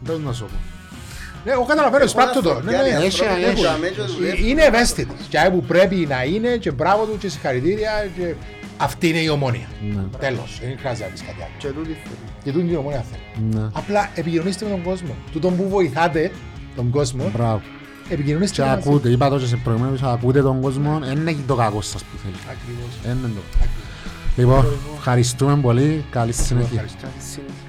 Speaker 1: Δεν να σου πω.
Speaker 2: Ναι, εγώ καταλαβαίνω, εισπράττω το. Ναι, ναι.
Speaker 1: Έχει, έχει.
Speaker 2: Είναι ευαίσθητη. Και που πρέπει να είναι και μπράβο του και συγχαρητήρια. Και... Αυτή είναι η ομόνια.
Speaker 1: Ναι.
Speaker 2: Τέλος. Δεν χρειάζεται να πεις κάτι άλλο.
Speaker 3: Και τούτη θέλει.
Speaker 2: Και τούτη είναι η ομόνια θέλει.
Speaker 1: Ναι.
Speaker 2: Απλά επικοινωνήστε με τον κόσμο. Τούτον που βοηθάτε τον κόσμο,
Speaker 1: Μπράβο.
Speaker 2: επικοινωνήστε
Speaker 1: Και
Speaker 2: με μαζί.
Speaker 1: ακούτε, είπα το και σε προηγουμένως, ακούτε τον κόσμο, δεν είναι το κακό σας που θέλει.
Speaker 2: Ακριβώς.
Speaker 1: Δεν είναι το. Λοιπόν, ευχαριστούμε πολύ. Καλή συνέχεια.
Speaker 2: Ευχαριστώ.
Speaker 3: Συνέχεια.